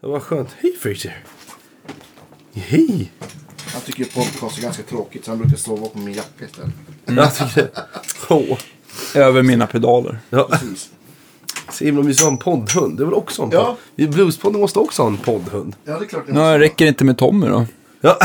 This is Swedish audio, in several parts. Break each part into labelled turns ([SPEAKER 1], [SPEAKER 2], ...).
[SPEAKER 1] Det var skönt. Hej Fraser. Hej.
[SPEAKER 2] Han tycker podcast är ganska tråkigt så han brukar sova på min jacka istället.
[SPEAKER 1] Jag tycker det. Åh.
[SPEAKER 3] Över mina pedaler.
[SPEAKER 1] Ja.
[SPEAKER 2] Precis.
[SPEAKER 1] Så himla mysigt att ha en poddhund. Det är väl också en
[SPEAKER 2] Ja.
[SPEAKER 1] podd? Vi- Bluespodden måste också ha en poddhund.
[SPEAKER 2] Ja, det är klart. det
[SPEAKER 3] Nu
[SPEAKER 2] måste-
[SPEAKER 3] räcker det inte med Tommy då.
[SPEAKER 1] Ja.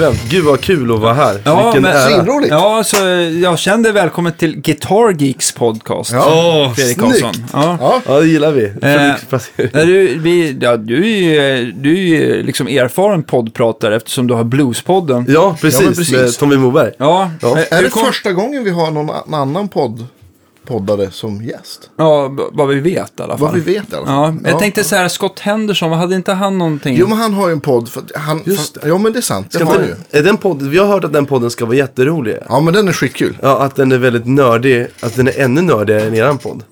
[SPEAKER 1] Bekvämt. Gud vad kul att vara här. Vilken
[SPEAKER 3] men,
[SPEAKER 1] ära.
[SPEAKER 3] Ja, så jag kände välkommen till Guitar Geeks podcast.
[SPEAKER 1] Åh,
[SPEAKER 3] Fredrik
[SPEAKER 1] snyggt.
[SPEAKER 3] Karlsson. Ja.
[SPEAKER 2] Ja,
[SPEAKER 1] Ja, det gillar vi.
[SPEAKER 3] Eh, Nej, du, vi, ja, du är ju du är ju liksom erfaren poddpratare eftersom du har Bluespodden.
[SPEAKER 1] Ja,
[SPEAKER 2] Ja,
[SPEAKER 1] precis.
[SPEAKER 2] men precis.
[SPEAKER 1] Med Tommy Moberg.
[SPEAKER 3] Ja,
[SPEAKER 1] Ja.
[SPEAKER 2] är det
[SPEAKER 3] kom-
[SPEAKER 2] första gången vi har någon annan podd, poddare som gäst?
[SPEAKER 3] Ja, vad vi vet i alla fall.
[SPEAKER 2] Vad vi vet i alla fall.
[SPEAKER 3] Ja, jag tänkte så här, Scott Henderson, vad hade inte han någonting?
[SPEAKER 2] Jo, men han har ju en podd. För han,
[SPEAKER 1] Just
[SPEAKER 2] för, ja, men det är sant. Det har han ju.
[SPEAKER 1] är den podd, vi har hört att den podden ska vara jätterolig.
[SPEAKER 2] Ja, men den är skitkul.
[SPEAKER 1] Ja, att den är väldigt nördig. Att den är ännu nördigare än eran podd.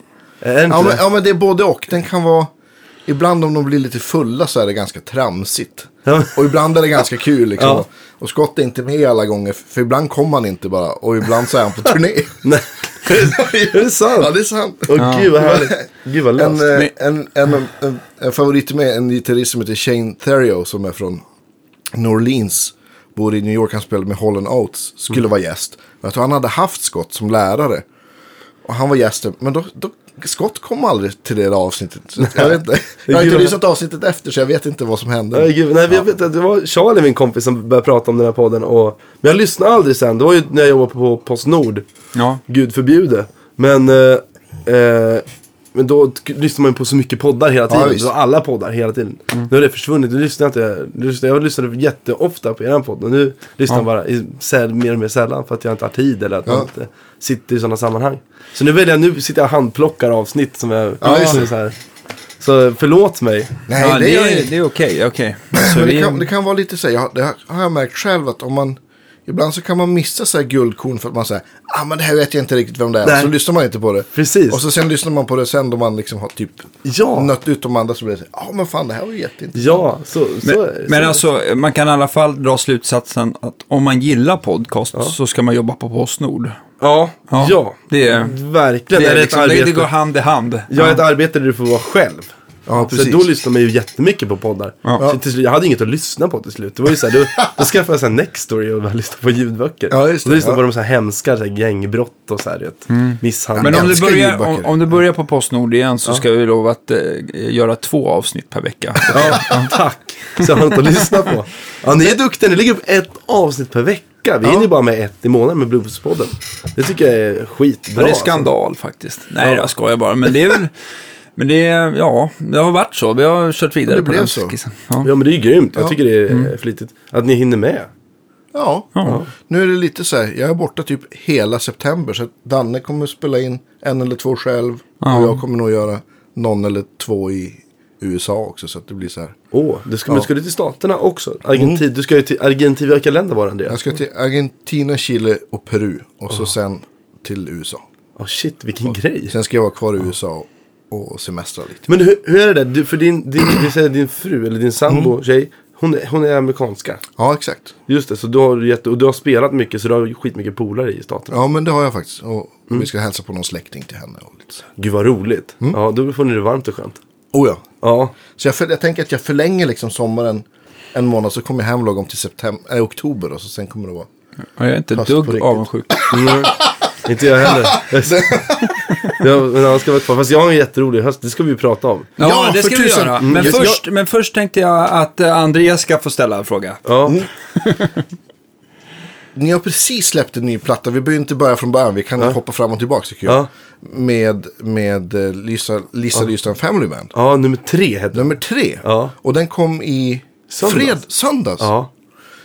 [SPEAKER 1] Är den
[SPEAKER 2] Ja men,
[SPEAKER 1] det?
[SPEAKER 2] ja, men det är både och. Den kan vara... Ibland om de blir lite fulla så är det ganska tramsigt.
[SPEAKER 1] Ja.
[SPEAKER 2] Och ibland är det ganska kul liksom.
[SPEAKER 1] Ja.
[SPEAKER 2] Och Scott är inte med alla gånger. För ibland kommer han inte bara. Och ibland så är han på turné.
[SPEAKER 1] Nej. är det sant?
[SPEAKER 2] ja, det är sant.
[SPEAKER 1] Åh gud vad härligt. Gud vad
[SPEAKER 2] En,
[SPEAKER 1] löst.
[SPEAKER 2] eh, en, en, en, en, en favorit mig, en gitarrist som heter Shane Therio som är från New Orleans. Bor i New York, han spelade med Holland Oates. Skulle
[SPEAKER 1] Mm.
[SPEAKER 2] vara gäst. Jag tror han hade haft Scott som lärare. Och han var gästen. Men då, då, Scott kom aldrig till det avsnittet. Jag, vet inte. jag har inte lyssnat avsnittet efter så jag vet inte vad som hände.
[SPEAKER 1] Nej, gud, nej, jag vet att det var Charlie, min kompis, som började prata om den här podden. Och, men jag lyssnade aldrig sen. Det var ju när jag jobbade på Postnord.
[SPEAKER 3] Ja.
[SPEAKER 1] Gud förbjude. Men, eh, eh, men då lyssnar man ju på så mycket poddar hela tiden. så alla poddar hela tiden.
[SPEAKER 3] Mm.
[SPEAKER 1] Nu har det försvunnit. Nu lyssnar jag inte. lyssnar- Jag lyssnade jätteofta på er podd. Och nu lyssnar jag bara i, säl, mer och mer sällan. För att jag inte har tid eller att
[SPEAKER 2] Ja.
[SPEAKER 1] man inte sitter i sådana sammanhang. Så nu väljer jag, nu sitter jag och handplockar avsnitt som jag...
[SPEAKER 2] Ja, just det.
[SPEAKER 1] så, här. så förlåt mig.
[SPEAKER 2] Nej,
[SPEAKER 3] ja,
[SPEAKER 2] det,
[SPEAKER 3] är, det är okej. Så
[SPEAKER 2] Men det, kan, det kan vara lite så här, jag, det har jag märkt själv att om man Ibland så kan man missa så här guldkorn för att man säger ah men det här vet jag inte riktigt vem det är.
[SPEAKER 1] Nej.
[SPEAKER 2] Så lyssnar man inte på det.
[SPEAKER 1] Precis.
[SPEAKER 2] Och så sen lyssnar man på det sen då man liksom har typ
[SPEAKER 1] Ja.
[SPEAKER 2] nött ut de andra så blir det så ja ah, men fan det här var ju jätteintressant.
[SPEAKER 1] Ja, så, så
[SPEAKER 3] Men,
[SPEAKER 1] är det.
[SPEAKER 3] men
[SPEAKER 1] så.
[SPEAKER 3] alltså, man kan i alla fall dra slutsatsen att om man gillar podcast så ska man jobba på Postnord.
[SPEAKER 1] Ja,
[SPEAKER 3] Ja,
[SPEAKER 1] ja.
[SPEAKER 3] det är-
[SPEAKER 1] Verkligen.
[SPEAKER 3] Det,
[SPEAKER 1] är
[SPEAKER 3] är
[SPEAKER 1] det,
[SPEAKER 3] liksom,
[SPEAKER 1] ett arbete.
[SPEAKER 3] det går hand i hand.
[SPEAKER 1] Jag har ett arbete där du får vara själv.
[SPEAKER 2] Ja,
[SPEAKER 1] Så
[SPEAKER 2] precis.
[SPEAKER 1] då lyssnar man ju jättemycket på poddar.
[SPEAKER 3] Ja.
[SPEAKER 1] Så till slut, jag hade inget att lyssna på till slut. Det var ju så här, då, då skaffade jag så här Nextory och bara lyssnade på ljudböcker.
[SPEAKER 2] Ja, just det,
[SPEAKER 1] och då lyssnade
[SPEAKER 2] ja.
[SPEAKER 1] på de så här hemska så här gängbrott och så här, vet, misshandel.
[SPEAKER 3] Men om du, börjar, om, om du börjar på Postnord igen så ska vi lova att eh, göra två avsnitt per vecka.
[SPEAKER 1] Ja, tack. Så jag har något att lyssna på. Ja, ni är duktiga. Ni ligger på ett avsnitt per vecka. Vi hinner ju bara med ett i månaden med Bluespodden. Det tycker jag är skitbra.
[SPEAKER 3] Men det är
[SPEAKER 1] alltså.
[SPEAKER 3] skandal faktiskt. Nej,
[SPEAKER 1] Ja.
[SPEAKER 3] jag skojar bara. Men det är väl... Men det är, ja, det har varit så. Vi har kört vidare
[SPEAKER 2] det
[SPEAKER 3] på
[SPEAKER 2] blev
[SPEAKER 3] den
[SPEAKER 2] så.
[SPEAKER 3] skissen. Ja.
[SPEAKER 1] Ja, men det är ju grymt. Jag
[SPEAKER 2] Ja.
[SPEAKER 1] tycker det är flitigt. Att ni hinner med.
[SPEAKER 2] Ja.
[SPEAKER 3] Ja.
[SPEAKER 2] Nu är det lite så här, jag är borta typ hela september. Så Danne kommer spela in en eller två själv.
[SPEAKER 3] Ja.
[SPEAKER 2] Och jag kommer nog göra någon eller två i USA också. Så att det blir så här.
[SPEAKER 1] Åh, du ska,
[SPEAKER 2] Ja.
[SPEAKER 1] men ska du till Staterna också? Argentin, Du ska ju till Argentina. Vilka länder var det Andreas?
[SPEAKER 2] Jag ska till Argentina, Chile och Peru. Och så sen till USA.
[SPEAKER 1] Åh shit, vilken grej.
[SPEAKER 2] Sen ska jag vara kvar i USA och semestra lite.
[SPEAKER 1] Men hur, hur är det där? Du, för din, din, vi säger din fru, eller din sambo,
[SPEAKER 2] Mm.
[SPEAKER 1] tjej. Hon, är- hon är amerikanska.
[SPEAKER 2] Ja, exakt.
[SPEAKER 1] Just det, så du har, jätte, och du har spelat mycket så du har skitmycket polare i Staterna.
[SPEAKER 2] Ja, men det har jag faktiskt. Och vi ska hälsa på någon släkting till henne. Och lite så.
[SPEAKER 1] Gud vad roligt.
[SPEAKER 2] Mm.
[SPEAKER 1] Ja, då får ni det varmt och skönt.
[SPEAKER 2] Oh ja.
[SPEAKER 1] Ja,
[SPEAKER 2] Så jag, för, jag tänker att jag förlänger liksom sommaren en månad. Så kommer jag hem lagom till september, äh, oktober. Och så sen kommer det vara.
[SPEAKER 3] Och Jag är inte ett
[SPEAKER 2] Fast på
[SPEAKER 3] dugg
[SPEAKER 2] riktigt.
[SPEAKER 3] avundsjuk.
[SPEAKER 1] mm, inte jag heller. ja, men han ska vara kvar. Fast jag har en jätterolig höst, det ska vi ju prata om.
[SPEAKER 3] Ja,
[SPEAKER 2] Ja,
[SPEAKER 3] det ska vi göra.
[SPEAKER 2] Mm.
[SPEAKER 3] Men,
[SPEAKER 2] Jag-
[SPEAKER 3] först, men först tänkte jag att eh, Andreas ska få ställa en fråga.
[SPEAKER 1] Ja,
[SPEAKER 2] Ni har precis släppt en ny platta. Vi behöver inte börja från början. Vi kan hoppa fram och tillbaka tycker jag.
[SPEAKER 1] Ja.
[SPEAKER 2] Med, med eh, Lisa, Lisa Lystan Family Band.
[SPEAKER 1] ja nummer tre heter det.
[SPEAKER 2] Nummer tre.
[SPEAKER 1] Ja.
[SPEAKER 2] Och den kom i
[SPEAKER 1] Söndags.
[SPEAKER 2] fred, söndags.
[SPEAKER 1] Ja,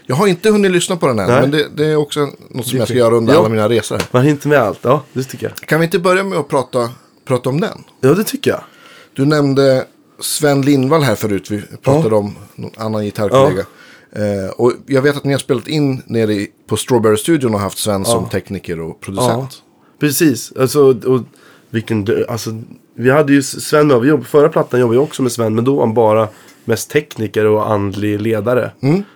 [SPEAKER 2] Jag har inte hunnit lyssna på den än.
[SPEAKER 1] Nej.
[SPEAKER 2] Men det, det är också något som jag ska göra under
[SPEAKER 1] Ja.
[SPEAKER 2] alla mina resor. här.
[SPEAKER 1] man hinner inte med allt. Ja, det tycker jag.
[SPEAKER 2] Kan vi inte börja med att prata, prata om den?
[SPEAKER 1] Ja, det tycker jag.
[SPEAKER 2] Du nämnde Sven Lindvall här förut. Vi pratade om någon annan gitarrkollega. Eh, och jag vet att ni har spelat in nere i, på Strawberry-studion och haft Sven som tekniker och producent.
[SPEAKER 1] precis. Alltså, och vilken, alltså, vi hade ju Sven med, vi jobb, förra plattan jobbade jag också med Sven, men då var han bara mest tekniker och andlig ledare.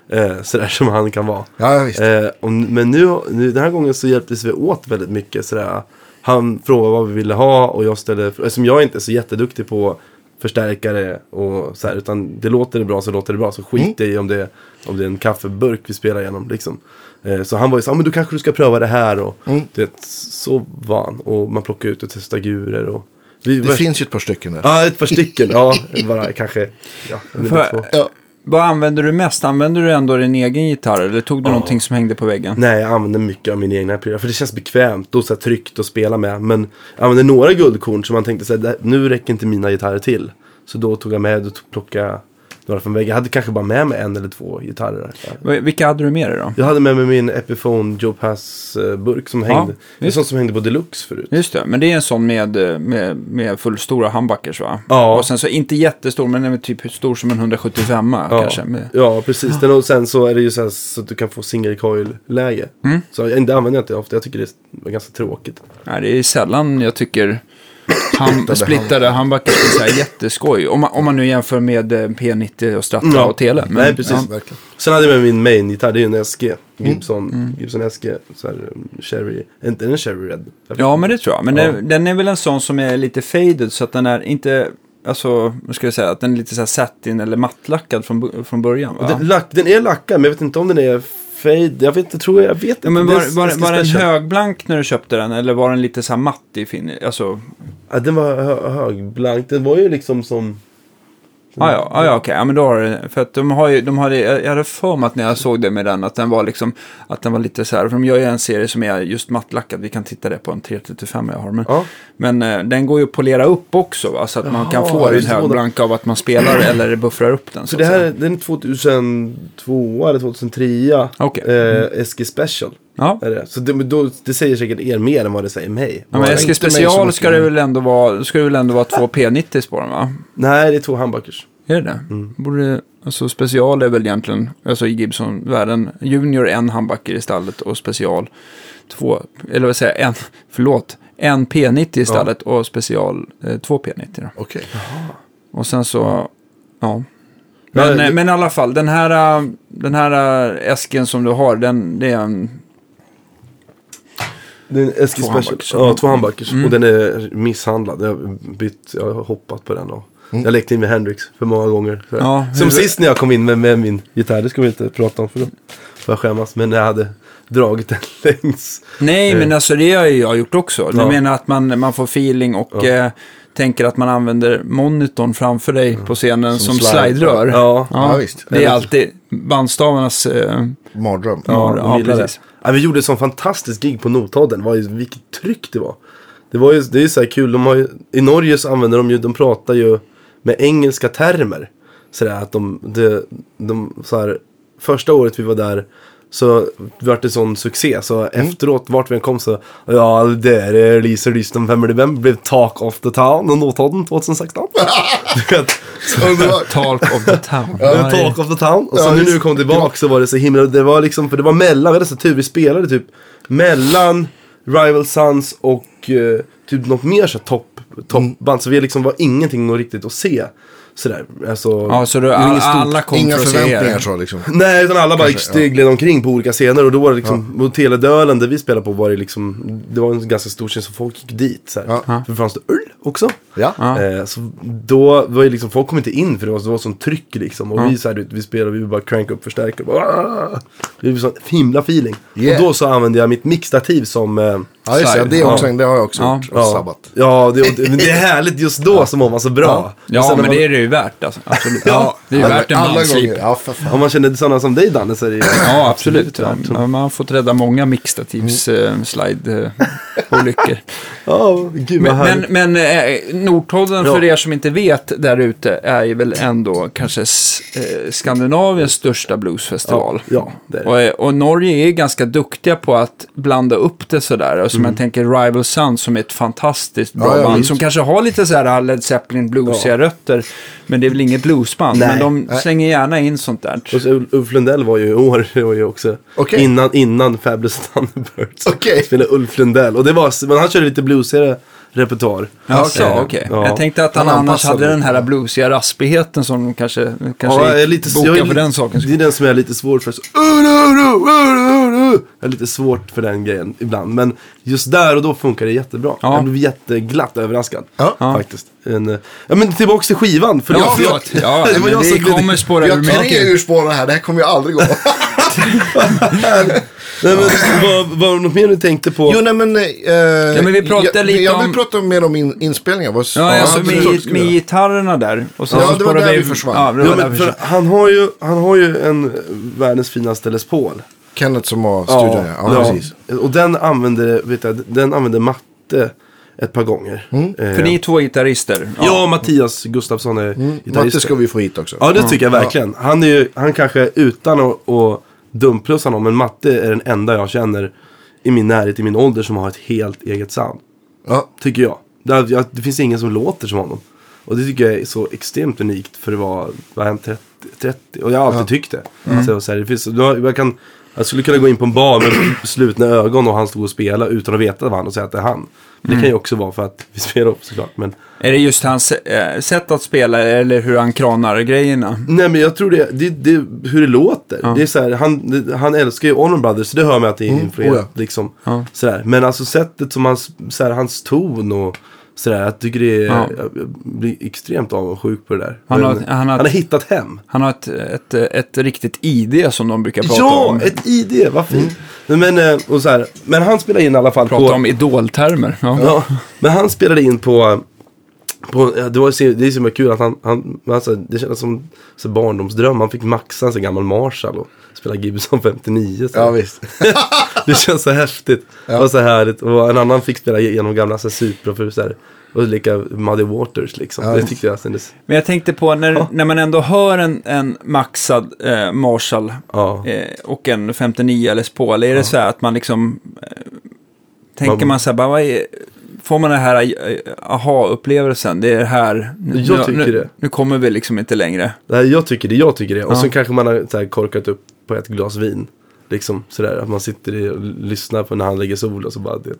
[SPEAKER 1] Eh, sådär som han kan vara.
[SPEAKER 2] Ja, visst.
[SPEAKER 1] Eh, och, men nu, nu, den här gången så hjälptes vi åt väldigt mycket. Sådär. Han frågade vad vi ville ha och jag ställde, eftersom jag inte är så jätteduktig på förstärkare och så här, utan det låter det bra så låter det bra. Så skit i om det, om det är en kaffeburk vi spelar igenom. Liksom. Eh, så han var ju så ah, men då kanske du ska pröva det här. Och, det, så var han. Och man plockade ut och testade gurer. Och, vi,
[SPEAKER 2] Det finns ju ett par stycken där.
[SPEAKER 1] Ja, ett par stycken. Ja, bara kanske. Ja,
[SPEAKER 3] För-.
[SPEAKER 2] Ja.
[SPEAKER 3] Vad använder du mest? Använder du ändå din egen gitarr eller tog du någonting som hängde på väggen?
[SPEAKER 1] Nej, jag använder mycket av mina egna prylar. För det känns bekvämt och så här tryggt att spela med. Men jag använder några guldkorn som man tänkte så här, "Det- nu räcker inte mina gitarrer till. Så då tog jag med, tog- plockade några från väggen. Jag hade kanske bara med mig en eller två gitarrer.
[SPEAKER 3] Vilka hade du med dig då?
[SPEAKER 1] Jag hade med mig min Epiphone Joe Pass-burk som hängde. det är
[SPEAKER 3] just.
[SPEAKER 1] sånt som hängde på Deluxe förut.
[SPEAKER 3] Just det, men det är en sån med, med, med fullstora humbuckers va?
[SPEAKER 1] Ja.
[SPEAKER 3] Och sen så inte jättestor, men den är typ stor som en 175
[SPEAKER 1] Ja,
[SPEAKER 3] kanske. Med,
[SPEAKER 1] ja precis. Den, och sen så är det ju så, här, så att du kan få single coil-läge.
[SPEAKER 3] Mm.
[SPEAKER 1] Så jag, det använder jag inte ofta. Jag tycker det är ganska tråkigt.
[SPEAKER 3] nej, det är sällan jag tycker hum, splittade humbuckers är så här jätteskoj. Om man, om man nu jämför med eh, P90 och Strata
[SPEAKER 1] Ja.
[SPEAKER 3] och Tele. Men,
[SPEAKER 1] Nej, precis.
[SPEAKER 3] Ja.
[SPEAKER 2] Verkligen.
[SPEAKER 1] Sen hade jag med min main-gitarr, det är ju en SG.
[SPEAKER 3] Mm.
[SPEAKER 1] Gibson, Gibson SG. Så här, um, Cherry, inte en Cherry Red.
[SPEAKER 3] Ja, men det tror jag. Men
[SPEAKER 1] Ja.
[SPEAKER 3] den, den är väl en sån som är lite faded så att den är inte, alltså, vad ska jag säga, att den är lite så här satin eller mattlackad från, bo- från början va?
[SPEAKER 1] Den, lack, den är lackad, men jag vet inte om den är fade. Jag vet inte, tror jag, jag vet inte.
[SPEAKER 3] Ja, men var, var,
[SPEAKER 1] SG
[SPEAKER 3] var den högblank när du köpte den eller var den lite så här matt i fin? Alltså,
[SPEAKER 1] Ja, den var hö, högblank. Den var ju liksom som...
[SPEAKER 3] ah, ja, ah, ja okej, ja men då har det, för att de har ju, de hade, jag hade för mig att när jag såg det med den att den var liksom, att den var lite så här, för de gör ju en serie som är just mattlackad, vi kan titta det på en 335 jag har, men,
[SPEAKER 1] Ja.
[SPEAKER 3] men eh, den går ju att polera upp också va, så att man kan
[SPEAKER 1] Jaha,
[SPEAKER 3] få den
[SPEAKER 1] båda.
[SPEAKER 3] högblank av att man spelar eller buffrar upp den.
[SPEAKER 1] Så
[SPEAKER 3] Så
[SPEAKER 1] det här den är 2002 eller 2003.
[SPEAKER 3] Okej.
[SPEAKER 1] Eh, SG Special.
[SPEAKER 3] Ja.
[SPEAKER 1] Är det. Så det, då, det säger säkert er mer än vad det säger mig.
[SPEAKER 3] Ja, men
[SPEAKER 2] Ja,
[SPEAKER 3] SG Special ska det väl ändå vara, ska det väl ändå vara två P90 på den va?
[SPEAKER 1] Nej, det är två humbuckers.
[SPEAKER 3] Är det det?
[SPEAKER 1] Mm.
[SPEAKER 3] Borde, alltså special är väl egentligen, alltså i Gibson-världen, Junior en handbacker i stallet och special två, eller vad säger jag, en, förlåt, en P90 i stallet och special eh, två P90 då.
[SPEAKER 2] Okej.
[SPEAKER 3] Och sen så, ja.
[SPEAKER 1] Ja,
[SPEAKER 3] Men,
[SPEAKER 1] det-
[SPEAKER 3] eh, men i alla fall, den här, eh, den här eh, äsken som du har, den, det är en,
[SPEAKER 1] Det är en SG
[SPEAKER 3] Två
[SPEAKER 1] Special. Ja, två humbuckers.
[SPEAKER 3] Mm.
[SPEAKER 1] Och den är misshandlad. Jag har, bytt, jag har hoppat på den. Och Jag lekte in med Hendrix för många gånger. Så
[SPEAKER 3] Ja,
[SPEAKER 1] Som sist när jag kom in med, med min gitarr. Det ska vi inte prata om för då får jag skämmas. Men jag hade dragit den längs.
[SPEAKER 3] nej
[SPEAKER 1] Eh.
[SPEAKER 3] men alltså det har ju jag gjort också. Du
[SPEAKER 1] Ja.
[SPEAKER 3] menar att man, man får feeling och
[SPEAKER 1] Ja.
[SPEAKER 3] eh, tänker att man använder monitorn framför dig på scenen som,
[SPEAKER 2] Som slide.
[SPEAKER 3] slide-rör.
[SPEAKER 1] Ja.
[SPEAKER 2] Ja, visst.
[SPEAKER 3] Det är alltid bandstavarnas... Eh,
[SPEAKER 2] Mardröm.
[SPEAKER 3] Ja,
[SPEAKER 1] de
[SPEAKER 3] ja, precis.
[SPEAKER 1] Ja, vi gjorde ett sånt fantastiskt gig på Notodden. Det var ju, vilket tryck det var. Det, var ju, det är ju så här kul. De har ju, I Norge så använder de ju, de pratar ju med engelska termer. Så där, att de, de, de så här, första året vi var där så vart det sån succé. Så efteråt, vart vi än kom så, ja det är Lisa Lyston, vem är det vem? Blev Talk of the Town och Notodden 2016. du vet.
[SPEAKER 3] Talk of the town.
[SPEAKER 1] Talk of the Town. Och
[SPEAKER 2] Ja,
[SPEAKER 1] sen nu när
[SPEAKER 2] visst.
[SPEAKER 1] kom tillbaka så var det så himla, det var liksom, för det var mellan, vi hade så tur, vi spelade typ mellan Rival Sons och eh, typ något mer så topp, toppband. Så vi liksom var ingenting riktigt att se. Sådär, alltså.
[SPEAKER 3] Ja, så du,
[SPEAKER 1] det
[SPEAKER 3] all, alla kom
[SPEAKER 2] Inga
[SPEAKER 3] för att se
[SPEAKER 2] förväntningar jag liksom.
[SPEAKER 1] Nej, utan alla bara
[SPEAKER 2] Kanske,
[SPEAKER 1] gick gled omkring på olika scener. Och då var det liksom, ja. Teledölen där vi spelade på var det liksom, det var en ganska stor scen så folk gick dit. Så här.
[SPEAKER 2] Ja.
[SPEAKER 1] För det fanns det öl också.
[SPEAKER 2] Ja.
[SPEAKER 3] Ja.
[SPEAKER 1] Eh, så då var ju liksom, folk kom inte in för det var, det var sån tryck liksom. Och
[SPEAKER 3] Ja.
[SPEAKER 1] vi, så här, du vet, vi spelade, vi bara crank upp förstärkare. Det var sån himla feeling.
[SPEAKER 2] Yeah.
[SPEAKER 1] Och då så använde jag mitt mixtativ som... Eh,
[SPEAKER 2] Ja, just det. Det, är också, det har jag också
[SPEAKER 3] Ja.
[SPEAKER 2] gjort. Och
[SPEAKER 1] ja,
[SPEAKER 2] sabbat.
[SPEAKER 1] ja det, men det är härligt just då så mår man så bra.
[SPEAKER 3] Ja, men
[SPEAKER 1] man,
[SPEAKER 3] det är det ju värt alltså. Absolut.
[SPEAKER 1] Ja.
[SPEAKER 3] det är ju
[SPEAKER 2] alla,
[SPEAKER 3] värt en
[SPEAKER 2] gånger. Ja, för fan.
[SPEAKER 1] Om man känner sådana som dig Danne så är det ju...
[SPEAKER 3] Ja, absolut. Man har fått rädda många mixtativs
[SPEAKER 1] Mm.
[SPEAKER 3] eh, slide eh, olyckor.
[SPEAKER 1] Ja, gud
[SPEAKER 3] Men, men, men eh, Nordtodden,
[SPEAKER 1] Ja.
[SPEAKER 3] för er som inte vet där ute, är ju väl ändå kanske eh, Skandinaviens största bluesfestival.
[SPEAKER 1] Ja, ja, det är det.
[SPEAKER 3] Och, eh, och Norge är ganska duktiga på att blanda upp det sådär. Och som
[SPEAKER 1] Mm.
[SPEAKER 3] jag tänker Rival Sons som är ett fantastiskt bra
[SPEAKER 2] Ja, ja,
[SPEAKER 3] band.
[SPEAKER 2] visst.
[SPEAKER 3] Som kanske har lite sådär Led Zeppelin bluesiga rötter. Men det är väl inget bluesband.
[SPEAKER 1] Nej.
[SPEAKER 3] men de slänger gärna in sånt där.
[SPEAKER 1] Och så Ul- Ulf Lundell var ju i år, var ju också
[SPEAKER 2] Okej.
[SPEAKER 1] innan, innan Fabulous Thunderbirds.
[SPEAKER 2] Okej.
[SPEAKER 1] Spelade Ulf Lundell. Och det var, men han körde lite bluesigare repertoar.
[SPEAKER 3] Jaså,
[SPEAKER 1] Eh,
[SPEAKER 3] okej.
[SPEAKER 1] ja.
[SPEAKER 3] Jag tänkte att han,
[SPEAKER 2] Han
[SPEAKER 3] annars hade den här bluesiga raspigheten som kanske, kanske
[SPEAKER 1] Ja, jag är lite,
[SPEAKER 3] boka
[SPEAKER 1] jag är
[SPEAKER 3] för
[SPEAKER 1] li-
[SPEAKER 3] den saken.
[SPEAKER 1] Det är den som är lite svår för. Så, jag är lite svårt för den grejen ibland. Men just där och då funkar det jättebra.
[SPEAKER 3] Ja.
[SPEAKER 1] Jag blev jätteglatt överraskad.
[SPEAKER 2] Ja.
[SPEAKER 1] Faktiskt. En, ja men tillbaka till skivan. Förlåt.
[SPEAKER 3] Ja, förlåt. Ja,
[SPEAKER 1] det var jag som
[SPEAKER 3] kommer spåra
[SPEAKER 2] Vi
[SPEAKER 3] ur
[SPEAKER 2] har tre urspårare här, det här kommer ju aldrig gå.
[SPEAKER 1] Nej, men, vad, var det något mer du tänkte på?
[SPEAKER 2] jo, nej men... Eh, ja,
[SPEAKER 3] men vi pratade
[SPEAKER 2] jag,
[SPEAKER 3] lite
[SPEAKER 2] Jag vill
[SPEAKER 3] om-
[SPEAKER 2] prata mer om in, inspelningar. Vad,
[SPEAKER 3] Ja, alltså
[SPEAKER 2] hade du
[SPEAKER 3] med, med gitarrerna där. Och sen
[SPEAKER 2] Ja,
[SPEAKER 3] så
[SPEAKER 2] det var där vi försvann.
[SPEAKER 3] Ja, det
[SPEAKER 1] Ja, men för han, har ju, han har ju en världens finaste Les Paul.
[SPEAKER 2] Kenneth som var studion, ja. ja, precis.
[SPEAKER 1] Och den använder, vet jag, den använder matte ett par gånger. Eh,
[SPEAKER 3] För ni är två gitarrister.
[SPEAKER 1] Ja, Mattias Gustafsson är
[SPEAKER 2] Matte
[SPEAKER 1] gitarrist.
[SPEAKER 2] ska vi få hit också.
[SPEAKER 1] Ja, det tycker jag verkligen. Han är ju, han kanske utan att, att dumplussa någon, men Matte är den enda jag känner i min närhet, i min ålder, som har ett helt eget sound.
[SPEAKER 2] Ja.
[SPEAKER 1] Tycker jag. Det, det finns ingen som låter som honom. Och det tycker jag är så extremt unikt för att vara, vad är han, 30, 30? Och jag har alltid tyckt det. Så, så här, det finns, jag, kan, jag skulle kunna gå in på en bar med slutna ögon och han stod och spelade utan att veta vad han och säga att det är han. Det kan ju också vara för att vi spelar upp såklart. Men,
[SPEAKER 3] Är det just hans eh, sätt att spela eller hur han kranar grejerna?
[SPEAKER 1] nej men jag tror det, det, det hur det låter. Det är så här, han, det, han älskar ju Honor Brothers, så det hör man att det är influerat.
[SPEAKER 2] oh ja.
[SPEAKER 1] liksom,
[SPEAKER 3] Ja.
[SPEAKER 1] sådär. Men alltså sättet som hans, så här, hans ton och sådär. Jag tycker det är,
[SPEAKER 3] Ja.
[SPEAKER 1] jag blir extremt avundsjuk på det där.
[SPEAKER 3] Han har- han har-
[SPEAKER 1] han har hittat hem.
[SPEAKER 3] Han har ett, ett, ett riktigt ID som de brukar prata
[SPEAKER 1] Ja,
[SPEAKER 3] om.
[SPEAKER 1] ett ID, vad fint. Men, eh, och så här, men han spelade in i alla fall
[SPEAKER 3] Prata
[SPEAKER 1] på...
[SPEAKER 3] om idoltermer. Ja.
[SPEAKER 1] Ja, men han spelade in på... på ja, det, var, så- det är så himla kul att han, han alltså, det kändes som så barndomsdröm. Han fick maxa en gammal Marshall och spela Gibson 59. Så.
[SPEAKER 2] Ja, visst.
[SPEAKER 1] Det känns så häftigt och så härligt. Och en annan fick spela genom gamla Supra och lika Muddy Waters liksom.
[SPEAKER 2] Ja.
[SPEAKER 1] Det tyckte jag kändes...
[SPEAKER 3] Men jag tänkte på när, när man ändå hör en, en maxad eh, Marshall
[SPEAKER 1] Ja.
[SPEAKER 3] eh, och en 59 Les Paul. Är det så här att man liksom... Eh, tänker
[SPEAKER 1] Man-
[SPEAKER 3] man så här, bara, vad är, får man den här eh, aha-upplevelsen? Det är här... Nu,
[SPEAKER 1] Jag tycker
[SPEAKER 3] nu,
[SPEAKER 1] det.
[SPEAKER 3] Nu kommer vi liksom inte längre.
[SPEAKER 1] Nej, jag tycker det, jag tycker det. Och
[SPEAKER 3] Ja.
[SPEAKER 1] så kanske man har så här, korkat upp på ett glas vin. Liksom sådär, att man sitter och lyssnar på när han lägger sol och så bara det,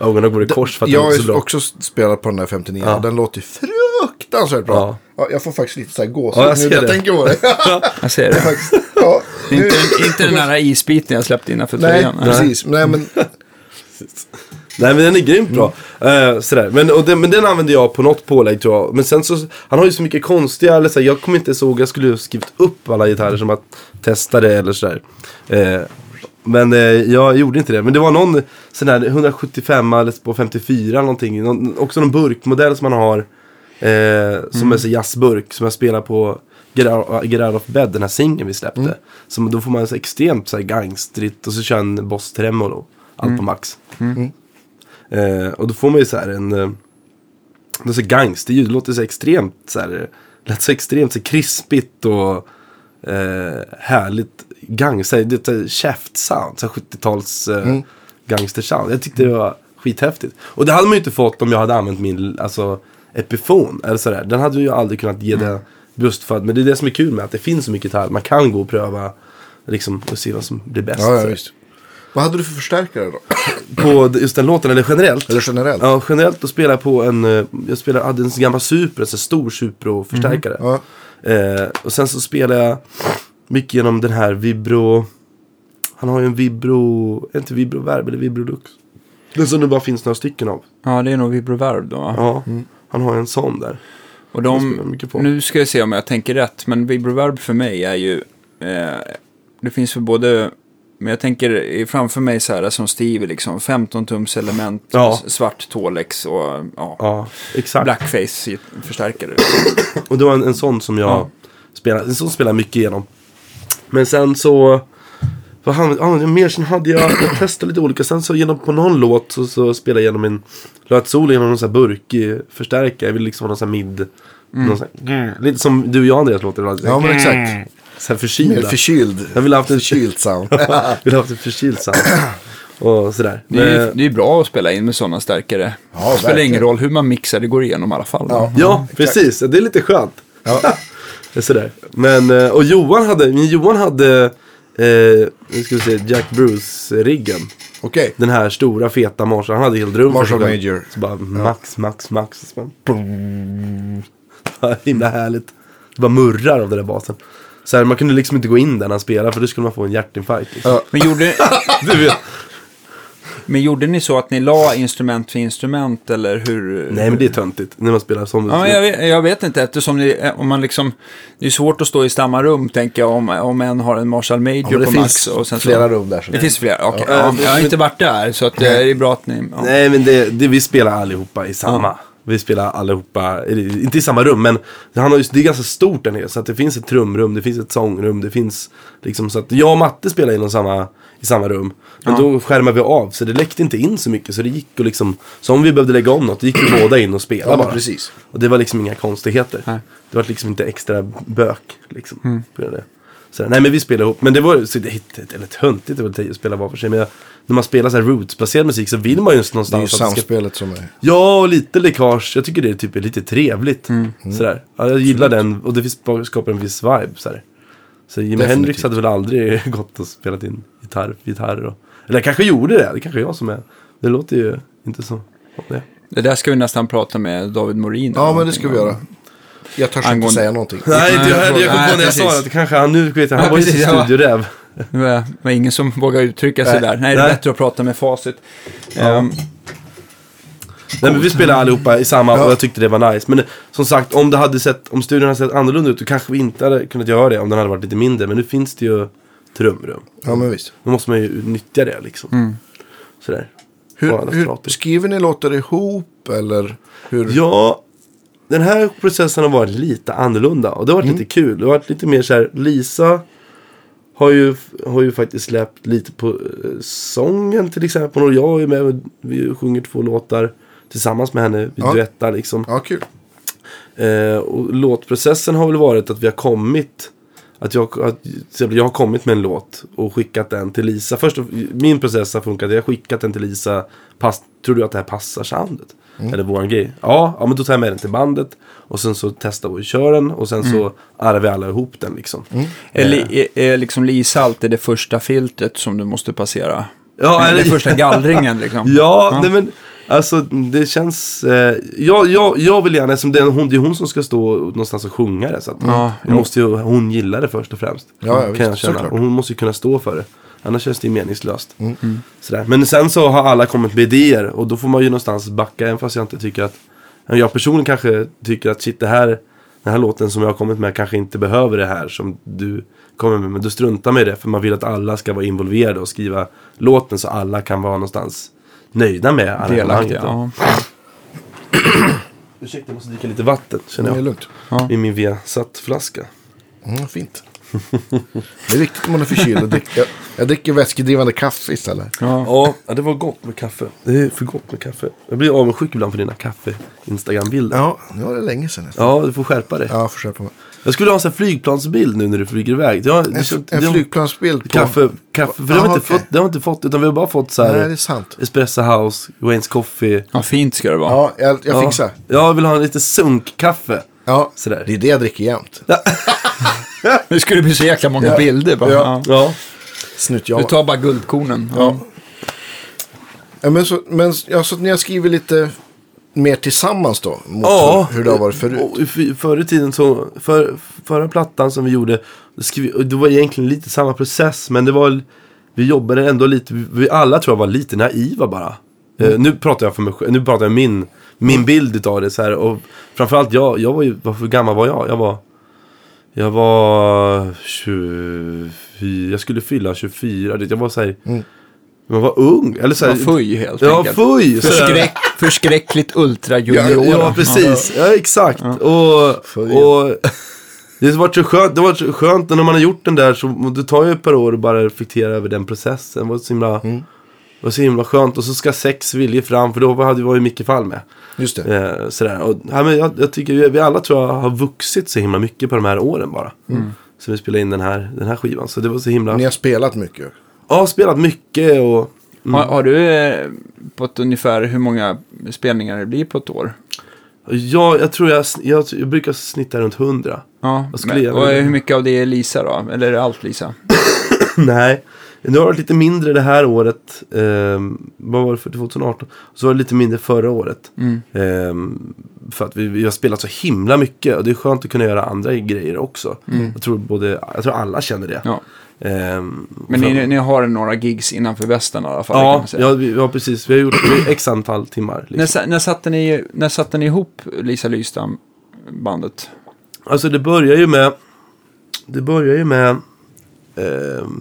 [SPEAKER 1] ögonen går i kors för att
[SPEAKER 2] Jag
[SPEAKER 1] det är så
[SPEAKER 2] har
[SPEAKER 1] bra.
[SPEAKER 2] också spelat på den där 59
[SPEAKER 1] Ja.
[SPEAKER 2] och den låter ju fruktansvärt bra.
[SPEAKER 1] Ja.
[SPEAKER 2] Ja. jag får faktiskt lite så här gåshud
[SPEAKER 1] Ja, jag
[SPEAKER 2] nu
[SPEAKER 1] ser
[SPEAKER 2] när jag
[SPEAKER 1] det.
[SPEAKER 2] tänker på det.
[SPEAKER 3] Jag ser det.
[SPEAKER 2] ja, nu-
[SPEAKER 3] inte, inte den här isbiten jag släppte innanför
[SPEAKER 2] Nej,
[SPEAKER 3] tröjan.
[SPEAKER 2] precis. Nej, men
[SPEAKER 1] Nej men den är grymt bra. Eh, sådär. Men, och den, men den använder jag på något pålägg tror jag. Men sen så, han har ju så mycket konstiga, eller såhär, jag kommer inte ihåg, jag skulle ju skrivit upp alla gitarrer som att testa det eller sådär. Eh, men eh, jag gjorde inte det. Men det var någon sån där 175 eller på 54 någonting. Någon, också någon burkmodell som man har. Eh, som är så jazzburk som jag spelar på Get Out, Get Out of Bed, den här singeln vi släppte. Som, då får man så extremt så här gangstrigt och så kör en Boss Tremolo. Allt på max. Eh, och då får man ju så här en... Eh, det är så gangsterljud, det låter så extremt så här... Lät så extremt så krispigt och eh, härligt gangster. Det är käftsound, så här 70-tals eh, gangstersound. Jag tyckte det var skithäftigt. Och det hade man ju inte fått om jag hade använt min alltså, Epiphone. Eller sådär. Den hade ju aldrig kunnat ge det just för att, men det är det som är kul med att det finns så mycket gitarr. Man kan gå och pröva liksom, och se vad som blir bäst.
[SPEAKER 2] ja, ja. Vad hade du för förstärkare då?
[SPEAKER 1] På just den låten, eller generellt?
[SPEAKER 2] Eller generellt?
[SPEAKER 1] Ja, generellt då spelar jag på en, eh, jag spelar, hade en gammal Supra, en sån stor Supro-förstärkare.
[SPEAKER 2] Ja.
[SPEAKER 1] Eh, och sen så spelar jag mycket genom den här Vibro, han har ju en Vibro, är inte Vibro Verb eller Vibro Lux? Den som det bara finns några stycken av.
[SPEAKER 3] Ja, det är nog vibroverb då. va?
[SPEAKER 1] Ja, han har ju en sån där.
[SPEAKER 3] Och
[SPEAKER 1] Det
[SPEAKER 3] de, nu ska jag se om jag tänker rätt, men vibroverb för mig är ju, eh, det finns för både, men jag tänker i- framför mig så här som Steve, liksom 15 tums element,
[SPEAKER 1] Ja.
[SPEAKER 3] svart Tolex och ja,
[SPEAKER 1] Ja, exakt.
[SPEAKER 3] blackface förstärkare.
[SPEAKER 1] Och det var en, en sån som jag
[SPEAKER 3] Ja.
[SPEAKER 1] spelade, en sån spelar jag mycket igenom. Men sen så Vad han, ja, mer sen hade jag, jag testade lite olika. Sen så genom på någon låt så, så spelade jag genom en, ett solo genom någon sån här burkig förstärkare. Jag vill liksom ha någon sån här mid. Sån här, lite som du och jag Andreas låter.
[SPEAKER 2] Ja, men exakt.
[SPEAKER 1] Så här
[SPEAKER 2] Mer
[SPEAKER 1] förkylda.
[SPEAKER 2] förkyld.
[SPEAKER 1] Jag vill ha haft en
[SPEAKER 2] Förkyld sound.
[SPEAKER 1] vill ha haft en förkyld sound. Och sådär.
[SPEAKER 3] Det är,
[SPEAKER 1] Men-
[SPEAKER 3] det är bra att spela in med sådana stärkare.
[SPEAKER 2] Ja,
[SPEAKER 3] det spelar ingen roll hur man mixar, det går igenom i alla fall.
[SPEAKER 2] Ja.
[SPEAKER 1] Ja, precis. Det är lite skönt.
[SPEAKER 2] Ja.
[SPEAKER 1] Sådär. Men, eh, och Johan hade, min Johan hade, eh, nu ska vi se, Jack Bruce-riggen.
[SPEAKER 2] Okej.
[SPEAKER 1] Den här stora feta Marshall, han hade helt rum.
[SPEAKER 2] Marshall. Major.
[SPEAKER 1] Så bara max, max, max. Så bara, himla härligt. Det bara murrar av den där basen. Så här, man kunde liksom inte gå in där när han spelade för då skulle man få en hjärtinfarkt. Liksom.
[SPEAKER 2] Ja.
[SPEAKER 3] Men, gjorde,
[SPEAKER 1] Du vet.
[SPEAKER 3] men gjorde ni så att ni la instrument för instrument eller hur?
[SPEAKER 1] Nej men det är töntigt när man spelar som
[SPEAKER 3] Ja, men jag, vet, jag vet inte, eftersom det, om man liksom, det är svårt att stå i samma rum, tänker jag, om, om en har en Marshall Major
[SPEAKER 2] Ja, det
[SPEAKER 3] på
[SPEAKER 2] finns
[SPEAKER 3] max. Och sen
[SPEAKER 2] flera
[SPEAKER 3] så,
[SPEAKER 2] rum där. Så
[SPEAKER 3] Det finns flera, okej.
[SPEAKER 1] Ja,
[SPEAKER 3] jag har inte varit där, så att det är bra att ni... Ja.
[SPEAKER 1] Nej men det, det, vi spelar allihopa i samma. Vi spelar allihopa, inte i samma rum men han har just, det är ganska stort där nere. Så att det finns ett trumrum, det finns ett sångrum, det finns liksom så att jag och Matte spelar inom samma, i samma rum. Men då skärmar vi av så det läckte inte in så mycket så det gick och liksom, så om vi behövde lägga om något, då gick vi båda in och spelade
[SPEAKER 2] Ja,
[SPEAKER 1] bara.
[SPEAKER 2] precis.
[SPEAKER 1] Och det var liksom inga konstigheter.
[SPEAKER 3] Nej.
[SPEAKER 1] Det var liksom inte extra bök liksom. På grund av det. Så, nej men vi spelade ihop. Men det var så det, det, eller töntigt är väl att spela var för sig. Men jag, när man spelar så här rootsbaserad musik så vill man ju
[SPEAKER 2] Det är ju
[SPEAKER 1] någonstans det ska
[SPEAKER 2] samspelet som är...
[SPEAKER 1] Ja, och lite läckage. Jag tycker det är typ är lite trevligt. Sådär. Ja, jag gillar den och det skapar en viss vibe. Sådär. Så Jimi
[SPEAKER 2] Definitivt.
[SPEAKER 1] Hendrix hade väl aldrig gått och spelat in gitarr, gitarr och... Eller kanske gjorde det. Det kanske är jag som är... Det låter ju inte så... Det.
[SPEAKER 3] Det där ska vi nästan prata med David Morin.
[SPEAKER 2] Ja, men det ska vi göra. Jag törs inte
[SPEAKER 3] Angående-
[SPEAKER 2] säga någonting.
[SPEAKER 1] Nej,
[SPEAKER 3] Nej,
[SPEAKER 1] jag, jag, jag kom på när jag sa att kanske han nu vet han
[SPEAKER 3] Ja,
[SPEAKER 1] var ju sin studioräv.
[SPEAKER 3] Det var, ingen som vågar uttrycka sig
[SPEAKER 2] Nej.
[SPEAKER 3] där. Nej, det är
[SPEAKER 1] Nej.
[SPEAKER 3] bättre att prata med facit. Ehm,
[SPEAKER 1] Nej men vi spelade allihopa i samma
[SPEAKER 2] Ja.
[SPEAKER 1] och jag tyckte det var nice. Men som sagt, om det hade sett, om studion hade sett annorlunda ut då kanske vi inte hade kunnat göra det om den hade varit lite mindre. Men nu finns det ju trumrum.
[SPEAKER 2] Ja, men visst.
[SPEAKER 1] Då måste man ju nyttja det liksom. Sådär. På
[SPEAKER 2] Hur, hur skriver ni låtar ihop eller hur?
[SPEAKER 1] Ja, den här processen har varit lite annorlunda och det har varit lite kul. Det har varit lite mer så här, Lisa har ju, har ju faktiskt släppt lite på eh, sången till exempel. Och jag är med, vi sjunger två låtar tillsammans med henne. Vi
[SPEAKER 2] Ja.
[SPEAKER 1] duettar liksom.
[SPEAKER 2] Ja, kul.
[SPEAKER 1] Eh, och låtprocessen har väl varit att vi har kommit att jag, att, jag har kommit med en låt och skickat den till Lisa. Först, min process har funkat. Jag har skickat den till Lisa. Pass, tror du att det här passar soundet? Eller våran grej? Ja, ja, men då tar jag med den till bandet. Och sen så testar vi och kör den. Och sen så arrar vi alla ihop den liksom.
[SPEAKER 3] är, li, är, är liksom Lisa alltid det första filtret som du måste passera?
[SPEAKER 1] Ja,
[SPEAKER 3] Eller
[SPEAKER 1] eller-
[SPEAKER 3] första gallringen liksom?
[SPEAKER 1] Ja, Nej, men alltså det känns... Eh, jag, jag, jag vill gärna, som det är, hon, det är hon som ska stå någonstans och sjunga det. Så att
[SPEAKER 3] Ja,
[SPEAKER 1] måste ju, hon gillar det först och främst.
[SPEAKER 2] Ja, ja,
[SPEAKER 1] kan
[SPEAKER 2] visst,
[SPEAKER 1] jag känna. Och hon måste ju kunna stå för det. Annars känns det ju meningslöst.
[SPEAKER 2] Mm.
[SPEAKER 1] Sådär. Men sen så har alla kommit med idéer och då får man ju någonstans backa. Även fast jag inte tycker att... Jag personligen kanske tycker att shit det här, den här låten som jag har kommit med kanske inte behöver det här som du kommer med. Men då struntar i det för man vill att alla ska vara involverade och skriva låten så alla kan vara någonstans nöjda med arrangemanget.
[SPEAKER 3] Ja.
[SPEAKER 1] Ursäkta, jag måste dricka lite vatten känner
[SPEAKER 2] Det är
[SPEAKER 1] jag.
[SPEAKER 2] lugnt.
[SPEAKER 1] I min Viasat-flaska.
[SPEAKER 2] Mm, fint. Det är viktigt om man är förkyld. Jag dricker, jag, jag dricker vätskedrivande kaffe istället.
[SPEAKER 3] Ja.
[SPEAKER 1] Ja, det var gott med kaffe. Det är för gott med kaffe. Jag blir avundsjuk ibland på dina kaffe-instagram-bilder. Ja.
[SPEAKER 2] Ja, nu var det länge sedan. nästan.
[SPEAKER 1] du får skärpa dig.
[SPEAKER 2] Ja, försök på mig.
[SPEAKER 1] Jag skulle ha en sån här flygplansbild nu när du flyger iväg. Jag,
[SPEAKER 2] En, en flygplansbild på...
[SPEAKER 1] Kaffe, kaffe. För det har, vi inte
[SPEAKER 2] okej.
[SPEAKER 1] fått, det har vi inte fått, utan vi har bara fått så här.
[SPEAKER 2] Nej, det är sant.
[SPEAKER 1] Espresso House, Wayne's Coffee.
[SPEAKER 3] ja, fint ska det vara.
[SPEAKER 2] Ja, jag, jag
[SPEAKER 1] Ja.
[SPEAKER 2] fixar.
[SPEAKER 1] Jag vill ha en lite sunkkaffe.
[SPEAKER 2] Ja,
[SPEAKER 1] Sådär.
[SPEAKER 2] det är det jag dricker jämt.
[SPEAKER 3] Det skulle bli så jäkla många
[SPEAKER 2] Ja.
[SPEAKER 3] bilder. Bara.
[SPEAKER 2] Ja.
[SPEAKER 3] Ja. Du tar bara guldkornen.
[SPEAKER 2] Ja. Ja, men så, men, ja, så ni har skrivit lite mer tillsammans då? Mot
[SPEAKER 1] Ja,
[SPEAKER 2] hur, hur det har varit förut?
[SPEAKER 1] Förr i tiden så, för, förra plattan som vi gjorde, skrev, det var egentligen lite samma process, men det var, vi jobbade ändå lite, vi- alla tror jag var lite naiva bara. Eh, nu pratar jag för mig själv, nu pratar jag min, min bild utav det så här, och framförallt jag, jag var ju, vad för gammal var jag? Jag var, jag var 24, jag skulle fylla 24, det- jag var så här, man var ung, eller så här,
[SPEAKER 3] Ja, fuj helt
[SPEAKER 1] Ja,
[SPEAKER 3] enkelt.
[SPEAKER 1] fuj!
[SPEAKER 3] Förskräck, förskräckligt ultra
[SPEAKER 1] Ja,
[SPEAKER 3] junior.
[SPEAKER 1] ja, precis. Ja, exakt. Och,
[SPEAKER 2] Fuj.
[SPEAKER 1] och Det har varit så skönt, det har varit så skönt när man har gjort den där så det tar ju ett par år att bara reflektera över den processen. Det var så himla,
[SPEAKER 2] Mm.
[SPEAKER 1] Det var så himla skönt. Och så ska sex viljor fram för då hade var ju Micke Fall med.
[SPEAKER 2] Just det.
[SPEAKER 1] Eh, sådär. Och, ja, men jag, jag tycker vi, alla tror jag har vuxit så himla mycket på de här åren bara. Så vi spelade in den här, den här skivan. Så det var så himla...
[SPEAKER 2] Ni har spelat mycket.
[SPEAKER 1] Ja, spelat mycket och...
[SPEAKER 3] Har, har du eh, på ett ungefär hur många spelningar det blir på ett år?
[SPEAKER 1] Ja, jag tror jag, jag, jag brukar snitta runt 100.
[SPEAKER 3] Ja, men, och hur mycket av det är Lisa då? Eller är det allt Lisa?
[SPEAKER 1] Nej, det har varit lite mindre det här året. Ehm, vad var det för 2018? Så var det lite mindre förra året.
[SPEAKER 3] Mm.
[SPEAKER 1] Ehm, för att vi, vi har spelat så himla mycket. Och det är skönt att kunna göra andra grejer också. Jag, tror både, jag tror alla känner det.
[SPEAKER 3] Mm. Ja.
[SPEAKER 1] Ehm,
[SPEAKER 3] Men ni, ni har några gigs innanför västen i alla fall?
[SPEAKER 1] Ja, ja, vi, ja, precis. Vi har gjort x antal timmar.
[SPEAKER 3] När,
[SPEAKER 1] Liksom.
[SPEAKER 3] sa- när, satte ni, när satte ni ihop Lisa Lystam-bandet?
[SPEAKER 1] Alltså det börjar ju med... Det börjar ju med... ehm,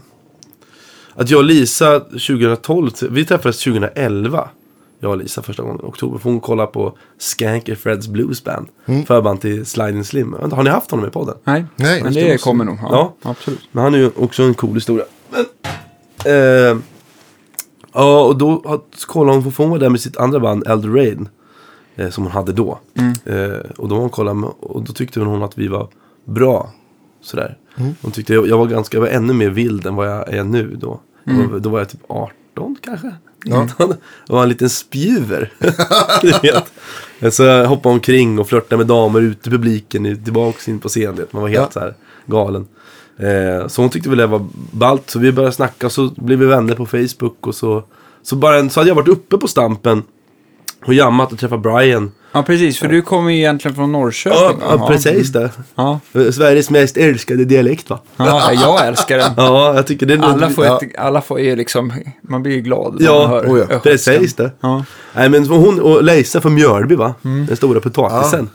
[SPEAKER 1] att jag och Lisa 2012, vi träffades 2011. Jag och Lisa första gången i oktober. För hon kollade på Skanker Freds Blues Band. Förband till Sliding Slim. Har ni haft honom i podden?
[SPEAKER 3] Nej,
[SPEAKER 2] Nej,
[SPEAKER 3] men
[SPEAKER 2] det
[SPEAKER 3] kommer nog. Ja,
[SPEAKER 1] Ja.
[SPEAKER 3] absolut.
[SPEAKER 1] Men han är ju också en cool historia. Men, eh, ja, och då kollade hon, för hon var där med sitt andra band, Elder Rain. Eh, som hon hade då. Eh, och då hon kollade och då tyckte hon att vi var bra. Sådär. Hon tyckte jag, jag var ganska, jag var ännu mer vild än vad jag är nu då. Då, då var jag typ 18 kanske.
[SPEAKER 2] Ja.
[SPEAKER 1] Jag var en liten spjuver. Så jag hoppade omkring och flörtade med damer ute i publiken, tillbaks in på scenen. Man var helt
[SPEAKER 2] Ja.
[SPEAKER 1] så här galen. Eh, så hon tyckte väl det var ballt. Så vi började snacka och så blev vi vänner på Facebook. Och så, så, bara, så hade jag varit uppe på Stampen och jammat och träffat Brian.
[SPEAKER 3] Ja, precis. För du kommer ju egentligen från Norrköping.
[SPEAKER 1] Ja, ja precis det.
[SPEAKER 3] Ja.
[SPEAKER 1] Sveriges mest älskade dialekt va?
[SPEAKER 3] ja, jag älskar den.
[SPEAKER 1] Ja, jag tycker det är
[SPEAKER 3] Alla får,
[SPEAKER 2] Ja.
[SPEAKER 3] ett, alla får ju liksom, man blir ju glad när
[SPEAKER 1] Ja,
[SPEAKER 3] man hör
[SPEAKER 2] oh ja.
[SPEAKER 1] Precis det.
[SPEAKER 3] Ja.
[SPEAKER 1] Nej men hon och Leisa från Mjölby va? Den stora potatisen.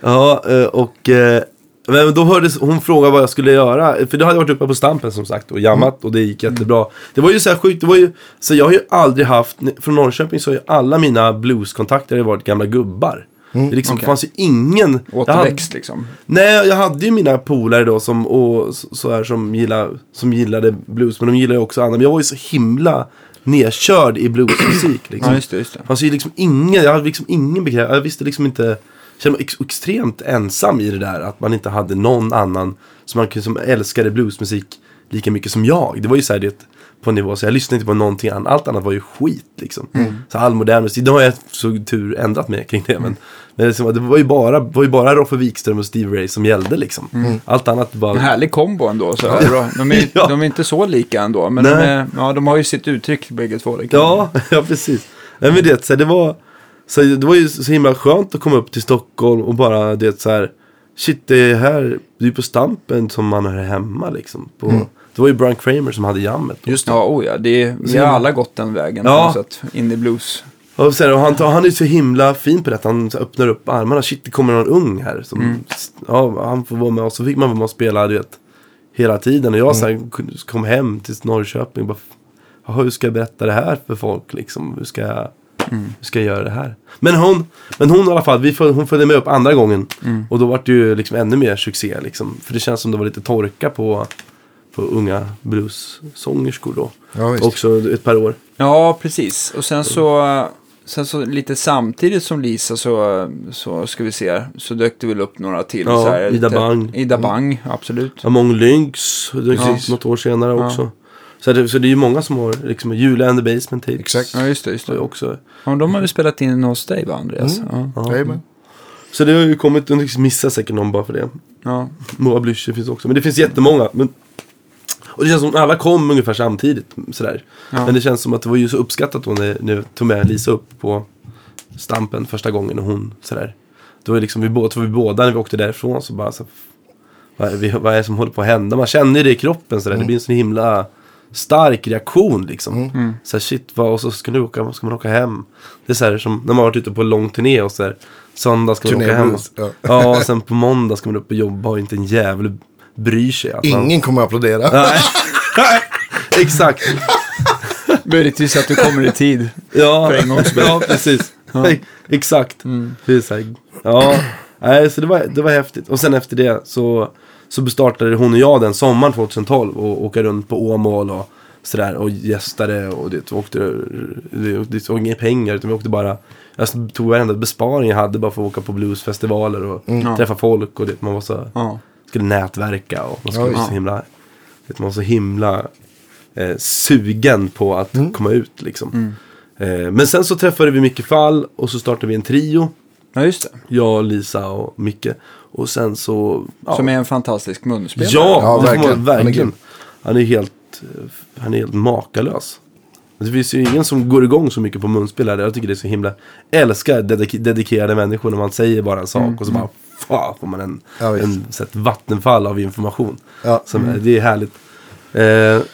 [SPEAKER 1] Ja, eh, och eh, men då hördes, hon frågade vad jag skulle göra. För då hade jag varit uppe på Stampen som sagt och jammat och det gick jättebra. Det var ju så här sjukt, det var ju, så jag har ju aldrig haft, från Norrköping så har ju alla mina blueskontakter varit gamla gubbar. Det liksom
[SPEAKER 3] okej.
[SPEAKER 1] fanns ju ingen... jag hade-
[SPEAKER 3] Återväxt liksom.
[SPEAKER 1] Nej, jag hade ju mina polare då som, och, så, så här, som, gillade, som gillade blues. Men de gillade ju också andra. Men jag var ju så himla nedkörd i bluesmusik. Liksom.
[SPEAKER 3] Ja, just det. Just. Det
[SPEAKER 1] fanns ju liksom ingen, jag hade liksom ingen bekräftelse. Jag visste liksom inte, jag kände mig ex extremt ensam i det där. Att man inte hade någon annan som, man, kunde- som älskade bluesmusik lika mycket som jag. Det var ju så här det på en nivå, så jag lyssnade inte på någonting annat. Allt annat var ju skit liksom. Så all modern musik, då har jag så tur ändrat mig kring det. Men, men det, det var ju bara, var ju bara Roffe Wikström och Steve Ray som gällde liksom. Allt annat var...
[SPEAKER 3] En härlig kombo ändå. Så de, är,
[SPEAKER 1] Ja.
[SPEAKER 3] de är inte så lika ändå, men de, är, ja, de har ju sitt uttryck bägge två. det kan
[SPEAKER 1] Ja, ja precis. Men det, så här, det, var, så det var ju så himla skönt att komma upp till Stockholm och bara det så här. Shit, det är här, det är på Stampen som man är hemma liksom. På, Det var ju Brian Kramer som hade jammet. då.
[SPEAKER 2] Just det.
[SPEAKER 3] Ja, oh ja. Det är, vi har alla gått den vägen
[SPEAKER 1] Ja.
[SPEAKER 3] på något sätt. In i blues.
[SPEAKER 1] Och, så här, och han, han är så himla fin på det. Han öppnar upp armarna. Shit, det kommer någon ung här. Som, ja, han får vara med. Och så fick man vara med och spela, du vet. Hela tiden. Och jag så här, kom hem till Norrköping. Bara, hur ska jag berätta det här för folk liksom? Hur ska jag, hur ska jag göra det här? Men hon, men hon i alla fall, vi, föl- hon följde med upp andra gången. Och då var det ju liksom ännu mer succé liksom. För det känns som det var lite torka på, på unga bluessångerskor då.
[SPEAKER 2] Ja.
[SPEAKER 1] Också ett par år.
[SPEAKER 3] Ja, precis. Och sen så, sen så lite samtidigt som Lisa så, så ska vi se, så dök det väl upp några till.
[SPEAKER 1] Ja,
[SPEAKER 3] så här,
[SPEAKER 1] Ida
[SPEAKER 3] lite-
[SPEAKER 1] Bang.
[SPEAKER 3] Ida Bang, absolut.
[SPEAKER 1] Among Lynx, det
[SPEAKER 3] Ja.
[SPEAKER 1] ja. något år senare också. Så, det, så det är ju många som har, liksom, Julia and the Basement Tapes.
[SPEAKER 2] Exakt.
[SPEAKER 3] Ja, just det. Just
[SPEAKER 1] ju
[SPEAKER 3] det.
[SPEAKER 1] också.
[SPEAKER 3] Ja, de har vi spelat in hos dig va, Andreas? Ja.
[SPEAKER 1] Ja.
[SPEAKER 2] Jajamän.
[SPEAKER 1] Så det har ju kommit, och liksom missar säkert någon bara för det.
[SPEAKER 3] Ja.
[SPEAKER 1] Moa Blücher finns också, men det finns jättemånga. Men, och det känns som att alla kom ungefär samtidigt. Sådär.
[SPEAKER 3] Ja.
[SPEAKER 1] Men det känns som att det var ju så uppskattat då när, när jag tog med Lisa upp på Stampen första gången och hon sådär. Då var, liksom, vi, båda, vi båda när vi åkte därifrån så bara så, vad, är, vad är det som håller på att hända? Man känner ju det i kroppen sådär. Det blir en sån himla stark reaktion liksom. Så här, shit, vad, och så ska, du åka, ska man åka hem. Det är så här som när man har varit ute på lång turné och så här, söndag ska man åka hem.
[SPEAKER 2] Turnéblues, ja.
[SPEAKER 1] Ja, och sen på måndag ska man upp och jobba och inte en jävel bryr sig. Att man-
[SPEAKER 2] Ingen kommer att applådera.
[SPEAKER 1] Nej. Exakt.
[SPEAKER 3] Möjligtvis att du kommer i tid.
[SPEAKER 1] Ja,
[SPEAKER 3] För en gångs skull.
[SPEAKER 1] ja precis. Exakt. Det är så här, ja. Nej, så det var, det var häftigt. Och sen efter det så, så startade hon och jag den sommaren 2012 och åka runt på Åmål och sådär och gästade och det åkte, det, det tog inga pengar utan vi åkte bara jag tog varenda besparing jag hade bara för att åka på bluesfestivaler och
[SPEAKER 3] Ja.
[SPEAKER 1] träffa folk och det, man var så,
[SPEAKER 3] Ja.
[SPEAKER 1] skulle nätverka och man skulle
[SPEAKER 2] Ja,
[SPEAKER 1] så himla, vet, man var så himla eh, sugen på att komma ut liksom. Eh, men sen så träffade vi Micke Fall och så startade vi en trio.
[SPEAKER 3] Ja, just det.
[SPEAKER 1] Jag, Lisa och Micke. Och sen så... Ja,
[SPEAKER 3] Som är en fantastisk munspelare.
[SPEAKER 1] ja,
[SPEAKER 2] Ja, verkligen. Han är
[SPEAKER 1] verkligen. Han är helt, han är helt makalös. Det finns ju ingen som går igång så mycket på munspelare. Jag tycker det är så himla... Älskar dedik- dedikerade människor när man säger bara en sak och så bara... Fan, får man en,
[SPEAKER 2] Ja,
[SPEAKER 1] en så ett vattenfall av information.
[SPEAKER 2] Ja.
[SPEAKER 1] Som, är- Det är härligt. Eh,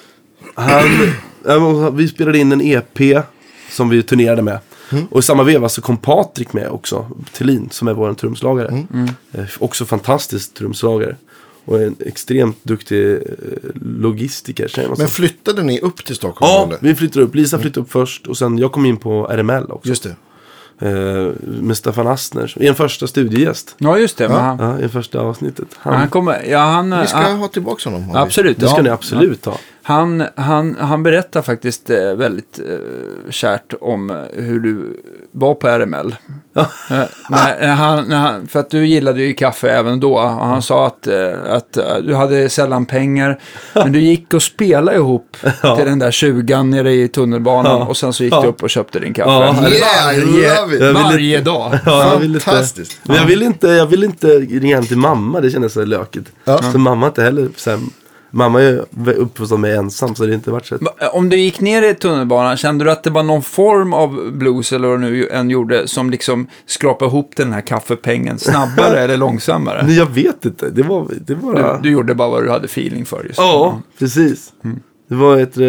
[SPEAKER 1] han, vi spelade in en EP som vi turnerade med. Och i samma veva så kom Patrik med också. Thelin som är vår trumslagare. Eh, också fantastisk trumslagare. Och en extremt duktig eh, logistiker.
[SPEAKER 2] Men flyttade ni upp till Stockholm?
[SPEAKER 1] Ja,
[SPEAKER 2] eller?
[SPEAKER 1] vi flyttade upp. Lisa flyttade upp först och sen jag kom in på RML också.
[SPEAKER 2] Just det.
[SPEAKER 1] Eh, med Staffan Astner. I en första studiegäst.
[SPEAKER 3] Ja, just det. Men han,
[SPEAKER 1] Ja, i första avsnittet. Han,
[SPEAKER 3] han kommer... Ja, han...
[SPEAKER 2] Vi ska
[SPEAKER 3] han
[SPEAKER 2] ha tillbaka honom. vi-
[SPEAKER 3] absolut.
[SPEAKER 1] det ska
[SPEAKER 3] ja.
[SPEAKER 1] ni absolut ha.
[SPEAKER 3] Han, han, han berättar faktiskt eh, väldigt eh, kärt om eh, hur du var på RML.
[SPEAKER 1] Ja.
[SPEAKER 3] När, när han, när han, för att du gillade ju kaffe även då. Och han sa att, att du hade sällan pengar. Men du gick och spelade ihop till den där 20 nere i tunnelbanan.
[SPEAKER 1] Ja.
[SPEAKER 3] Och sen så gick
[SPEAKER 1] Ja.
[SPEAKER 3] du upp och köpte din kaffe.
[SPEAKER 1] Ja,
[SPEAKER 2] Yeah,
[SPEAKER 3] varje, varje dag.
[SPEAKER 1] Ja, jag vill inte,
[SPEAKER 2] Fantastiskt.
[SPEAKER 1] jag vill inte, jag vill inte ringa hem till mamma, det kändes så lökigt.
[SPEAKER 2] Ja.
[SPEAKER 1] Så mamma inte heller, så här, mamma är uppfostrad med ensam så det har inte varit så.
[SPEAKER 3] Om du gick ner i tunnelbanan, kände du att det var någon form av blues eller vad du nu än gjorde som liksom skrapade ihop den här kaffepengen snabbare eller långsammare?
[SPEAKER 1] Nej, jag vet inte, det var, det var bara...
[SPEAKER 3] Du, du gjorde bara vad du hade feeling för just
[SPEAKER 1] Ja, precis. Det var ett... Eh,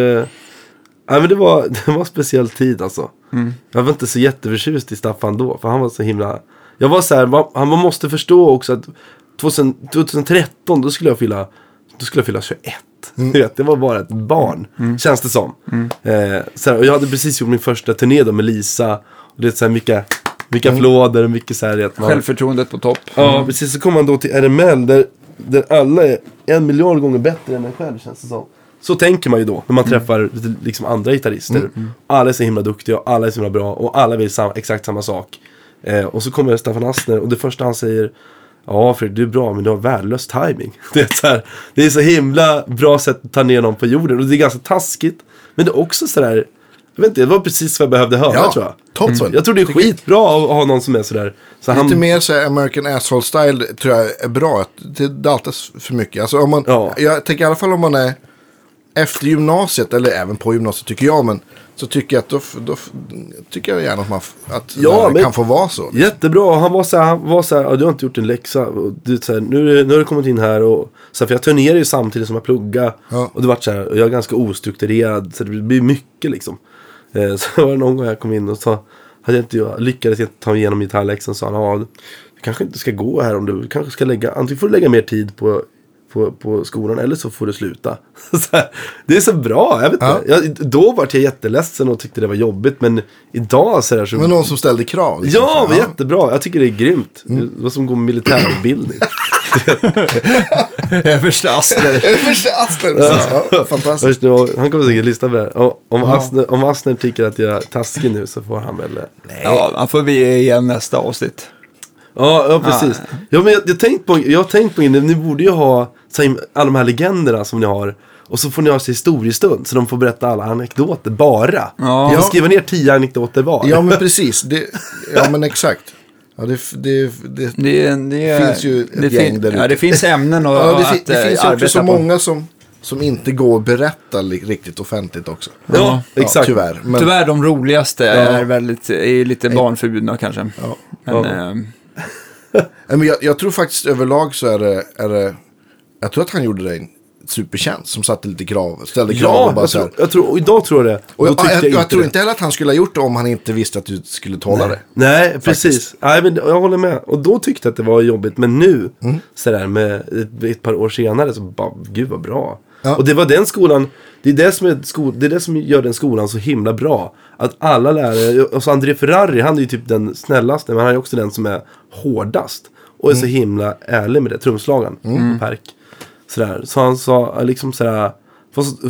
[SPEAKER 1] nej, men det var, det var en speciell tid alltså. Jag var inte så jätteförtjust i Staffan då, för han var så himla... Jag var så här, han man måste förstå också att 2000, 2013, då skulle jag fylla, då skulle jag fylla 21. Du vet, det var bara ett barn, känns det som. Eh, så här, och jag hade precis gjort min första turné då med Lisa. Och det är så här mycket, mycket applåder och mycket så här... att man-
[SPEAKER 3] Självförtroendet på topp.
[SPEAKER 1] Ja, precis. Så kommer man då till RML där, där alla är en miljard gånger bättre än en själv känns det som. Så tänker man ju då när man träffar lite, liksom andra gitarrister. Alla är så himla duktiga och alla är så himla bra och alla vill sam- exakt samma sak. Eh, och så kommer Staffan Astner och det första han säger Ja Fredrik, du är bra men du har värdelös timing. Det är, så här, det är så himla bra sätt att ta ner någon på jorden och det är ganska taskigt. Men det är också sådär, jag vet inte, det var precis vad jag behövde höra
[SPEAKER 2] Ja,
[SPEAKER 1] tror jag.
[SPEAKER 2] toppen.
[SPEAKER 1] Jag tror det är skitbra att ha någon som är sådär. Så
[SPEAKER 2] Lite
[SPEAKER 1] han,
[SPEAKER 2] mer så här American Asshole Style tror jag är bra. Det daltas för mycket. Alltså om man,
[SPEAKER 1] Ja.
[SPEAKER 2] Jag tänker i alla fall om man är efter gymnasiet, eller även på gymnasiet tycker jag, men så tycker jag att då, då tycker jag gärna att, man, att
[SPEAKER 1] Ja,
[SPEAKER 2] det kan få vara så.
[SPEAKER 1] Jättebra, han var så här, han var så här, du har inte gjort din läxa. Du, så här, nu, nu har du kommit in här och, så här, för jag turnerar ju samtidigt som jag pluggar.
[SPEAKER 2] Ja.
[SPEAKER 1] Och det vart så här, och jag är ganska ostrukturerad, så det blir mycket liksom. Eh, så var det någon gång jag kom in och sa, hade jag inte, jag lyckades inte ta igenom gitarrläxan, sa han, ja, du kanske inte ska gå här om du kanske ska lägga, antingen får du lägga mer tid på på, på skolan eller så får du sluta. Det är så bra, jag vet
[SPEAKER 2] Ja.
[SPEAKER 1] inte. Jag, då var jag jätteledsen och tyckte det var jobbigt. Men idag så, där, så
[SPEAKER 2] Men någon som ställde krav. liksom.
[SPEAKER 1] Ja, men jättebra. Jag tycker det är grymt. Det var som att gå militärutbildning.
[SPEAKER 3] Överste Astner.
[SPEAKER 2] Är det Aspen? Ja, fantastiskt.
[SPEAKER 1] Han kommer säkert lyssna på det här. Om, Asner, om Asner tycker att jag är taskig nu så får han väl... eh,
[SPEAKER 3] Ja, han får vi igen nästa avsnitt.
[SPEAKER 1] Ja, ja precis. Ja, men jag, jag, tänkt på, jag har tänkt på ni, ni borde ju ha här, alla de här legenderna som ni har. Och så får ni ha sig historiestund så de får berätta alla anekdoter bara.
[SPEAKER 3] Ja.
[SPEAKER 1] Får skriva ner tio anekdoter var.
[SPEAKER 2] Ja, men precis. Det, ja, men exakt. Ja, det, det, det,
[SPEAKER 3] Det, det
[SPEAKER 2] finns ju ett
[SPEAKER 3] det
[SPEAKER 2] gäng där
[SPEAKER 3] Ja, det finns ämnen och,
[SPEAKER 2] ja, det,
[SPEAKER 3] att
[SPEAKER 2] det
[SPEAKER 3] eh,
[SPEAKER 2] finns ju också så
[SPEAKER 3] på.
[SPEAKER 2] många som, som inte går att berätta riktigt offentligt också.
[SPEAKER 1] Ja, exakt.
[SPEAKER 2] tyvärr. Men,
[SPEAKER 3] Tyvärr de roligaste är väldigt, är lite barnförbjudna kanske.
[SPEAKER 2] Ja.
[SPEAKER 3] Men,
[SPEAKER 1] Ja.
[SPEAKER 3] eh,
[SPEAKER 2] Nej, men jag, jag tror faktiskt överlag så är det, är det... Jag tror att han gjorde dig en supertjänst som satte lite krav, ställde krav
[SPEAKER 1] Ja,
[SPEAKER 2] och bara
[SPEAKER 1] jag tror, jag tror, och idag tror jag det.
[SPEAKER 2] Och jag,
[SPEAKER 1] tyckte
[SPEAKER 2] jag, jag, tror
[SPEAKER 1] det.
[SPEAKER 2] inte heller att han skulle ha gjort det om han inte visste att du skulle tåla det.
[SPEAKER 1] Nej, precis. Nej, men jag håller med. Och då tyckte jag att det var jobbigt. Men nu,
[SPEAKER 2] Mm.
[SPEAKER 1] sådär med ett, ett par år senare, så bara, gud vad bra.
[SPEAKER 2] Ja.
[SPEAKER 1] Och det var den skolan, det är det, som är skol, det är det som gör den skolan så himla bra. Att alla lärare, och så André Ferrari, han är ju typ den snällaste, men han är också den som är hårdast. Och är så himla ärlig med det, trumslagaren. Mm. Perk. Sådär. Så han sa liksom sådär.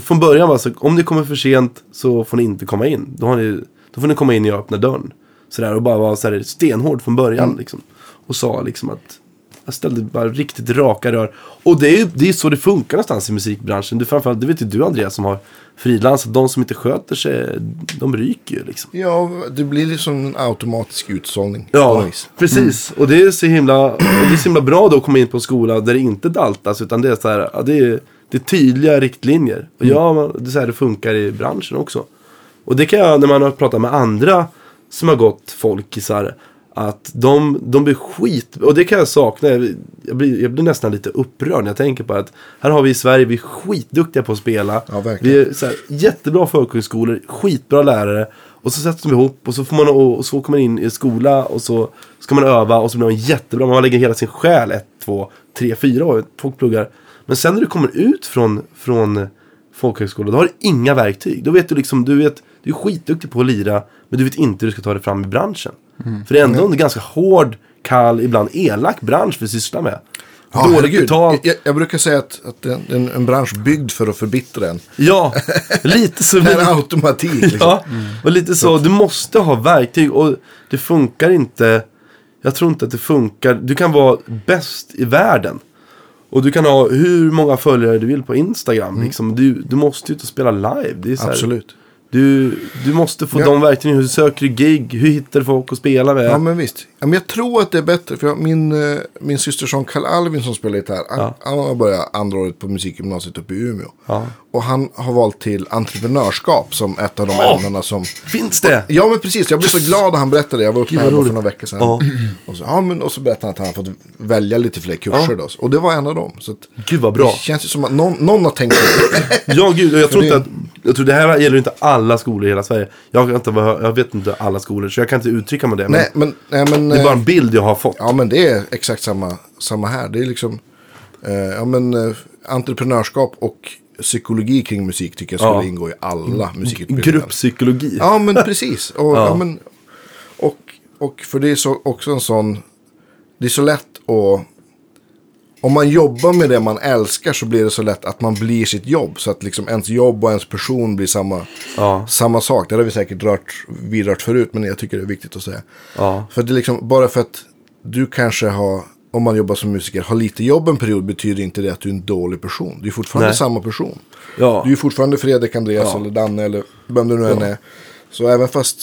[SPEAKER 1] Från början var det så om ni kommer för sent så får ni inte komma in. Då, ni, då får ni komma in när jag öppnar dörren. Sådär och bara vara sådär stenhård från början liksom. Och sa liksom att jag ställde bara riktigt raka rör. Och det är ju det är så det funkar någonstans i musikbranschen. Du, framförallt, det vet ju du Andreas som har frilansat. De som inte sköter sig, de ryker ju liksom.
[SPEAKER 2] Ja, det blir liksom en automatisk utsållning.
[SPEAKER 1] Ja, precis. Och det är, så himla, det är så himla bra då att komma in på en skola där det inte daltas. Utan det är så här, ja, det är, det är tydliga riktlinjer. Och ja, man- det är så här det funkar i branschen också. Och det kan jag, när man har pratat med andra som har gått folkisar. Att de, de blir skit, och det kan jag sakna. Jag blir, jag blir nästan lite upprörd när jag tänker på att här har vi i Sverige, vi är skitduktiga på att spela.
[SPEAKER 2] Ja,
[SPEAKER 1] vi är så här, jättebra folkhögskolor, skitbra lärare. Och så sätts de ihop och så, får man, och så kommer man in i skola och så ska man öva och så blir man jättebra. Man lägger hela sin själ ett, två, tre, fyra år. Folk pluggar. Men sen när du kommer ut från, från folkhögskolan, då har du inga verktyg. Då vet du liksom, du vet, du är skitduktig på att lira, men du vet inte hur du ska ta dig fram i branschen. För det är ändå en ganska hård, kall, ibland elak bransch vi sysslar med.
[SPEAKER 2] Ja,
[SPEAKER 1] Dåligt betalt.
[SPEAKER 2] Jag, jag brukar säga att, att det är en, en bransch byggd för att förbittra en.
[SPEAKER 1] Ja, lite så.
[SPEAKER 2] Per automatik. Liksom.
[SPEAKER 1] Ja, och lite så. Du måste ha verktyg och det funkar inte. Jag tror inte att det funkar. Du kan vara bäst i världen. Och du kan ha hur många följare du vill på Instagram. Liksom. Du, du måste ut och spela live.
[SPEAKER 2] Absolut.
[SPEAKER 1] Du, du måste få
[SPEAKER 2] Ja.
[SPEAKER 1] de verktygen. Hur söker du gig? Hur hittar du folk att spela med?
[SPEAKER 2] Ja men visst. Men jag tror att det är bättre. För jag, min, eh, min systerson Karl Alvin som spelar gitarr. Han,
[SPEAKER 1] Ja.
[SPEAKER 2] han har börjat andra året på musikgymnasiet uppe i Umeå.
[SPEAKER 1] Ja.
[SPEAKER 2] Och han har valt till entreprenörskap som ett av de
[SPEAKER 1] Ja.
[SPEAKER 2] ämnena som...
[SPEAKER 1] Finns det?
[SPEAKER 2] Ja men precis, jag blev så glad när han berättade. Jag var uppe med honom för några veckor sedan.
[SPEAKER 1] Ja.
[SPEAKER 2] Och, så, ja, men, och så berättade han att han har fått välja lite fler kurser. Då. Och det var en av dem. Så att,
[SPEAKER 1] Gud vad bra.
[SPEAKER 2] Det känns ju som att någon, någon har tänkt sig.
[SPEAKER 1] Ja, gud. och Jag tror
[SPEAKER 2] det-
[SPEAKER 1] inte att... Jag tror det här gäller inte alla skolor i hela Sverige. Jag, inte, jag vet inte alla skolor, så jag kan inte uttrycka mig det. Men
[SPEAKER 2] nej, men, nej, men,
[SPEAKER 1] det är bara
[SPEAKER 2] eh,
[SPEAKER 1] en bild jag har fått.
[SPEAKER 2] Ja men det är exakt samma, samma här. Det är liksom eh, ja, men, eh, entreprenörskap och psykologi kring musik tycker jag skulle
[SPEAKER 1] Ja.
[SPEAKER 2] Ingå i alla musikutbildningar.
[SPEAKER 1] Grupppsykologi.
[SPEAKER 2] Ja men precis. Och,
[SPEAKER 1] Ja.
[SPEAKER 2] ja. men, och, och för det är så, också en sån, det är så lätt att om man jobbar med det man älskar så blir det så lätt att man blir sitt jobb. Så att liksom ens jobb och ens person blir samma,
[SPEAKER 1] Ja.
[SPEAKER 2] samma sak. Det har vi säkert rört, vidrört förut men jag tycker det är viktigt att säga.
[SPEAKER 1] Ja.
[SPEAKER 2] För det är liksom, bara för att du kanske har, om man jobbar som musiker, har lite jobb en period betyder inte det att du är en dålig person. Du är fortfarande
[SPEAKER 1] Nej.
[SPEAKER 2] samma person.
[SPEAKER 1] Ja.
[SPEAKER 2] Du är fortfarande Fredrik, Andreas eller Danne eller vem du nu än är. Så även fast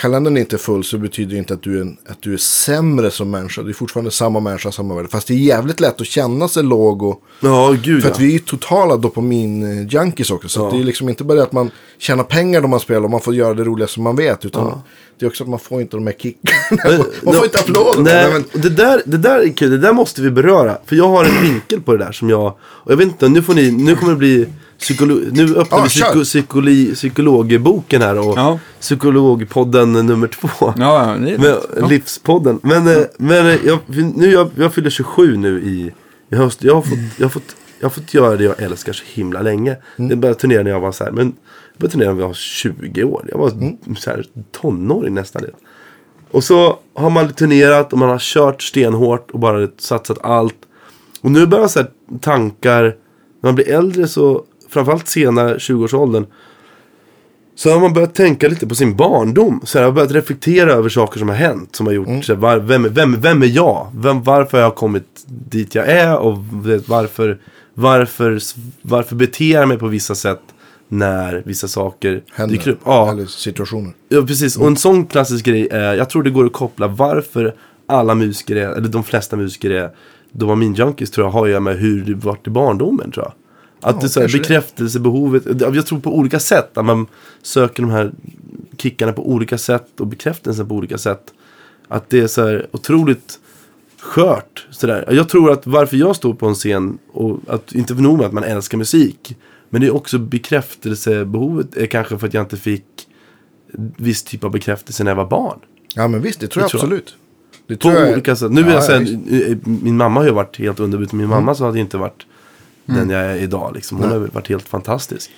[SPEAKER 2] kalendern inte är full så betyder det inte att du, är en, att du är sämre som människa. Du är fortfarande samma människa, samma värde. Fast det är jävligt lätt att känna sig låg och
[SPEAKER 1] Ja, gud
[SPEAKER 2] för
[SPEAKER 1] ja.
[SPEAKER 2] att vi är ju totala dopamin-junkies också. Så
[SPEAKER 1] Ja.
[SPEAKER 2] det är liksom inte bara det att man tjänar pengar då man spelar och man får göra det roliga som man vet. Utan det är också att man får inte de här kickarna. man får inte applåder.
[SPEAKER 1] Nej,
[SPEAKER 2] Nej, men,
[SPEAKER 1] det, där, det där är kul, det där måste vi beröra. För jag har en vinkel på det där som jag... Och jag vet inte, nu får ni, nu kommer det bli psykolo, Nu öppnar
[SPEAKER 2] Ja,
[SPEAKER 1] vi psyko, psykologi, psykologboken här och
[SPEAKER 3] Ja.
[SPEAKER 1] psykologpodden nummer två.
[SPEAKER 3] Ja, det är
[SPEAKER 1] Men,
[SPEAKER 3] ja.
[SPEAKER 1] Livspodden. Men, eh, men eh, jag, nu, jag, jag fyller 27 nu i, i höst. Jag har, fått, jag, har fått, jag har fått göra det jag älskar så himla länge. Det började turnera när jag var så här. Men jag började turnera när jag var 20 år. Jag var så här, tonåring nästan. Och så har man turnerat och man har kört stenhårt och bara satsat allt. Och nu börjar så här tankar, när man blir äldre så, framförallt senare 20-årsåldern. Så har man börjat tänka lite på sin barndom. Så här, har börjat reflektera över saker som har hänt. Som har gjort, så här, var, vem, vem, vem är jag? Vem, varför har jag kommit dit jag är? Och varför, varför, varför beter jag mig på vissa sätt när vissa saker
[SPEAKER 2] händer.
[SPEAKER 1] dyker upp? Ja.
[SPEAKER 2] Eller situationer.
[SPEAKER 1] Ja, precis. Och en sån klassisk grej är, jag tror det går att koppla varför alla musiker är, eller de flesta musiker är dopaminjunkies tror jag har jag med hur det varit i barndomen tror jag. Att
[SPEAKER 2] Ja,
[SPEAKER 1] det är så här, bekräftelsebehovet, jag tror på olika sätt, att man söker de här kickarna på olika sätt och bekräftelsen på olika sätt. Att det är så här otroligt skört. Så där. Jag tror att varför jag står på en scen, och att inte för nog med att man älskar musik, men det är också bekräftelsebehovet är kanske för att jag inte fick viss typ av bekräftelse när jag var barn.
[SPEAKER 2] Ja men visst, det tror
[SPEAKER 1] Det
[SPEAKER 2] jag
[SPEAKER 1] tror jag.
[SPEAKER 2] absolut. Det
[SPEAKER 1] På
[SPEAKER 2] tror jag-
[SPEAKER 1] olika sätt. Nu är
[SPEAKER 2] Ja,
[SPEAKER 1] jag så här,
[SPEAKER 2] ja. Mm.
[SPEAKER 1] min mamma har ju varit helt underbar. Min mamma så hade inte varit den jag är idag. Liksom. Hon
[SPEAKER 2] Nej.
[SPEAKER 1] har varit helt fantastisk.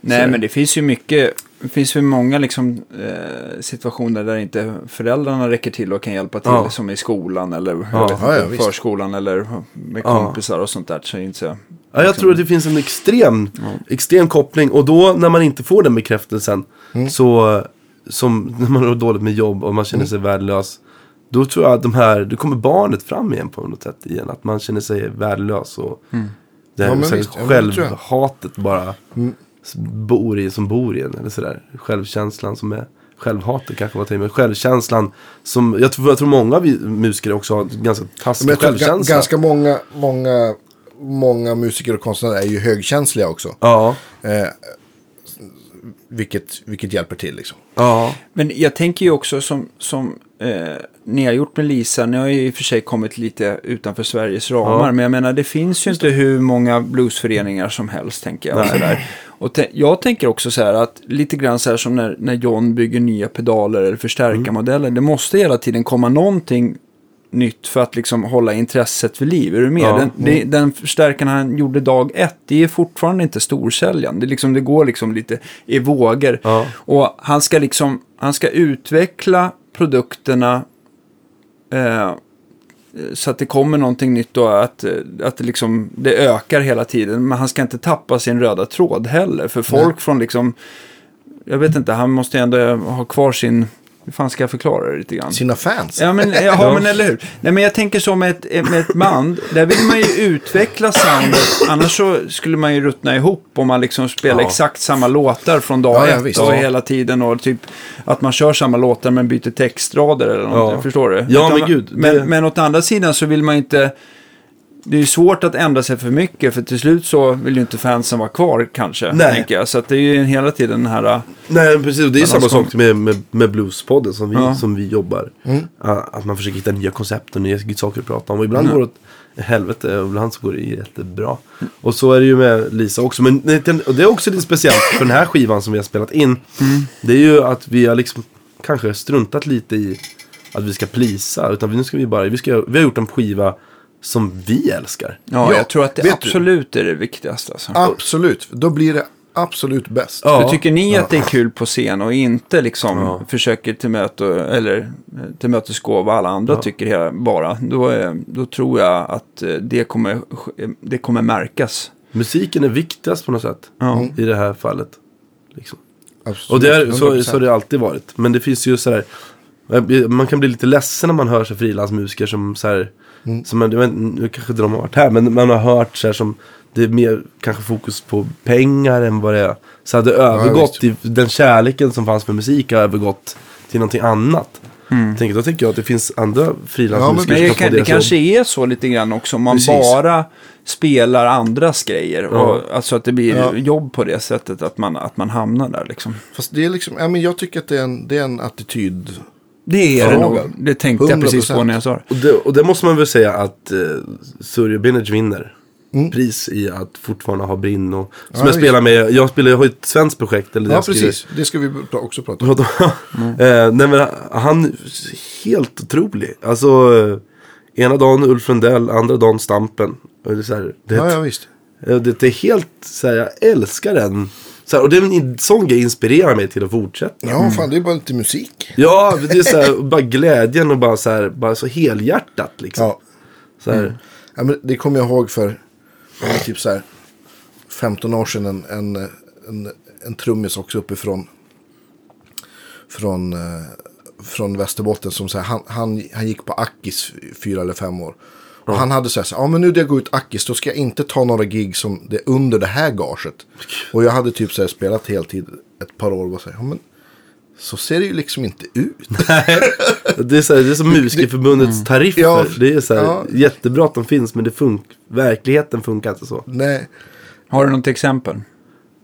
[SPEAKER 3] Nej,
[SPEAKER 1] Så-
[SPEAKER 3] men det finns ju mycket, det finns ju många liksom, eh, situationer där inte föräldrarna räcker till och kan hjälpa till.
[SPEAKER 1] Ja.
[SPEAKER 3] Som i skolan eller
[SPEAKER 1] Ja.
[SPEAKER 3] vet
[SPEAKER 2] Ja, ja,
[SPEAKER 3] förskolan eller med
[SPEAKER 1] Ja.
[SPEAKER 3] kompisar och sånt där. Så inte så,
[SPEAKER 1] Ja, jag tror att det finns en extrem, extrem koppling. Och då när man inte får den bekräftelsen, så som när man har dåligt med jobb och man känner sig värdelös. Då tror jag att de här, då kommer barnet fram igen på något sätt igen. Att man känner sig värdelös och det här
[SPEAKER 2] Ja, visst.
[SPEAKER 1] Självhatet bara s- bor i, som bor i en. Eller sådär. Självkänslan som är, självhatet kanske var till men självkänslan som, jag tror, jag tror många vi, musiker också har ganska taskig självkänsla.
[SPEAKER 2] ganska många, många, många musiker och konstnärer är ju högkänsliga också.
[SPEAKER 1] Ja,
[SPEAKER 2] Eh, vilket, vilket hjälper till liksom.
[SPEAKER 1] ja.
[SPEAKER 3] Men jag tänker ju också som, som eh, ni har gjort med Lisa, ni har ju i och för sig kommit lite utanför Sveriges ramar,
[SPEAKER 1] Ja.
[SPEAKER 3] men jag menar det finns ju inte hur många bluesföreningar som helst, tänker jag. Sådär. och jag tänker också så här att lite grann så här som när, när John bygger nya pedaler eller förstärkarmodeller, det måste hela tiden komma någonting nytt för att liksom hålla intresset vid liv. Är du med?
[SPEAKER 1] Ja.
[SPEAKER 3] Den, det, den förstärkaren han gjorde dag ett, det är fortfarande inte storsäljaren. Det, liksom, det går liksom lite i vågor.
[SPEAKER 1] Ja.
[SPEAKER 3] Och han ska liksom, han ska utveckla produkterna eh, så att det kommer någonting nytt då, att, att det, liksom, det ökar hela tiden. Men han ska inte tappa sin röda tråd heller. För folk från liksom, jag vet inte, han måste ändå ha kvar sin, hur fan ska jag förklara det lite grann?
[SPEAKER 2] Sina fans.
[SPEAKER 3] Ja, men, jaha, men eller hur. Nej, men jag tänker så med ett, med ett band. Där vill man ju utveckla soundet. Annars så skulle man ju ruttna ihop om man liksom spelar
[SPEAKER 1] Ja.
[SPEAKER 3] exakt samma låtar från dag
[SPEAKER 2] Ja, ja,
[SPEAKER 3] ett
[SPEAKER 2] visst.
[SPEAKER 3] och
[SPEAKER 2] Ja.
[SPEAKER 3] hela tiden. Och typ att man kör samma låtar men byter textrader eller någonting.
[SPEAKER 1] Ja.
[SPEAKER 3] Förstår du?
[SPEAKER 1] Ja, men
[SPEAKER 3] man-
[SPEAKER 1] gud,
[SPEAKER 3] Men,
[SPEAKER 1] det-
[SPEAKER 3] men åt andra sidan så vill man ju inte... Det är ju svårt att ändra sig för mycket för till slut så vill ju inte fansen vara kvar kanske.
[SPEAKER 1] Nej.
[SPEAKER 3] Tänker jag. Så att det är ju hela tiden den här...
[SPEAKER 1] Nej, precis. Och Det är samma sak med, med, med Bluespodden som vi,
[SPEAKER 3] Ja.
[SPEAKER 1] som vi jobbar. Ja, Att man försöker hitta nya koncept och nya saker att prata om. Och ibland
[SPEAKER 3] Mm.
[SPEAKER 1] går det åt helvete och ibland så går det jättebra. Och så är det ju med Lisa också. Men det, och det är också lite speciellt för den här skivan som vi har spelat in.
[SPEAKER 3] Mm.
[SPEAKER 1] Det är ju att vi har liksom kanske struntat lite i att vi ska plisa. Utan nu ska vi bara, vi, ska, vi har gjort en skiva som vi älskar.
[SPEAKER 3] Ja,
[SPEAKER 2] Ja,
[SPEAKER 3] jag tror att det
[SPEAKER 2] vet du-
[SPEAKER 3] absolut är det viktigaste. Alltså.
[SPEAKER 2] Absolut, då blir det absolut bäst.
[SPEAKER 1] Ja.
[SPEAKER 3] För tycker ni att det är kul på scen och inte liksom
[SPEAKER 1] Ja.
[SPEAKER 3] försöker tillmöte, eller tillmötesgå vad alla andra tycker hela, bara, då, är, då tror jag att eh, det kommer, det kommer märkas.
[SPEAKER 1] Musiken är viktigast på något sätt.
[SPEAKER 3] Ja.
[SPEAKER 1] I det här fallet. Liksom.
[SPEAKER 2] Absolut,
[SPEAKER 1] Och det är, så,
[SPEAKER 2] 100%.
[SPEAKER 1] så har det alltid varit. Men det finns ju så här. Man kan bli lite ledsen när man hör frilansmusiker som så här. Som, jag vet, inte, nu kanske inte de har varit här. Men man har hört så här som. Det är mer kanske fokus på pengar än vad det är. Så hade övergått i den kärleken som fanns för musik har övergått till någonting annat. Tänker, då tänker jag att det finns andra frilansmusiker
[SPEAKER 3] Men det,
[SPEAKER 1] som kan
[SPEAKER 3] det
[SPEAKER 1] deras
[SPEAKER 3] kanske är så lite grann också, om man
[SPEAKER 1] Precis.
[SPEAKER 3] bara spelar andras grejer. Och, alltså att det blir
[SPEAKER 2] Ja.
[SPEAKER 3] jobb på det sättet, att man, att man hamnar där liksom.
[SPEAKER 2] Fast det är liksom, ja, men jag tycker att det är en, det är en attityd.
[SPEAKER 3] Det är det nog. Det tänkte jag precis på
[SPEAKER 2] 100%.
[SPEAKER 3] när jag sa det.
[SPEAKER 1] Och det, och det måste man väl säga att eh, Surya Binage vinner.
[SPEAKER 2] Mm.
[SPEAKER 1] Pris i att fortfarande ha Brinn och som
[SPEAKER 2] Ja,
[SPEAKER 1] jag spelar med. Jag spelar, jag har ju ett svenskt projekt. Eller
[SPEAKER 2] Ja,
[SPEAKER 1] jag skriver-
[SPEAKER 2] precis. Det ska vi också prata om.
[SPEAKER 1] Om. eh, nej men han är helt otrolig. Alltså eh, ena dagen Ulf Lundell, andra dagen Stampen. Och det, är så här, det,
[SPEAKER 2] Ja, ja, visst.
[SPEAKER 1] eh, det, det är helt så här, jag älskar den. Så här, och det är en sån grej inspirerar mig till att fortsätta.
[SPEAKER 2] Ja, fan, det är bara lite musik.
[SPEAKER 1] Ja, det är så här, bara glädjen och bara så här, bara så helhjärtat liksom.
[SPEAKER 2] Ja.
[SPEAKER 1] Så här,
[SPEAKER 2] Ja, men det kommer jag ihåg för typ så här 15 år sedan. En, en, en, en trummis också uppifrån. Från, eh, från Västerbotten. Som så här, han, han, han gick på Akis fyra eller fem år. Och han hade så här, ja men nu när jag går ut Akis då ska jag inte ta några gig som det är under det här gaget. Och jag hade typ så här spelat heltid ett par år och så här, ja men så ser det ju liksom inte ut.
[SPEAKER 1] Det är, så här, det är som Musikerförbundets tariffer.
[SPEAKER 2] Ja,
[SPEAKER 1] det är så här,
[SPEAKER 2] ja.
[SPEAKER 1] jättebra att de finns men det funk verkligheten funkar inte så.
[SPEAKER 2] Nej,
[SPEAKER 3] Har du något exempel?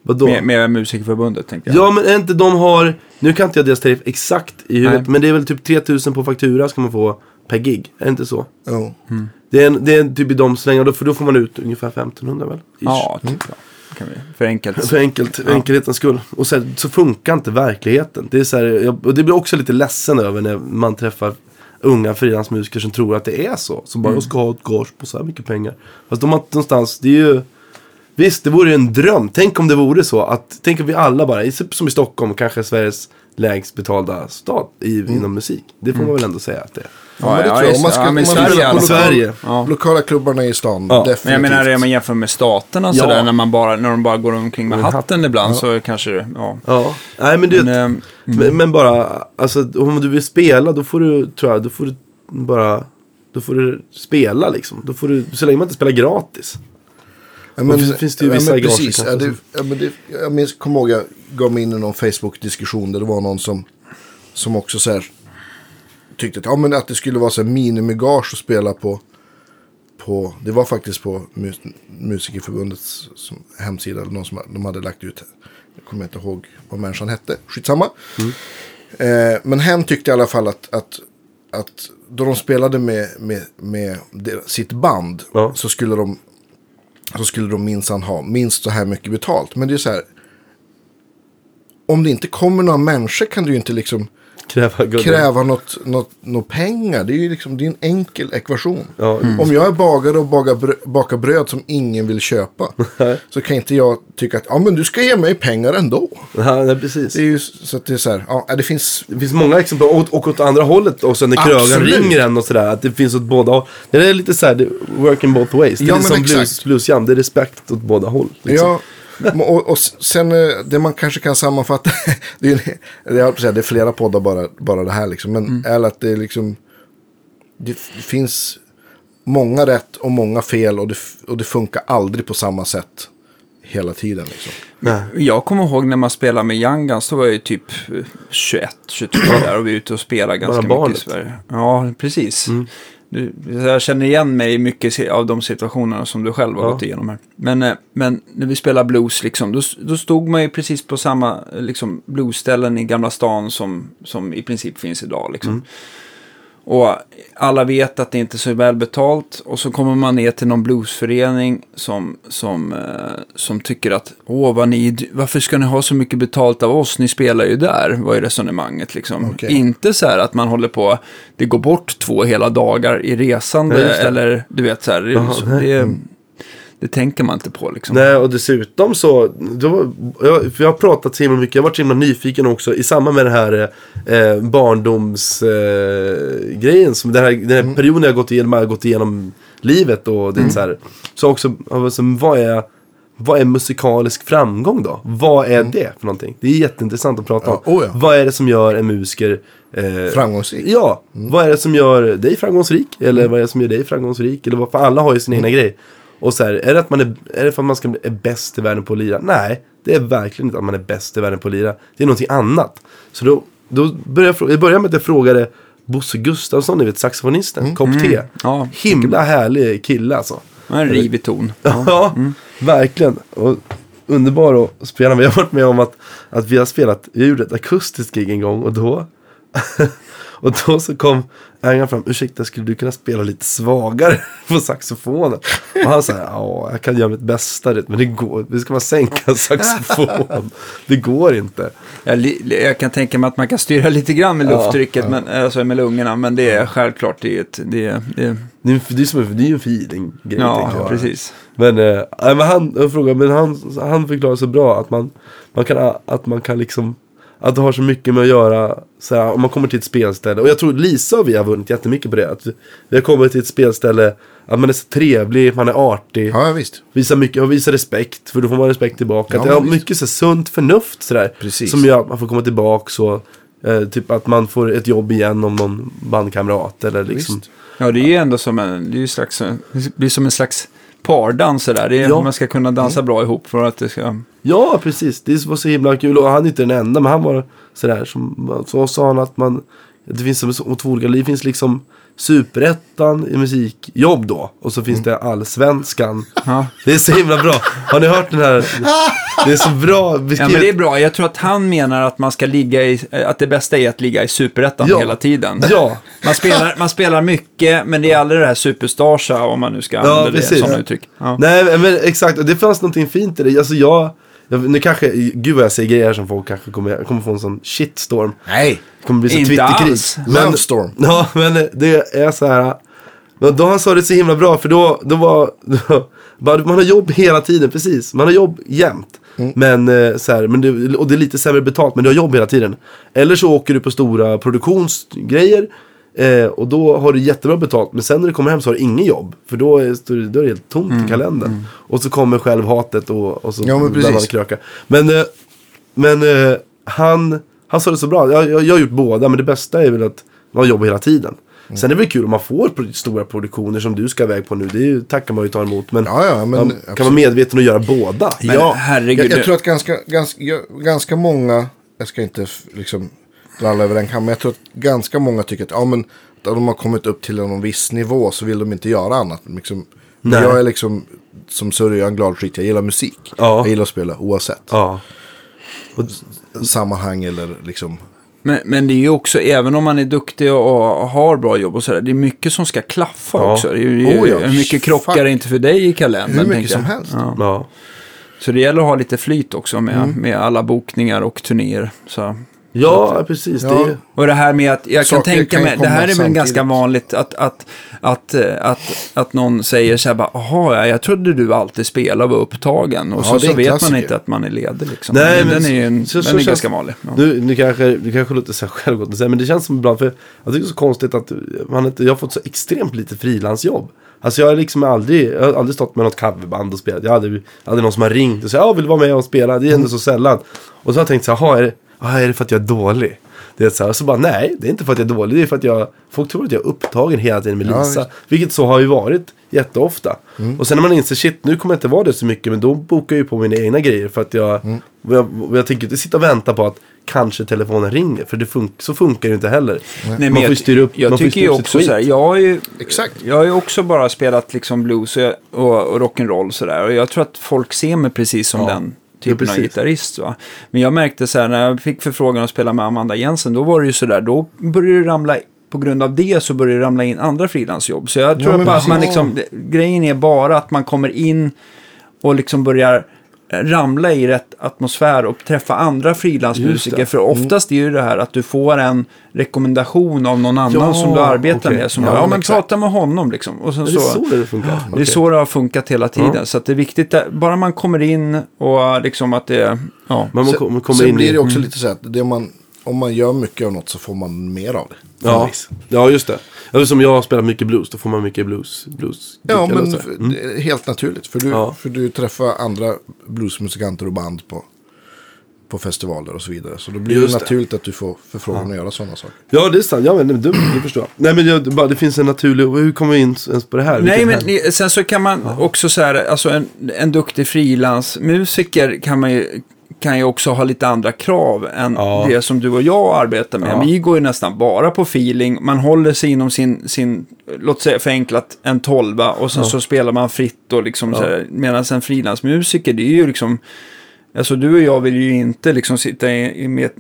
[SPEAKER 1] Vadå?
[SPEAKER 3] Med, med Musikerförbundet, tänkte jag.
[SPEAKER 1] Ja men är inte de har, nu kan inte jag deras tariff exakt i huvudet.
[SPEAKER 3] Nej.
[SPEAKER 1] Men det är väl typ 3000 på faktura ska man få per gig. Är det inte så?
[SPEAKER 2] jo.
[SPEAKER 1] Det är, en, det är typ i de slängarna, för då får man ut ungefär 1500 väl? Ish.
[SPEAKER 3] Ja, typ. Ja. Kan vi, för enkelt.
[SPEAKER 1] För enkelt,
[SPEAKER 3] Ja.
[SPEAKER 1] enkelhetens skull. Och så, här, så funkar inte verkligheten. Det är så här, jag, och det blir också lite ledsen över när man träffar unga frilansmusiker som tror att det är så. Som bara,
[SPEAKER 3] Mm.
[SPEAKER 1] jag ska ha ett gage på så här mycket pengar. Fast de har inte någonstans, det är ju... Visst, det vore ju en dröm. Tänk om det vore så att, tänk om vi alla bara, i- som i Stockholm, kanske Sveriges lägst betalda stad i, inom musik. Det får man väl ändå säga att det är.
[SPEAKER 2] Ja, men det
[SPEAKER 3] ja,
[SPEAKER 2] tror jag. Om man
[SPEAKER 3] det.
[SPEAKER 2] ska-
[SPEAKER 3] Ja, men
[SPEAKER 2] om man
[SPEAKER 3] Sverige
[SPEAKER 2] på.
[SPEAKER 1] Sverige.
[SPEAKER 3] Ja.
[SPEAKER 2] Lokala klubbarna i stan,
[SPEAKER 1] Ja.
[SPEAKER 2] definitivt.
[SPEAKER 3] Men jag menar, om man jämför med staterna
[SPEAKER 1] Ja.
[SPEAKER 3] sådär, när, man bara, när de bara går omkring med hatten ibland så kanske det, ja.
[SPEAKER 1] Ja, nej men det,
[SPEAKER 3] Men, ehm,
[SPEAKER 1] men, men bara, alltså om du vill spela då får du, tror jag, då får du bara, då får du spela liksom. Då får du, så länge man inte spelar gratis.
[SPEAKER 2] Ja, men,
[SPEAKER 1] Och finns- finns det ju
[SPEAKER 2] ja,
[SPEAKER 1] vissa
[SPEAKER 2] men
[SPEAKER 1] garager
[SPEAKER 2] precis. Ja, det, ja, men det, jag minns, kommer ihåg, jag gav mig in i någon Facebook-diskussion där det var någon som, som också så här, tyckte att, ja, men att det skulle vara så här minimigage att spela på, på, det var faktiskt på mus, Musikerförbundets som, hemsida, eller någon som de hade lagt ut, jag kommer inte ihåg vad människan hette, skitsamma. Eh, men hen tyckte i alla fall att, att, att då de spelade med, med, med sitt band
[SPEAKER 1] Ja.
[SPEAKER 2] så skulle de så skulle de minsann ha minst så här mycket betalt. Men det är så här. Om det inte kommer några människor kan du ju inte liksom
[SPEAKER 1] Kräva guld.
[SPEAKER 2] kräva något, något, något pengar. Det är ju liksom, det är en enkel ekvation.
[SPEAKER 1] Ja.
[SPEAKER 2] Om jag är bagare och bakar bröd, bakar bröd som ingen vill köpa. så kan inte jag tycka att ja, men du ska ge mig pengar ändå.
[SPEAKER 1] Ja, nej, precis.
[SPEAKER 2] Det är ju så att det är så här. Ja, det finns.
[SPEAKER 1] Det finns många exempel, och, och åt andra hållet också när krögaren ringer en och sådär. Att det finns åt båda håll. Det är lite såhär, det- working both ways. Det är
[SPEAKER 2] Ja,
[SPEAKER 1] lite
[SPEAKER 2] men
[SPEAKER 1] som blues, bluesjam, det är respekt åt båda håll. Liksom.
[SPEAKER 2] Ja, och, och sen eh, det man kanske kan sammanfatta. det, är, jag säga, det är flera poddar bara, bara det här liksom. Men är att det är liksom. Det finns många rätt och många fel. Och det, och det funkar aldrig på samma sätt. Hela tiden liksom.
[SPEAKER 1] Nej.
[SPEAKER 3] Jag kommer ihåg när man spelade med Guns, då var jag ju typ eh, 21, 22 där och vi är ute och spelar ganska mycket
[SPEAKER 1] barnet.
[SPEAKER 3] i Sverige. Ja, precis. Du, jag känner igen mig i mycket av de situationerna som du själv har
[SPEAKER 1] Ja.
[SPEAKER 3] gått igenom här. Men, eh, men när vi spelar blues, liksom, då, då stod man ju precis på samma eh, liksom, bluesställen i Gamla stan som, som i princip finns idag. Liksom. Och alla vet att det inte är så väl betalt. Och så kommer man ner till någon bluesförening som, som, eh, som tycker att Åh, vad ni, varför ska ni ha så mycket betalt av oss? Ni spelar ju där, var ju resonemanget. Liksom.
[SPEAKER 2] Okej.
[SPEAKER 3] Inte så här att man håller på, det går bort två hela dagar i resande.
[SPEAKER 1] Ja,
[SPEAKER 3] eller du vet så här, det, så, det, det tänker man inte på liksom.
[SPEAKER 1] Nej, och dessutom så, då, jag, för jag har pratat så himla mycket, jag har varit så himla nyfiken också i samband med den här eh, barndomsgrejen, eh, den här, den här perioden jag har gått igenom, jag har gått igenom livet och det är så här. Så också, alltså, vad är, vad är musikalisk framgång då? Vad är det för någonting? Det är jätteintressant att prata om.
[SPEAKER 2] Ja, oh ja.
[SPEAKER 1] Vad är det som gör en musiker eh,
[SPEAKER 2] Framgångsrik.
[SPEAKER 1] Ja, vad är det som gör dig framgångsrik? Eller vad är det som gör dig framgångsrik? Eller vad fan, alla har ju sin egna grej. Och så här, är det, att man är, är det för att man ska bli är bäst i världen på att lira? Nej, det är verkligen inte att man är bäst i världen på att lira. Det är någonting annat. Så då, då börjar jag, jag med att jag frågade Bosse Gustafsson, ni vet saxofonisten, kopp te.
[SPEAKER 3] Ja,
[SPEAKER 1] Himla härlig kille alltså.
[SPEAKER 3] en rivig ton.
[SPEAKER 1] Ja, verkligen. Och underbar att spela. Vi har varit med om att, att vi har spelat, vi gjorde ett akustiskt gig en gång och då och då så kom ägaren fram, ursäkta skulle du kunna spela lite svagare på saxofonen? Och han sa, ja jag kan göra mitt bästa men det går, vi ska man sänka saxofon. Det går inte.
[SPEAKER 3] Jag, jag kan tänka mig att man kan styra lite grann med
[SPEAKER 1] Ja,
[SPEAKER 3] lufttrycket, Men, alltså med lungorna, men det är självklart det är ett, det, är- det, är-
[SPEAKER 1] Det är, det är, som en, det är en feeling-grej.
[SPEAKER 3] ja, precis.
[SPEAKER 1] Men, eh, nej, men han, jag frågade, men han, han förklarar så bra att man, man kan, att man kan liksom, att det har så mycket med att göra, så här, om man kommer till ett spelställe. Och jag tror Lisa och vi har vunnit jättemycket på det. Att vi, har kommit till ett spelställe, att man är så trevlig, man är artig.
[SPEAKER 2] Ja, visst.
[SPEAKER 1] Visar mycket, och visar respekt, för då får man respekt tillbaka.
[SPEAKER 2] Ja,
[SPEAKER 1] att det
[SPEAKER 2] visst.
[SPEAKER 1] mycket så här, sunt förnuft sådär.
[SPEAKER 2] Precis.
[SPEAKER 1] Som gör att man får komma tillbaka så, eh, typ att man får ett jobb igen om någon bandkamrat eller liksom.
[SPEAKER 2] Visst.
[SPEAKER 3] Ja, det är ju ändå som en, det är ju slags, det blir som en slags pardans sådär. Det är,
[SPEAKER 1] Ja.
[SPEAKER 3] Man ska kunna dansa bra ihop för att det ska...
[SPEAKER 1] Ja, precis. Det var så himla kul. Och han är inte den enda, men han var sådär. Som, så sa han att man, det finns som två olika liv. Det finns liksom superettan i musikjobb då. Och så finns det allsvenskan.
[SPEAKER 3] Ja.
[SPEAKER 1] Det är så himla bra. Har ni hört den här? Det är så bra
[SPEAKER 3] Ja,
[SPEAKER 1] beskrivet.
[SPEAKER 3] men det är bra. Jag tror att han menar att man ska ligga i, att det bästa är att ligga i superettan
[SPEAKER 1] Ja.
[SPEAKER 3] hela tiden.
[SPEAKER 1] Ja,
[SPEAKER 3] Man spelar, man spelar mycket, men det är aldrig det här superstarsa om man nu ska
[SPEAKER 1] Ja,
[SPEAKER 3] använda det
[SPEAKER 1] precis.
[SPEAKER 3] som uttryck. Ja.
[SPEAKER 1] nej men exakt. Och det fanns någonting fint i det. Alltså jag nu kanske, gud vad jag säger grejer som folk kanske kommer, kommer få en sån shitstorm.
[SPEAKER 2] Nej.
[SPEAKER 1] Det kommer bli så
[SPEAKER 3] Inte alls.
[SPEAKER 2] Landstorm.
[SPEAKER 1] Ja, men det är så här. Men då han sa det så himla bra, för då, då var, då, man har jobb hela tiden, precis. Man har jobb jämt.
[SPEAKER 2] Mm.
[SPEAKER 1] Men, eh, så här, men det, och det är lite sämre betalt, men du har jobb hela tiden. Eller så åker du på stora produktionsgrejer. Eh, och då har du jättebra betalt. Men sen när du kommer hem så har du ingen jobb. För då är, då är det helt tomt i kalendern. Och så kommer självhatet och, och så
[SPEAKER 2] Mm, Ja, men
[SPEAKER 1] börjar man kröka. Men, eh, men eh, han, han sa det så bra. Jag, jag, jag har gjort båda, men det bästa är väl att man jobbar hela tiden.
[SPEAKER 2] Mm.
[SPEAKER 1] Sen är det väl kul om man får stora produktioner som du ska iväg på nu. Det är ju, tackar man ju ta emot. Men,
[SPEAKER 2] Ja, ja, men
[SPEAKER 1] man kan vara medveten och göra båda.
[SPEAKER 3] Men herregud,
[SPEAKER 2] jag, jag tror att ganska, ganska, ganska många, jag ska inte liksom dra alla över en kam, men jag tror att ganska många tycker att ja, men, att de har kommit upp till en viss nivå så vill de inte göra annat. Liksom, men
[SPEAKER 1] Nej.
[SPEAKER 2] jag är liksom, som Surre, jag är en glad skit, jag gillar musik.
[SPEAKER 1] Ja.
[SPEAKER 2] Jag gillar att spela oavsett.
[SPEAKER 1] Ja.
[SPEAKER 2] Sammanhang eller liksom,
[SPEAKER 3] Men, men det är ju också, även om man är duktig och har bra jobb och sådär, det är mycket som ska klaffa
[SPEAKER 1] Ja.
[SPEAKER 3] också. Det är ju,
[SPEAKER 2] Oh ja,
[SPEAKER 3] hur mycket krockar
[SPEAKER 2] fuck.
[SPEAKER 3] inte för dig i kalendern?
[SPEAKER 2] Hur mycket
[SPEAKER 3] jag.
[SPEAKER 2] som helst.
[SPEAKER 3] Ja.
[SPEAKER 1] ja.
[SPEAKER 3] Så det gäller att ha lite flyt också med,
[SPEAKER 2] Mm.
[SPEAKER 3] med alla bokningar och turnéer. Så.
[SPEAKER 1] Ja, precis.
[SPEAKER 2] Ja.
[SPEAKER 1] Det
[SPEAKER 3] Och det här med att, jag kan
[SPEAKER 2] Saker
[SPEAKER 3] tänka
[SPEAKER 2] kan ju
[SPEAKER 3] mig, det här är väl
[SPEAKER 2] samtidigt.
[SPEAKER 3] ganska vanligt att, att, att, eh, att, att någon säger så här bara, jaha, ja, jag trodde du alltid spelade och var upptagen. Och
[SPEAKER 2] Ja,
[SPEAKER 3] så, så vet man
[SPEAKER 2] klassiker.
[SPEAKER 3] inte att man är ledig liksom.
[SPEAKER 1] Nej,
[SPEAKER 3] den,
[SPEAKER 1] men
[SPEAKER 3] den är ju en,
[SPEAKER 1] så-
[SPEAKER 3] den
[SPEAKER 1] så
[SPEAKER 3] är
[SPEAKER 1] känns-
[SPEAKER 3] ganska vanlig. Ja.
[SPEAKER 1] nu, nu kanske, det kanske låter så självgott men det känns som ibland, för jag tycker det är så konstigt att man inte, jag har fått så extremt lite frilansjobb. Alltså jag har liksom aldrig, jag har aldrig stått med något coverband och spelat. Jag hade, hade någon som har ringt och sagt, ja vill du vara med och spela? Det är ändå så sällan. Och så har jag tänkt så här, "Jaha, är det, ah, är det för att jag är dålig? Det är så här, och så bara, nej, det är inte för att jag är dålig. Det är för att jag, folk tror att jag är upptagen hela tiden med
[SPEAKER 2] Ja,
[SPEAKER 1] Lisa.
[SPEAKER 2] visst.
[SPEAKER 1] vilket så har ju varit jätteofta. Och sen när man inser, shit, nu kommer jag inte vara det så mycket. Men då bokar jag ju på mina egna grejer. För att jag, och jag, jag tänker inte sitta och vänta på att kanske telefonen ringer. För det fun- så funkar det inte heller.
[SPEAKER 3] Nej,
[SPEAKER 1] man
[SPEAKER 3] men
[SPEAKER 1] får ju
[SPEAKER 3] jag,
[SPEAKER 1] styra upp,
[SPEAKER 3] jag
[SPEAKER 1] man får ju
[SPEAKER 3] tycker ju också så här, jag har ju,
[SPEAKER 2] Exakt.
[SPEAKER 3] jag har ju också bara spelat liksom blues och, och, och rock'n'roll sådär. Och jag tror att folk ser mig precis som
[SPEAKER 1] Ja.
[SPEAKER 3] den typen
[SPEAKER 1] Ja,
[SPEAKER 3] av gitarrist. Va? Men jag märkte så här, när jag fick förfrågan att spela med Amanda Jensen, då var det ju så där, då började det ramla på grund av det så börjar det ramla in andra frilansjobb. Så jag tror
[SPEAKER 2] men
[SPEAKER 3] att bara att man liksom, grejen är bara att man kommer in och liksom börjar ramla i rätt atmosfär och träffa andra frilansmusiker. För oftast är ju det här att du får en rekommendation av någon annan
[SPEAKER 1] Ja,
[SPEAKER 3] som du arbetar
[SPEAKER 1] okej.
[SPEAKER 3] med. Som
[SPEAKER 2] Ja,
[SPEAKER 3] ja, ja men
[SPEAKER 2] exakt.
[SPEAKER 3] prata med honom liksom. Och sen
[SPEAKER 1] Är det
[SPEAKER 3] så,
[SPEAKER 1] så det funkar?
[SPEAKER 3] det är så det har funkat hela tiden.
[SPEAKER 1] Ja.
[SPEAKER 3] Så att det är viktigt, att, bara man kommer in och liksom att det, ja.
[SPEAKER 1] Man
[SPEAKER 2] sen,
[SPEAKER 1] kommer kommer
[SPEAKER 2] sen
[SPEAKER 1] in
[SPEAKER 2] blir det också lite så här att det man, om man gör mycket av något så får man mer av det.
[SPEAKER 1] Ja, ja, just det. Ja, som jag har spelat mycket blues, då får man mycket blues. blues
[SPEAKER 2] Ja,
[SPEAKER 1] eller
[SPEAKER 2] men
[SPEAKER 1] Mm.
[SPEAKER 2] det helt naturligt. För du,
[SPEAKER 1] Ja.
[SPEAKER 2] för du träffar andra bluesmusikanter och band på, på festivaler och så vidare. Så då blir det
[SPEAKER 1] Just det.
[SPEAKER 2] naturligt att du får förfrågan att göra sådana saker.
[SPEAKER 1] Ja, det är sant. Ja, men det, det förstår. Nej, men jag, det, bara, det finns en naturlig... Hur kommer vi in ens på det här?
[SPEAKER 3] Nej,
[SPEAKER 1] Vilket
[SPEAKER 3] men
[SPEAKER 1] här?
[SPEAKER 3] sen så kan man också så här, alltså en, en duktig frilansmusiker kan man ju kan ju också ha lite andra krav än
[SPEAKER 1] Ja.
[SPEAKER 3] det som du och jag arbetar med.
[SPEAKER 1] Ja.
[SPEAKER 3] Vi går ju nästan bara på feeling. Man håller sig inom sin, sin låt säga förenklat, en tolva och sen så spelar man fritt och liksom. Medan en frilansmusiker, det är ju liksom Alltså du och jag vill ju inte liksom sitta i, i med,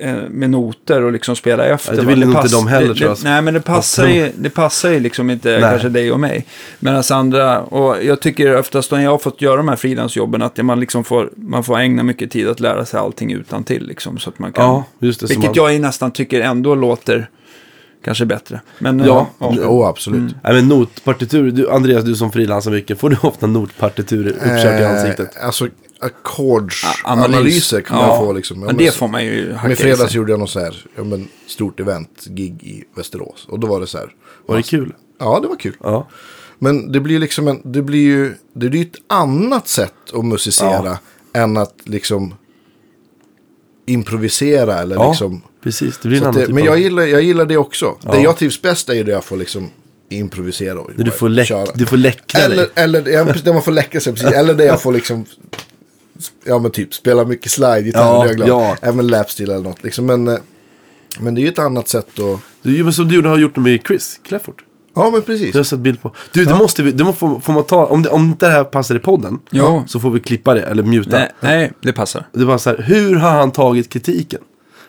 [SPEAKER 3] eh, med noter och liksom spela efter.
[SPEAKER 1] Nej, det vill nog inte
[SPEAKER 3] pass-
[SPEAKER 1] de heller,
[SPEAKER 3] det,
[SPEAKER 1] tror jag.
[SPEAKER 3] Det, nej, men det passar, ju, det passar ju liksom inte
[SPEAKER 1] Nej.
[SPEAKER 3] kanske dig och mig. Medan andra, och jag tycker oftast när jag har fått göra de här frilansjobben att man liksom får, man får ägna mycket tid att lära sig allting utan till liksom. Så att man kan,
[SPEAKER 1] Ja, just det.
[SPEAKER 3] vilket
[SPEAKER 1] man,
[SPEAKER 3] jag ju nästan tycker ändå låter kanske bättre. Men,
[SPEAKER 1] Ja,
[SPEAKER 3] eh,
[SPEAKER 2] Jo, absolut.
[SPEAKER 1] Nej, men notpartitur. Du, Andreas, du som frilansar mycket. Får du ofta notpartiturer uppkört i ansiktet?
[SPEAKER 2] Eh, alltså ackordsanalyser kan man
[SPEAKER 3] Ja,
[SPEAKER 2] få liksom. Ja,
[SPEAKER 3] men
[SPEAKER 2] men
[SPEAKER 3] det får man ju hacka
[SPEAKER 2] Men i fredags
[SPEAKER 3] sig.
[SPEAKER 2] gjorde jag något så här, ja, men, stort event-gig i Västerås. Och då var det så här.
[SPEAKER 1] Var det kul?
[SPEAKER 2] Ja, det var kul.
[SPEAKER 1] Ja.
[SPEAKER 2] Men det blir liksom en, det blir ju, det blir ett annat sätt att musicera än att liksom improvisera eller
[SPEAKER 1] Ja,
[SPEAKER 2] liksom.
[SPEAKER 1] precis. Det blir en annan
[SPEAKER 2] det,
[SPEAKER 1] typ
[SPEAKER 2] men jag gillar, jag gillar det också.
[SPEAKER 1] Ja.
[SPEAKER 2] Det jag trivs bäst är ju det jag får liksom improvisera och
[SPEAKER 1] du får, läck,
[SPEAKER 2] köra.
[SPEAKER 1] du får läckra
[SPEAKER 2] Eller,
[SPEAKER 1] dig.
[SPEAKER 2] eller ja, precis, där man får läcka sig, precis. Eller där jag får liksom, ja men typ spela mycket slide-gitarr.
[SPEAKER 1] Ja,
[SPEAKER 2] det är jag glad.
[SPEAKER 1] ja.
[SPEAKER 2] Även lapsteel eller något. Liksom. Men, eh, men det är ju ett annat sätt att,
[SPEAKER 1] Du gör som du gjorde- har gjort med Chris Clefford.
[SPEAKER 2] ja men precis.
[SPEAKER 1] Det har jag sett bild på. Du, det måste vi, det måste, får, får man ta, om det, om inte det här passar i podden.
[SPEAKER 3] Ja.
[SPEAKER 1] Så får vi klippa det, eller muta.
[SPEAKER 3] Nej, nej, det passar.
[SPEAKER 1] Det var så här, hur har han tagit kritiken?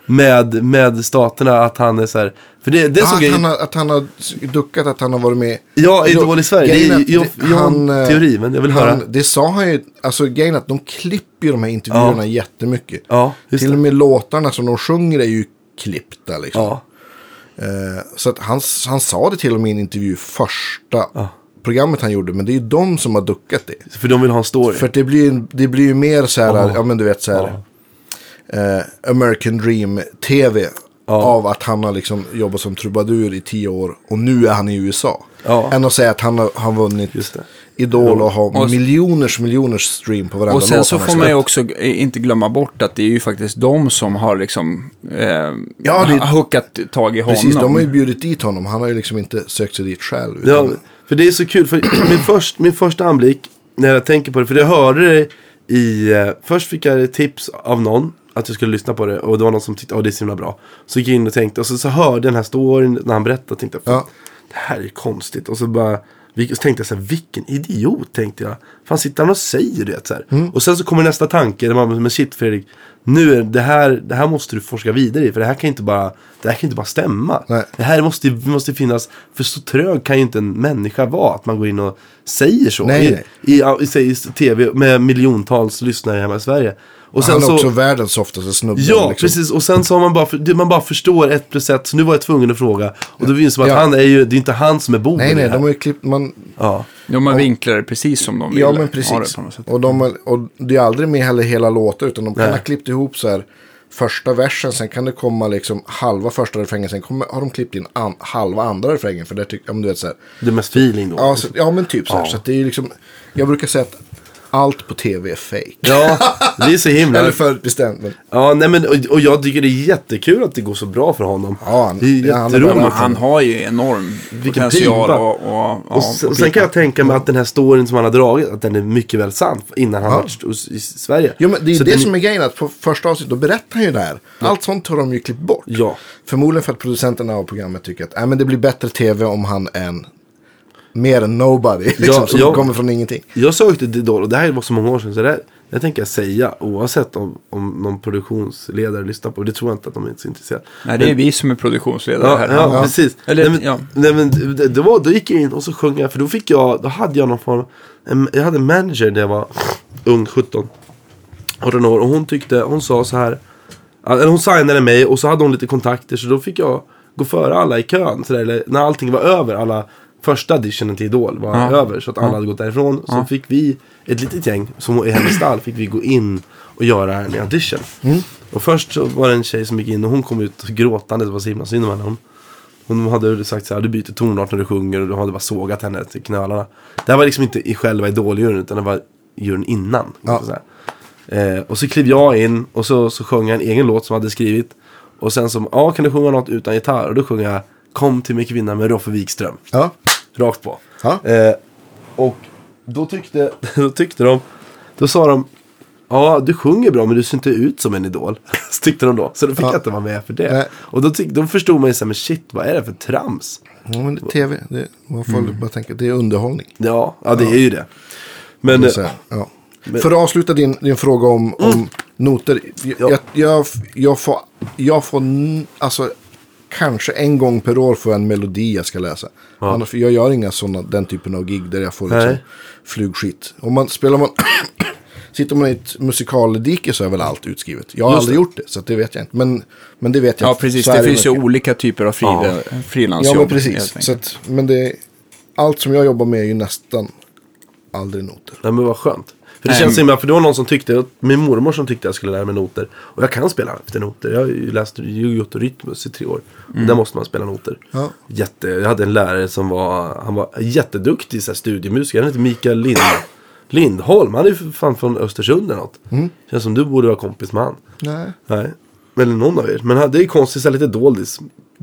[SPEAKER 1] Med, med staterna att han är så här, för det, det är
[SPEAKER 2] Ja,
[SPEAKER 1] så
[SPEAKER 2] att, han har, att han har duckat att han har varit med.
[SPEAKER 1] Ja,
[SPEAKER 2] Jo,
[SPEAKER 1] Idol i Sverige. Det är ju- jag,
[SPEAKER 2] han, eh,
[SPEAKER 1] teori, men jag vill höra.
[SPEAKER 2] Han, det sa han ju, alltså grejen att de klipper ju de här intervjuerna jättemycket.
[SPEAKER 1] Ja,
[SPEAKER 2] Till
[SPEAKER 1] det.
[SPEAKER 2] och med låtarna som de sjunger är ju klippta liksom.
[SPEAKER 1] Ja,
[SPEAKER 2] Eh, så att han, han sa det till och med i en intervju första programmet han gjorde. Men det är ju de som har duckat det.
[SPEAKER 1] För de vill ha en story.
[SPEAKER 2] För det blir, det blir ju mer så här,
[SPEAKER 1] Ja.
[SPEAKER 2] ja men du vet så här. Eh, American Dream-tv. Av att han har liksom jobbat som trubadur i tio år och nu är han i USA.
[SPEAKER 1] Ja.
[SPEAKER 2] Än att säga att han har, har vunnit. Idol och har
[SPEAKER 3] Och-
[SPEAKER 2] miljoners miljoners stream på varenda
[SPEAKER 3] Och sen
[SPEAKER 2] låt
[SPEAKER 3] så får man ju också inte glömma bort att det är ju faktiskt de som har liksom eh,
[SPEAKER 2] Ja, det-
[SPEAKER 3] hookat tag i honom.
[SPEAKER 2] Precis, de har ju bjudit dit honom. Han har ju liksom inte sökt sig dit själv.
[SPEAKER 1] Ja,
[SPEAKER 2] utan-
[SPEAKER 1] för det är så kul. För min, först, min första anblick, när jag tänker på det, för jag hörde det i... Eh, först fick jag tips av någon att jag skulle lyssna på det. Och det var någon som tyckte att det är så himla bra. Så gick jag in och tänkte, och så, så hörde den här storyn när han berättade. Och tänkte,
[SPEAKER 2] Ja.
[SPEAKER 1] det här är konstigt. Och så bara... Så tänkte jag så här, vilken idiot tänkte jag. Fan sitter han och säger det så.
[SPEAKER 2] Mm.
[SPEAKER 1] Och sen så kommer nästa tanke. Där man, men shit Fredrik. Nu är det här, det här måste du forska vidare i. För det här kan inte bara, det här kan inte bara stämma.
[SPEAKER 2] Nej.
[SPEAKER 1] Det här måste, måste finnas, för så trög kan ju inte en människa vara att man går in och säger så.
[SPEAKER 2] Nej,
[SPEAKER 1] I,
[SPEAKER 2] nej.
[SPEAKER 1] I, i, i, i tv med miljontals lyssnare hemma i Sverige. Och
[SPEAKER 2] han är
[SPEAKER 1] så,
[SPEAKER 2] också världens softaste snubbe.
[SPEAKER 1] Ja,
[SPEAKER 2] liksom.
[SPEAKER 1] precis. Och sen så har man bara, det- man bara förstår ett plus ett. Så nu var jag tvungen att fråga. Och då visar det att
[SPEAKER 2] Ja.
[SPEAKER 1] han är ju, det är inte han som är boven
[SPEAKER 2] Nej, nej,
[SPEAKER 1] det
[SPEAKER 2] de har ju klippt, man,
[SPEAKER 1] Ja.
[SPEAKER 3] De har vinklat det precis som de vill
[SPEAKER 2] ja men
[SPEAKER 3] ha det
[SPEAKER 2] precis.
[SPEAKER 3] på något sätt.
[SPEAKER 2] Och, de har, och det är aldrig med heller hela låtar, utan de kan
[SPEAKER 1] Nej.
[SPEAKER 2] ha klippt ihop så här första versen, sen kan det komma liksom halva första refrängen, sen kommer, har de klippt in an, halva andra refrängen, för det tycker ja, men du vet så här.
[SPEAKER 1] Det är mest feeling då.
[SPEAKER 2] Ja, så, ja men typ så här.
[SPEAKER 1] Ja.
[SPEAKER 2] Så att det är liksom, jag brukar säga att allt på tv är fake.
[SPEAKER 1] Ja, det är så himla...
[SPEAKER 2] Eller förutbestämt. Men,
[SPEAKER 1] Ja, nej men och, och jag tycker det är jättekul att det går så bra för honom.
[SPEAKER 2] Ja, han-
[SPEAKER 1] det är
[SPEAKER 2] ja, han är
[SPEAKER 3] han har ju enorm
[SPEAKER 1] Vilken
[SPEAKER 3] potential och, och, och,
[SPEAKER 1] Och sen, sen kan jag tänka mig att den här storyn som han har dragit, att den är mycket väl sann innan han
[SPEAKER 2] Ja.
[SPEAKER 1] varit hos- i Sverige.
[SPEAKER 2] jo, men det är
[SPEAKER 1] Så
[SPEAKER 2] det
[SPEAKER 1] den-
[SPEAKER 2] som är grejen, att på första avsnittet, då berättar han ju det här. Allt sånt har de ju klippt bort.
[SPEAKER 1] Ja.
[SPEAKER 2] Förmodligen för att producenterna av programmet tycker att äh, men det blir bättre tv om han är en mer än nobody. Liksom,
[SPEAKER 1] Ja,
[SPEAKER 2] som
[SPEAKER 1] ja.
[SPEAKER 2] kommer från ingenting.
[SPEAKER 1] Jag sökte till Idol och det här var så många år sedan. Så det, här, det tänker jag säga oavsett om, om någon produktionsledare lyssnar på. Det tror jag inte att de är så intresserade.
[SPEAKER 3] Nej, det är vi som är produktionsledare
[SPEAKER 1] Ja,
[SPEAKER 3] här.
[SPEAKER 1] ja, precis.
[SPEAKER 3] Eller,
[SPEAKER 1] nej, men,
[SPEAKER 3] ja.
[SPEAKER 1] nej, men det, det var, då gick jag in och så sjöng jag. För då fick jag, då hade jag någon form, en, jag hade en manager när jag var ung, 17. 18 år. Och hon tyckte, hon sa så här. Eller hon signade mig och så hade hon lite kontakter. Så då fick jag gå före alla i kön. Så där, eller, när allting var över, alla första auditionen till Idol var
[SPEAKER 3] Ja.
[SPEAKER 1] över. Så att alla hade gått därifrån. Så fick vi, ett litet gäng som i hennes stall, fick vi gå in och göra en audition. Och först så var det en tjej som gick in och hon kom ut gråtande. Det var så himla synd om henne. Hon, hade sagt så här, du byter tonart när du sjunger och de hade bara sågat henne till knölarna. Det här var liksom inte i själva idoljuryn utan det var juryn innan.
[SPEAKER 2] Ja.
[SPEAKER 1] Så. Eh, och så klev jag in och så, så sjöng jag en egen låt som jag hade skrivit. Och sen som, ja kan du sjunga något utan gitarr? Och då sjöng jag Kom till mig kvinna med Roffe Wikström.
[SPEAKER 2] Ja.
[SPEAKER 1] Rakt på. Eh, och då tyckte, då tyckte de, då sa de, ja du sjunger bra men du ser inte ut som en idol. Så tyckte de då. Så då fick
[SPEAKER 2] Ja.
[SPEAKER 1] jag inte vara med för det.
[SPEAKER 2] Nej.
[SPEAKER 1] Och då, tyck, då förstod man ju så här, men shit vad är det för trams?
[SPEAKER 2] ja, men det är tv. Det, man får
[SPEAKER 1] Mm.
[SPEAKER 2] bara tänka, det är underhållning.
[SPEAKER 1] Ja, ja det är ju det. Men, eh,
[SPEAKER 2] ja. För att avsluta din, din fråga om, om noter. Jag,
[SPEAKER 1] Ja.
[SPEAKER 2] jag, jag, får, jag får alltså, kanske en gång per år får jag en melodi jag ska läsa. Annars, för jag gör inga sådana, den typen av gig där jag får liksom
[SPEAKER 1] Nej.
[SPEAKER 2] flugskit. Om man spelar man, sitter man i ett musikaldike så är väl allt utskrivet. Jag har
[SPEAKER 1] Just
[SPEAKER 2] aldrig
[SPEAKER 1] det.
[SPEAKER 2] gjort det, så det vet jag inte. Men, men det vet jag.
[SPEAKER 3] ja, precis. Det finns ju olika typer av frila,
[SPEAKER 1] Ja.
[SPEAKER 3] frilansjobb.
[SPEAKER 2] Ja, men precis. Så att, men det, allt som jag jobbar med är ju nästan aldrig noter.
[SPEAKER 1] nej, men vad skönt. För det
[SPEAKER 3] Nej,
[SPEAKER 1] känns att för det var någon som tyckte, min mormor som tyckte jag skulle lära mig noter. Och jag kan spela efter noter. Jag har ju läst och Rytmus i tre år. Och där måste man spela noter.
[SPEAKER 2] Ja.
[SPEAKER 1] Jätte, jag hade en lärare som var, han var jätteduktig så här, studiemusiker. Han heter Mikael Lind, Lindholm. Han är ju fan från Östersund eller något. Känns som du borde vara kompis med han.
[SPEAKER 2] Nej.
[SPEAKER 1] Nej. Eller någon av er. Men han, det är konstigt, så här, lite doldis.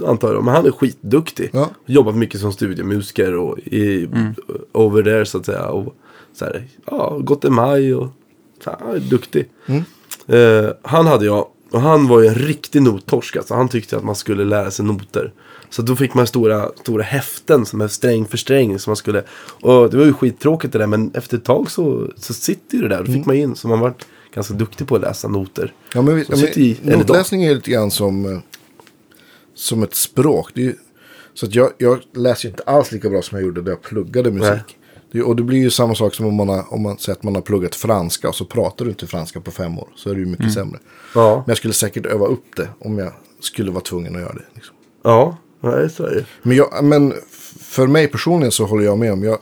[SPEAKER 1] Antar jag. Men han är skitduktig.
[SPEAKER 2] Ja.
[SPEAKER 1] Jobbat mycket som studiemusiker och i, over there så att säga. Och så här, ja, gått i maj och så här, duktig. Eh, han hade jag. Och han var ju en riktig nottorsk. Alltså. Han tyckte att man skulle lära sig noter. Så då fick man stora, stora häften som är sträng för sträng. Som man skulle, och det var ju skittråkigt det där. Men efter ett tag så, så sitter ju det där. Då fick man in. Så man var ganska duktig på att läsa noter.
[SPEAKER 2] Ja, men, ja, men
[SPEAKER 1] i-
[SPEAKER 2] notläsning är lite grann som, eh, som ett språk. Ju- så att jag, jag läser ju inte alls lika bra som jag gjorde när jag pluggade musik.
[SPEAKER 1] Nej.
[SPEAKER 2] Det, och det blir ju samma sak som om man, har, om man säger att man har pluggat franska och så pratar du inte franska på fem år. Så är det ju mycket sämre.
[SPEAKER 1] Ja.
[SPEAKER 2] Men jag skulle säkert öva upp det om jag skulle vara tvungen att göra det. Liksom.
[SPEAKER 1] Ja, nej, så är det.
[SPEAKER 2] Men, jag, men för mig personligen så håller jag med om. Jag,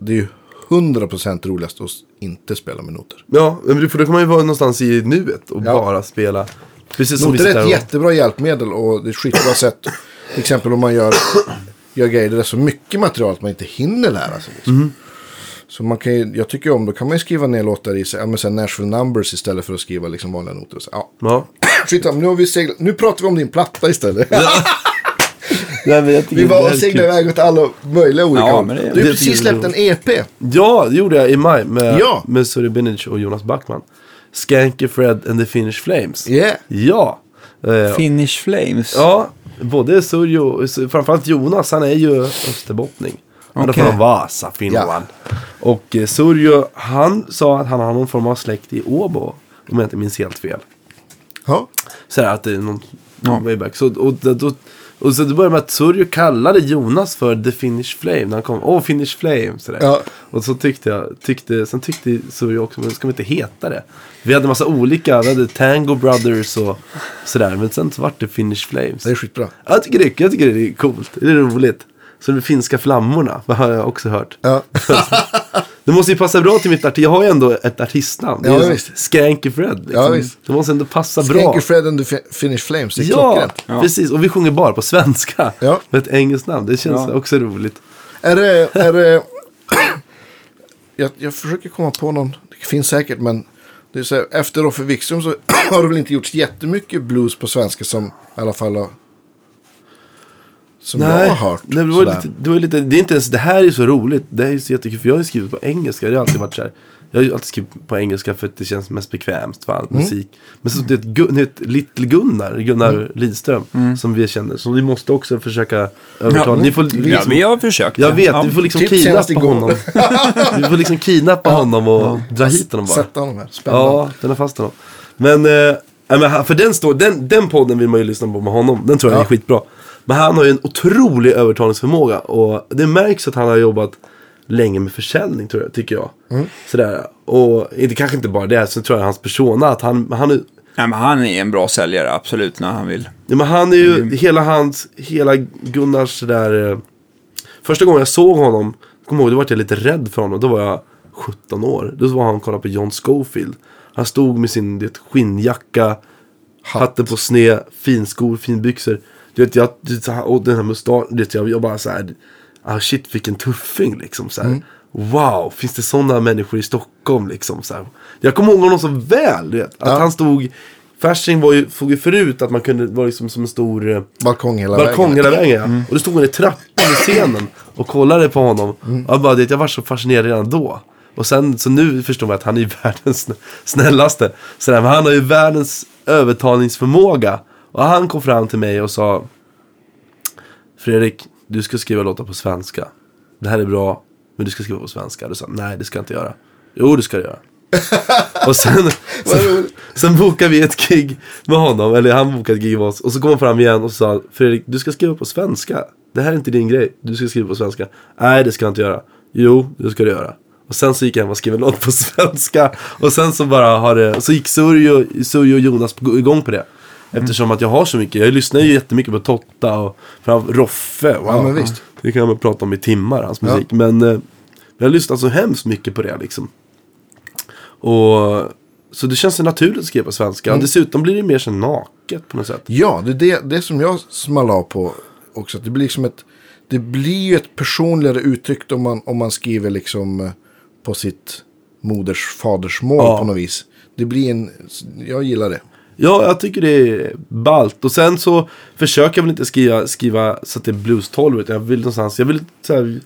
[SPEAKER 2] det är ju 100% roligast att inte spela med noter.
[SPEAKER 1] Ja, men för då kan man ju vara någonstans i nuet och
[SPEAKER 2] Ja.
[SPEAKER 1] bara spela. Precis som
[SPEAKER 2] Noter är ett jättebra hjälpmedel och det är ett skitbra sätt. Till exempel om man gör, gör grejer där det är så mycket material att man inte hinner lära sig. Liksom.
[SPEAKER 1] Mhm.
[SPEAKER 2] Så man kan ju, jag tycker om, då kan man ju skriva ner låtar i ja, men så Nashville Numbers istället för att skriva liksom vanliga noter. Så, ja.
[SPEAKER 1] Ja.
[SPEAKER 2] Skitsamma, nu, har vi seglat, nu pratar vi om din platta istället.
[SPEAKER 1] Nej, jag tycker
[SPEAKER 2] vi var och seglade iväg åt alla möjliga olika
[SPEAKER 3] Ja,
[SPEAKER 2] håll. Du har precis släppt en EP.
[SPEAKER 1] Ja, det gjorde jag i maj med,
[SPEAKER 2] Ja.
[SPEAKER 1] med Suri Binic och Jonas Backman. Skanky Fred and the Finnish Flames.
[SPEAKER 2] Yeah.
[SPEAKER 1] Ja. Eh,
[SPEAKER 3] Finish Flames.
[SPEAKER 1] ja, både Surjo och framförallt Jonas, han är ju österbottning. Han
[SPEAKER 3] Okej.
[SPEAKER 1] är från Vasa, Finland. Och eh, Surjo, han sa att han har någon form av släkt i Åbo. Om jag inte minns helt fel.
[SPEAKER 2] Ja.
[SPEAKER 1] Så att det är någon
[SPEAKER 3] Ja.
[SPEAKER 1] way back. Så, och, då, och så det började med att Surjo kallade Jonas för The Finnish Flame. När han kom, åh Finnish Flame. Så där.
[SPEAKER 2] Ja.
[SPEAKER 1] Och så tyckte jag, tyckte, sen tyckte Surjo också, men ska vi inte heta det? Vi hade massa olika, vi hade Tango Brothers och sådär. Men sen så vart det Finnish Flames.
[SPEAKER 2] Det är skitbra.
[SPEAKER 1] Jag tycker det, jag tycker det är coolt, det är roligt. Så de finska flammorna, det har jag också hört.
[SPEAKER 2] Ja.
[SPEAKER 1] Det måste ju passa bra till mitt artist, jag har ju ändå ett artistnamn. Det är
[SPEAKER 2] Ja, visst.
[SPEAKER 1] Skanky Fred. Liksom.
[SPEAKER 2] Ja, visst.
[SPEAKER 1] Det måste ändå passa bra.
[SPEAKER 2] Skanky Fred and the Fi- Finnish Flames, det är
[SPEAKER 1] Ja,
[SPEAKER 2] klockrent.
[SPEAKER 3] Ja.
[SPEAKER 1] precis. Och vi sjunger bara på svenska.
[SPEAKER 2] Ja.
[SPEAKER 1] Med ett engelskt namn. Det känns
[SPEAKER 3] Ja.
[SPEAKER 1] också roligt.
[SPEAKER 2] Är det... Är det jag, jag försöker komma på någon. Det finns säkert men. Det är så här, efter Roffe Wikström så har det väl inte gjorts jättemycket blues på svenska som i alla fall har. Som jag har hört.
[SPEAKER 1] Nej, det, var
[SPEAKER 2] sådär.
[SPEAKER 1] lite, det var lite, det är inte ens, det här är så roligt. Det här är så jättekul. För jag har ju skrivit på engelska. Det har alltid varit så här. Jag har ju alltid skrivit på engelska för att det känns mest bekvämt för all
[SPEAKER 2] Mm.
[SPEAKER 1] musik. Men så det är ett, Gu- det är ett Little Gunnar, Gunnar Lidström, som vi känner. Så vi måste också försöka övertala. Ni får
[SPEAKER 3] Ja,
[SPEAKER 1] liksom,
[SPEAKER 3] vi har försökt.
[SPEAKER 1] jag vet,
[SPEAKER 3] ja.
[SPEAKER 1] vi får liksom
[SPEAKER 2] Typ
[SPEAKER 1] kidnappa honom. vi får liksom kidnappa honom och dra hit honom bara.
[SPEAKER 2] Sätta honom här. Spännande.
[SPEAKER 1] Ja, den är fast honom. Men, eh, ja, men han- för den, står, den, den podden vill man ju lyssna på med honom. Den tror jag
[SPEAKER 2] Ja.
[SPEAKER 1] är skitbra. Men han har ju en otrolig övertalningsförmåga. Och det märks att han har jobbat länge med försäljning tror jag, tycker jag.
[SPEAKER 2] Mm.
[SPEAKER 1] Sådär. Och inte, kanske inte bara det, så tror jag hans persona. Att han, han, är,
[SPEAKER 3] Ja, men han är en bra säljare, absolut, när han vill.
[SPEAKER 1] ja, men han är ju hela hans, hela Gunnars där. Eh, första gången jag såg honom, kommer ihåg, då var jag lite rädd för honom. Då var jag 17 år. Då var han och kollade på John Schofield. Han stod med sin det, skinnjacka, hatten på sned, finskor, finbyxor. Du vet, jag, och den här mustaschen, du vet, jag, jag bara så här, ah shit vilken tuffing liksom. Så här. Wow, finns det sådana människor i Stockholm liksom? Så här. Jag kommer ihåg honom så väl, du vet. Att
[SPEAKER 2] Ja.
[SPEAKER 1] han stod, Fasching var ju, såg ju förut att man kunde vara liksom som en stor eh,
[SPEAKER 2] Balkong hela
[SPEAKER 1] balkong
[SPEAKER 2] vägen.
[SPEAKER 1] hela vägen. Ja. Och då stod han i trappan vid scenen och kollade på honom. Jag, bara, det, jag var så fascinerad redan då. Och sen, så nu förstår man att han är världens snä- snällaste. Så där, men han har ju världens övertalningsförmåga. Och han kom fram till mig och sa Fredrik, du ska skriva låtar på svenska. Det här är bra, men du ska skriva på svenska. Du sa, nej det ska jag inte göra. Jo, det ska du göra. och sen, sen, sen bokade vi ett gig med honom, eller han bokade ett gig med oss. Och så kom han fram igen och sa, Fredrik, du ska skriva på svenska. Det här är inte din grej, du ska skriva på svenska. Nej, det ska jag inte göra. Jo, det ska du göra. Och sen så gick jag hem och skrev en låt på svenska. Och sen så bara har det, så gick Surjo, Surjo och Jonas igång på det. Eftersom att jag har så mycket, jag lyssnar ju jättemycket på Totta och Roffe. Wow.
[SPEAKER 2] Ja, men visst.
[SPEAKER 1] Det kan man prata om i timmar, hans
[SPEAKER 2] Ja.
[SPEAKER 1] musik. Men eh, jag lyssnar så hemskt mycket på det liksom. Och så det känns så naturligt att skriva på svenska.
[SPEAKER 2] Mm.
[SPEAKER 1] Dessutom blir det mer så naket på något sätt.
[SPEAKER 2] Ja, det är det, det som jag small av på också. Det blir liksom ett, det blir ju ett personligare uttryck om man, om man skriver liksom eh, på sitt moders fadersmål
[SPEAKER 1] Ja.
[SPEAKER 2] på något vis. Det blir en, jag gillar det.
[SPEAKER 1] Ja, jag tycker det är ballt. Och sen så försöker jag väl inte skriva, skriva så att det är blues 12. utan Jag vill någonstans, jag vill så här,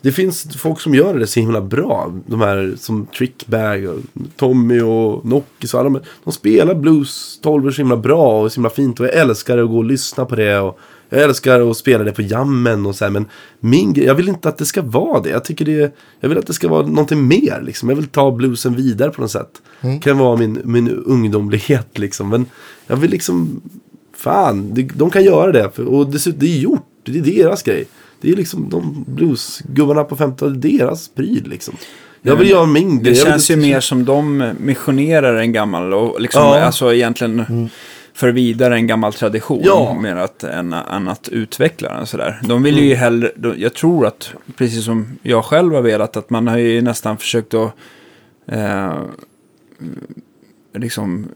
[SPEAKER 1] Det finns folk som gör det så himla bra. De här som Trickbag och Tommy och Nockis och alla de, de spelar blues 12 så himla bra och så himla fint. Och jag älskar att gå och lyssna på det. Och jag älskar att spela det på jammen och så här. Men min jag vill inte att det ska vara det. Jag tycker det, jag vill att det ska vara någonting mer liksom. Jag vill ta bluesen vidare på något sätt. Kan vara min, min ungdomlighet liksom. Men jag vill liksom, fan, de, de kan göra det. För, och dessutom, det är gjort. Det är deras grej. Det är liksom de bluesgubbarna på 50-talet, deras pryl liksom. Jag vill göra min
[SPEAKER 3] Det
[SPEAKER 1] grej. Vill
[SPEAKER 3] känns ju mer som de missionerar en gammal och liksom,
[SPEAKER 1] Ja.
[SPEAKER 3] alltså egentligen för vidare en gammal tradition
[SPEAKER 1] Ja.
[SPEAKER 3] mer att, än, än att utveckla den. Sådär. De vill ju hellre, de- jag tror att, precis som jag själv har velat, att man har ju nästan försökt att eh, liksom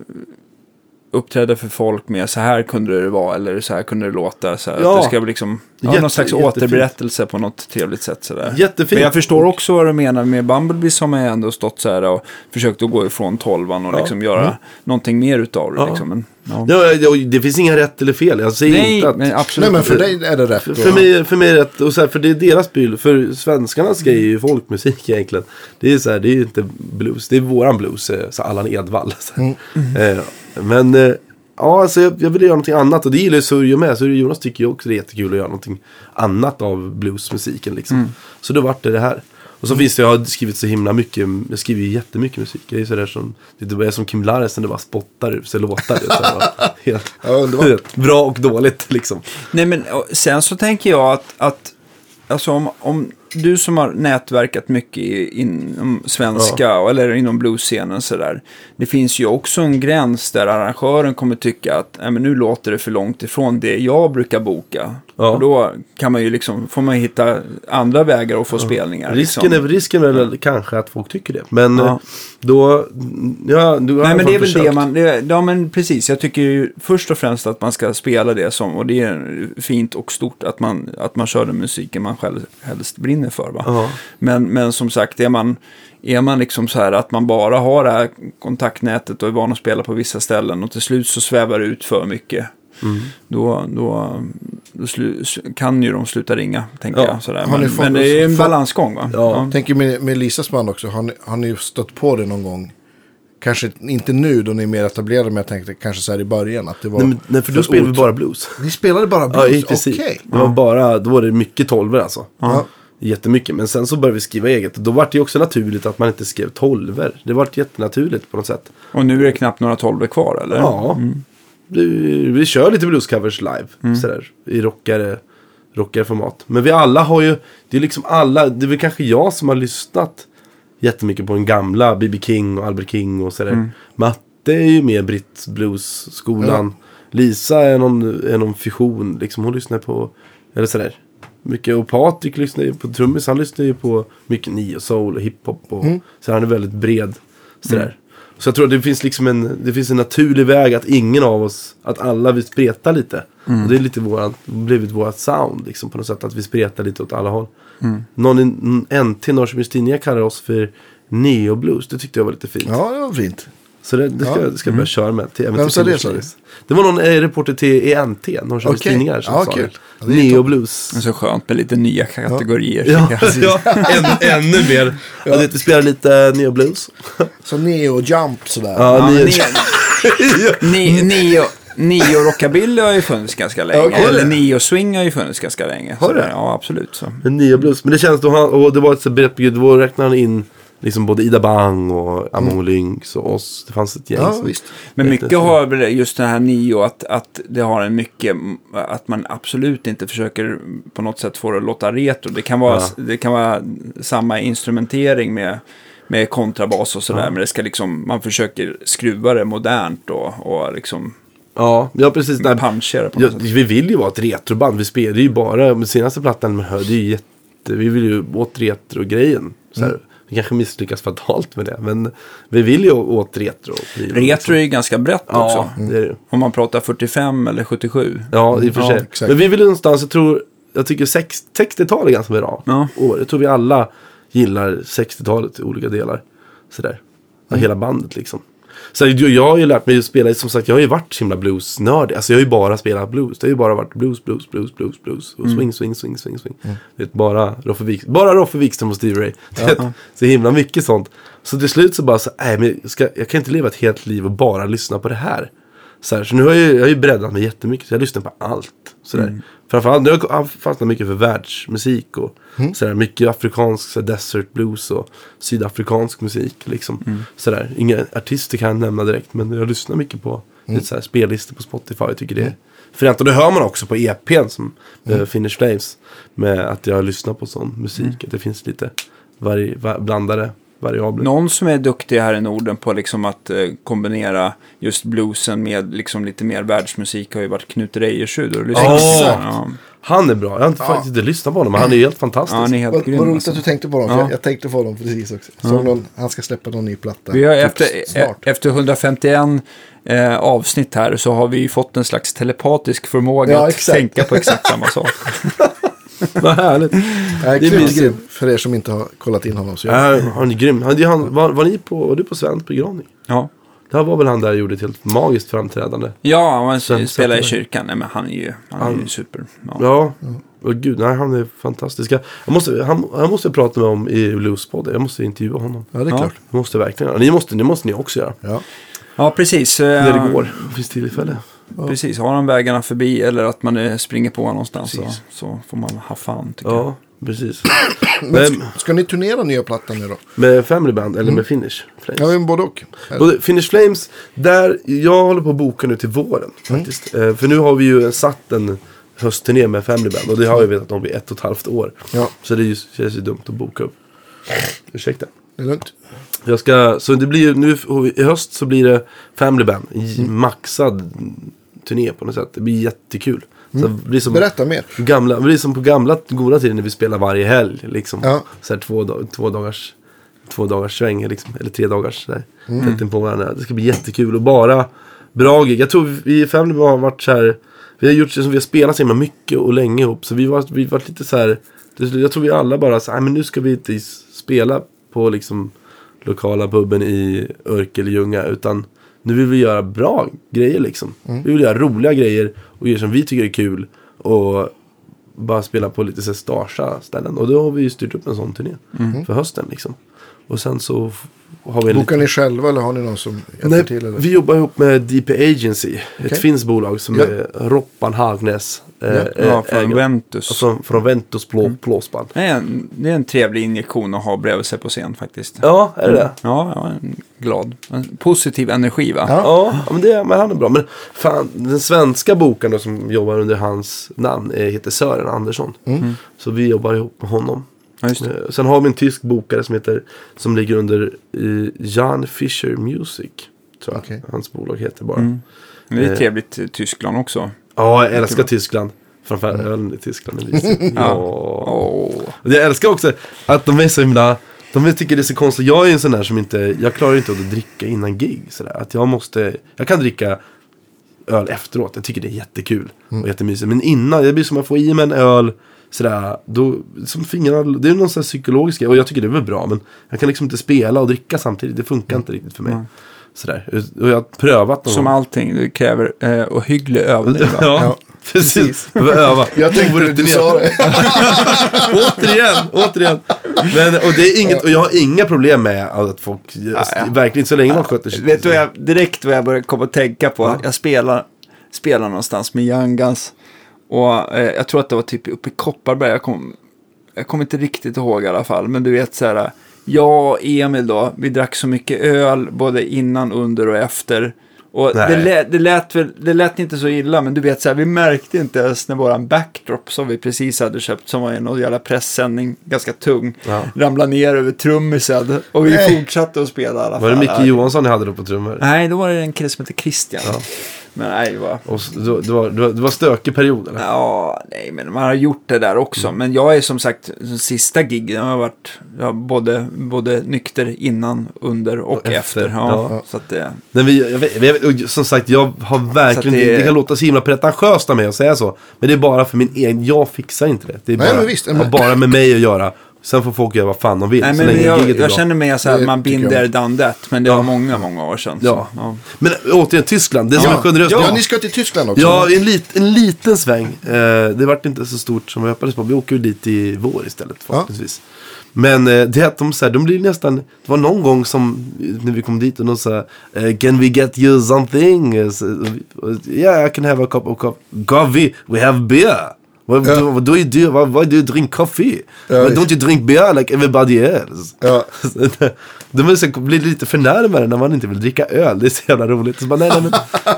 [SPEAKER 3] uppträda för folk med så här kunde det vara eller så här kunde det låta. Så här,
[SPEAKER 1] Ja.
[SPEAKER 3] att det ska bli liksom, ja,
[SPEAKER 1] Jätte-
[SPEAKER 3] någon slags
[SPEAKER 1] jättefint.
[SPEAKER 3] återberättelse på något trevligt sätt. Sådär.
[SPEAKER 1] Jättefint.
[SPEAKER 3] Men jag förstår också vad du menar med Bumblebee som har ändå stått så här och försökt att gå ifrån tolvan och
[SPEAKER 1] Ja.
[SPEAKER 3] liksom göra
[SPEAKER 1] Mm.
[SPEAKER 3] någonting mer utav det.
[SPEAKER 1] Ja.
[SPEAKER 3] Liksom. Men, ja.
[SPEAKER 1] Ja, det finns inga rätt eller fel. Jag säger
[SPEAKER 3] Nej,
[SPEAKER 1] inte att...
[SPEAKER 3] men absolut.
[SPEAKER 2] Nej men för dig är det rätt.
[SPEAKER 1] För, för, mig, för mig är det rätt, och så här, för det är deras bil. För svenskarnas grej är ju folkmusik egentligen. Det är så här, det är ju inte blues. Det är våran blues, eh, så Allan Edwall. Så här. Eh, men, eh, ja alltså jag, jag ville göra någonting annat. Och det gillar ju Surjo med. Så Jonas tycker ju också det är jättekul att göra någonting annat av bluesmusiken liksom. Så då vart det det här. Och så finns det, jag har skrivit så himla mycket, jag skriver ju jättemycket musik. Jag är sådär som, det är som Kim Larsen, det bara spottar ur sig låtar. Helt,
[SPEAKER 2] Ja, underbart.
[SPEAKER 1] bra och dåligt liksom.
[SPEAKER 3] Nej, men sen så tänker jag att, att alltså om, om du som har nätverkat mycket inom svenska eller inom bluesscenen sådär. Det finns ju också en gräns där arrangören kommer tycka att Nej, men nu låter det för långt ifrån det jag brukar boka.
[SPEAKER 1] Ja.
[SPEAKER 3] Och då kan man ju liksom, får man hitta andra vägar att få spelningar.
[SPEAKER 1] Risken,
[SPEAKER 3] liksom.
[SPEAKER 1] är, risken är väl kanske att folk tycker det. Men
[SPEAKER 3] Ja.
[SPEAKER 1] eh, då, ja, du har
[SPEAKER 3] Nej men det är väl
[SPEAKER 1] försökt.
[SPEAKER 3] det man, det, ja men precis, jag tycker ju först och främst att man ska spela det som, och det är fint och stort att man, att man kör den musiken man själv helst brinner för. Va?
[SPEAKER 1] Ja.
[SPEAKER 3] Men, men som sagt, är man, är man liksom så här att man bara har det här kontaktnätet och är van att spela på vissa ställen och till slut så svävar det ut för mycket.
[SPEAKER 1] Mm.
[SPEAKER 3] Då, då, då slu, kan ju de sluta ringa, tänker
[SPEAKER 1] Ja.
[SPEAKER 3] jag. Sådär. Men, men det är en balansgång va?
[SPEAKER 1] Ja.
[SPEAKER 2] Tänker med, med Lisas band också, har ni, har ni stött på det någon gång? Kanske inte nu då ni är mer etablerade, men jag tänkte kanske så här i början. Att det var
[SPEAKER 1] Nej, men, nej, för då spelar vi bara blues.
[SPEAKER 2] Ni spelade bara
[SPEAKER 1] Ja,
[SPEAKER 2] blues?
[SPEAKER 1] princip.
[SPEAKER 2] Okej.
[SPEAKER 1] Det var bara, då var det mycket tolvor alltså.
[SPEAKER 2] Ja.
[SPEAKER 1] Jättemycket. Men sen så började vi skriva eget. Då var det ju också naturligt att man inte skrev tolvor. Det var jättenaturligt på något sätt.
[SPEAKER 3] Och nu är det knappt några tolvor kvar eller?
[SPEAKER 1] Ja. Vi, vi kör lite bluescovers live. Sådär, I rockare, rockare format. Men vi alla har ju, det är liksom alla, det är väl kanske jag som har lyssnat jättemycket på den gamla B.B. King och Albert King och sådär. Matte är ju mer britt blues-skolan. Lisa är någon, är någon fusion, liksom hon lyssnar på, eller sådär. Mycket, och Patrik lyssnar ju på trummis, han lyssnar ju på mycket neo soul och hiphop. Och, Så han är väldigt bred. Sådär. Så jag tror att det finns liksom en, det finns en naturlig väg att ingen av oss, att alla vill spreta lite. Och det är lite vårat, blivit vårat sound liksom på något sätt. Att vi spretar lite åt alla håll. Någon i NT, Norrköpings Tidningar kallar oss för neoblues. Det tyckte jag var lite fint.
[SPEAKER 2] ja, det var fint.
[SPEAKER 1] Så det, det ska,
[SPEAKER 2] Ja.
[SPEAKER 1] det ska jag börja köra med. Till, även
[SPEAKER 2] Vem sa det, sa.
[SPEAKER 1] Det var någon eh, reporter till ENT, Norrköpings
[SPEAKER 2] Okej.
[SPEAKER 1] Tidningar, som
[SPEAKER 2] Ja,
[SPEAKER 1] sa
[SPEAKER 2] kul.
[SPEAKER 1] det.
[SPEAKER 2] Ja,
[SPEAKER 1] Neoblues.
[SPEAKER 3] Det är så skönt med lite nya kategorier.
[SPEAKER 1] Ja, ja än, ännu mer. Ja. Att vi spelar lite neoblues.
[SPEAKER 2] Så neo jump sådär.
[SPEAKER 1] Ja,
[SPEAKER 3] Ja,
[SPEAKER 1] neo,
[SPEAKER 3] men neo, neo, neo rockabilly har ju funnits ganska länge.
[SPEAKER 2] Okej.
[SPEAKER 3] Eller neo swing har ju funnits ganska länge.
[SPEAKER 1] Har det?
[SPEAKER 3] Ja, absolut. Så.
[SPEAKER 1] En neoblues. Men det känns då han, och det var ett begrepp. Då räknade han in liksom både Ida Bang och Amon Lynx och oss. Det fanns ett gäng.
[SPEAKER 2] Ja,
[SPEAKER 1] som-
[SPEAKER 2] visst.
[SPEAKER 3] Men mycket har väl just det här neo att, att det har en mycket, att man absolut inte försöker på något sätt få det att låta retro. Det kan vara,
[SPEAKER 1] Ja.
[SPEAKER 3] det kan vara samma instrumentering med, med kontrabas och sådär. Men det ska liksom, man försöker skruva det modernt och, och liksom
[SPEAKER 1] Ja, ja precis. Nej,
[SPEAKER 3] på
[SPEAKER 1] ja,
[SPEAKER 3] något sätt.
[SPEAKER 1] vi vill ju vara ett retroband. Vi spelar ju bara, med senaste plattan med Hör, det är ju jätte, vi vill ju åt retro-grejen. Så här,
[SPEAKER 3] Mm.
[SPEAKER 1] Vi kanske misslyckas fatalt med det. Men vi vill ju åt retro.
[SPEAKER 3] Retro är ju ganska brett
[SPEAKER 1] Ja,
[SPEAKER 3] också.
[SPEAKER 1] det det.
[SPEAKER 3] Om man pratar 45 eller 77.
[SPEAKER 1] Ja, i och för
[SPEAKER 2] Ja,
[SPEAKER 1] sig.
[SPEAKER 2] exakt.
[SPEAKER 1] Men vi vill någonstans, jag tror, jag tycker sex- 60-tal är ganska bra
[SPEAKER 3] Ja.
[SPEAKER 1] år. Jag tror vi alla gillar 60-talet i olika delar. Sådär. Ja, Hela bandet liksom. Så jag, har ju lärt mig att spela, som sagt, jag har ju varit så himla bluesnördig. Alltså jag har ju bara spelat blues. Det har ju bara varit blues, blues, blues, blues, blues. Och swing, swing, swing, swing, swing. Vet, bara Roffe Wik, bara Roffe Wikström och Stevie Ray. Vet, Så himla mycket sånt. Så till slut så bara så, nej men jag ska, jag kan inte leva ett helt liv och bara lyssna på det här. Så, här, så nu har jag, jag har ju breddat mig jättemycket. Så jag lyssnar på allt. Sådär. Framförallt, nu har jag fastnat mycket för världsmusik. Och sådär, mycket afrikansk så desert blues och sydafrikansk musik. Liksom. Sådär. Inga artister kan jag nämna direkt. Men jag lyssnar mycket på lite så här, spellistor på Spotify. Jag tycker det är fränt. Och det hör man också på EPn som mm. Finish Flames. Med att jag lyssnar på sån musik. Att det finns lite varje, va, blandade variabler.
[SPEAKER 3] Någon som är duktig här i Norden på liksom att eh, kombinera just bluesen med liksom lite mer världsmusik har ju varit Knut Reiersrud.
[SPEAKER 1] Exakt.
[SPEAKER 3] honom?
[SPEAKER 1] Han är bra. Jag har inte faktiskt inte lyssnat på honom, men han är helt fantastisk.
[SPEAKER 3] Ja, han är helt
[SPEAKER 2] Vad,
[SPEAKER 3] grym.
[SPEAKER 2] vad roligt
[SPEAKER 3] alltså.
[SPEAKER 2] att du tänkte på honom.
[SPEAKER 3] Ja.
[SPEAKER 2] Jag, jag tänkte på honom precis också. Så någon, han ska släppa någon ny platta.
[SPEAKER 3] Vi har
[SPEAKER 2] typ
[SPEAKER 3] efter,
[SPEAKER 2] snart.
[SPEAKER 3] efter 151 eh, avsnitt här så har vi ju fått en slags telepatisk förmåga
[SPEAKER 2] Ja,
[SPEAKER 3] att
[SPEAKER 2] exakt.
[SPEAKER 3] tänka på exakt samma sak.
[SPEAKER 1] Vad härligt.
[SPEAKER 2] Nej,
[SPEAKER 1] det är
[SPEAKER 2] grym. För er som inte har kollat in honom. Så jag,
[SPEAKER 1] Ja, han är grym. Han, han, var, var, ni på, var du på Svens begravning?
[SPEAKER 3] Ja,
[SPEAKER 1] Det här var väl han där och gjorde ett helt magiskt framträdande.
[SPEAKER 3] ja han spelar i kyrkan. Nej, men han är ju, han är ju super. Ja.
[SPEAKER 1] Ja, och gud, nej, han är fantastisk. Jag måste, han, han måste jag prata med om i Bluespodden. Jag måste intervjua honom.
[SPEAKER 2] ja, det är
[SPEAKER 3] Ja.
[SPEAKER 2] klart.
[SPEAKER 1] Det måste jag verkligen. Ni måste, det måste ni också göra.
[SPEAKER 2] Ja.
[SPEAKER 3] ja, precis. Eh,
[SPEAKER 1] När det går. Det finns tillfälle.
[SPEAKER 3] Precis, har han vägarna förbi eller att man eh, springer på honom någonstans så, så får man ha fan tycker jag.
[SPEAKER 1] Ja, precis.
[SPEAKER 2] Men ska, ska ni turnera nya plattan nu då?
[SPEAKER 1] med Family Band eller med Finish Flames?
[SPEAKER 2] Ja, men både och.
[SPEAKER 1] Både Finish Flames, där jag håller på att boka nu till våren faktiskt. Eh, för nu har vi ju satt en höstturné med Family Band och det har jag vetat om i ett och ett halvt år.
[SPEAKER 2] Ja.
[SPEAKER 1] Så det är ju, känns ju dumt att boka upp. Ursäkta.
[SPEAKER 2] Det är lugnt.
[SPEAKER 1] Jag ska, så det blir ju nu i höst så blir det Family Band. i Maxad turné på något sätt. Det blir jättekul. Så det blir som
[SPEAKER 2] Berätta mer.
[SPEAKER 1] gamla, det blir som på gamla goda tiden när vi spelar varje helg. Liksom.
[SPEAKER 2] Ja.
[SPEAKER 1] Så här två, två dagars två dagars sväng liksom, eller tre dagars där, in på varandra. Det ska bli jättekul och bara bra gig. Jag tror vi i Family har varit så här, vi har gjort vi har spelat så himla mycket och länge ihop. Så vi var, vi var lite så här, jag tror vi alla bara så här, "Nej, men nu ska vi inte spela på liksom lokala puben i Örkelljunga utan nu vill vi göra bra grejer liksom. Vi vill göra roliga grejer och grejer som vi tycker är kul. Och bara spela på lite så starsa ställen. Och då har vi ju styrt upp en sån turné för hösten liksom. Och sen så har vi en
[SPEAKER 2] Bokar ni själva eller har ni någon som hjälper
[SPEAKER 1] Nej,
[SPEAKER 2] till? Eller?
[SPEAKER 1] vi jobbar ihop med DP Agency. Ett
[SPEAKER 2] Okej.
[SPEAKER 1] finskt bolag som
[SPEAKER 2] Ja.
[SPEAKER 1] är Roppan Hagnäs. Eh,
[SPEAKER 2] Ja.
[SPEAKER 1] eh,
[SPEAKER 3] från
[SPEAKER 1] äger.
[SPEAKER 3] Ventus.
[SPEAKER 1] Och Från, från Ventus blå, blåsband.
[SPEAKER 3] Det, är en, det är en trevlig injektion att ha bredvid sig på scen faktiskt.
[SPEAKER 1] Ja, är det det?
[SPEAKER 3] Ja, ja en glad. En positiv energi va?
[SPEAKER 2] Ja.
[SPEAKER 1] Ja, ja, men, det, men han är bra. Men fan, den svenska bokaren då, som jobbar under hans namn eh, heter Sören Andersson. Så vi jobbar ihop med honom.
[SPEAKER 3] Ja, just det.
[SPEAKER 1] Eh, Sen har vi en tysk bokare som heter som ligger under eh, Jan Fischer Music. Tror jag
[SPEAKER 2] Okej.
[SPEAKER 1] hans bolag heter bara.
[SPEAKER 3] Men det är
[SPEAKER 1] Eh.
[SPEAKER 3] trevligt i Tyskland också.
[SPEAKER 1] Ja, jag älskar Tyskland. Framförallt ölen i Tyskland. är mysig. ja. Och Jag älskar också att de är så himla... De tycker det är så konstigt. Jag är en sån där som inte... Jag klarar inte att dricka innan gig. Sådär. Att jag måste... Jag kan dricka öl efteråt. Jag tycker det är jättekul. Och jättemysigt. Men innan, det blir som att få i mig en öl. Sådär, då, som fingrarna, det är någon sån här psykologisk grej. Och jag tycker det är väl bra. Men jag kan liksom inte spela och dricka samtidigt. Det funkar inte riktigt för mig. Sådär. Och jag har prövat någon
[SPEAKER 3] Som
[SPEAKER 1] gång.
[SPEAKER 3] allting, det kräver eh, ohygglig övning va?
[SPEAKER 1] Ja,
[SPEAKER 2] Ja,
[SPEAKER 1] precis. Behöver öva.
[SPEAKER 2] Jag tänkte det, du sa det.
[SPEAKER 1] återigen, återigen. Men, och, det är inget, och jag har inga problem med att folk, verkligen så länge man sköter sig.
[SPEAKER 3] Vet du vad jag, direkt vad jag började komma att tänka på? Jag spelar, spelar någonstans med Young Guns. Och eh, jag tror att det var typ uppe i Kopparberg. Jag kommer jag kommer inte riktigt ihåg i alla fall. Men du vet så här. Jag och Emil då, vi drack så mycket öl både innan, under och efter. Och
[SPEAKER 1] Nej.
[SPEAKER 3] det lät, det, lät väl, det lät inte så illa, men du vet så här, vi märkte inte ens när våran backdrop som vi precis hade köpt, som var en någon jävla pressändning, ganska tung,
[SPEAKER 1] Ja.
[SPEAKER 3] ramlade ner över trummisen. Och vi
[SPEAKER 2] Nej.
[SPEAKER 3] fortsatte att spela i alla fall.
[SPEAKER 1] Var det Micke Johansson jag hade då på trummor?
[SPEAKER 3] Nej, då var det en kille som hette Christian. Men nej, det var...
[SPEAKER 1] Och så- det, var, det, var, det, var, stökig period eller?
[SPEAKER 3] Ja, nej, men man har gjort det där också. Men jag är som sagt, sista jag har varit jag har både, både nykter innan, under och,
[SPEAKER 1] Och
[SPEAKER 3] efter.
[SPEAKER 1] efter,
[SPEAKER 3] Ja,
[SPEAKER 1] ja.
[SPEAKER 3] Så att det,
[SPEAKER 1] Men vi, jag vet, jag vet, och som sagt, jag har verkligen, det...
[SPEAKER 3] det-
[SPEAKER 1] kan låta så himla pretentiöst av mig att säga så. Men det är bara för min egen, jag fixar inte det. Det är
[SPEAKER 2] Nej,
[SPEAKER 1] bara,
[SPEAKER 2] men visst.
[SPEAKER 1] bara med mig att göra. Sen får folk göra vad fan de vill.
[SPEAKER 3] nej,
[SPEAKER 1] så
[SPEAKER 3] men
[SPEAKER 1] länge
[SPEAKER 3] jag, jag känner mig så här,
[SPEAKER 2] Det
[SPEAKER 3] man binder done that. Men det var många, många år sedan.
[SPEAKER 1] Ja.
[SPEAKER 3] Så, ja.
[SPEAKER 1] Men återigen, Tyskland. Det som är generöst.
[SPEAKER 2] Ja, ni ska till Tyskland också.
[SPEAKER 1] Ja, en, lit, en liten sväng. Eh, det vart inte så stort som vi hoppades på. Vi åker ju dit i vår istället förhoppningsvis. Men eh, det är att de, så här, de blir nästan, det var någon gång som när vi kom dit och de sa eh, Can we get you something? Eh, så, eh, yeah, I can have a cup of coffee. Coffee, we have beer. What,
[SPEAKER 2] Ja.
[SPEAKER 1] do, do you do? Why, why do you drink coffee?
[SPEAKER 2] Ja,
[SPEAKER 1] Why don't you drink beer like everybody else?
[SPEAKER 2] Ja.
[SPEAKER 1] De är blir lite förnärmade när man inte vill dricka öl. Det är så jävla roligt. Så bara, nej, nej, men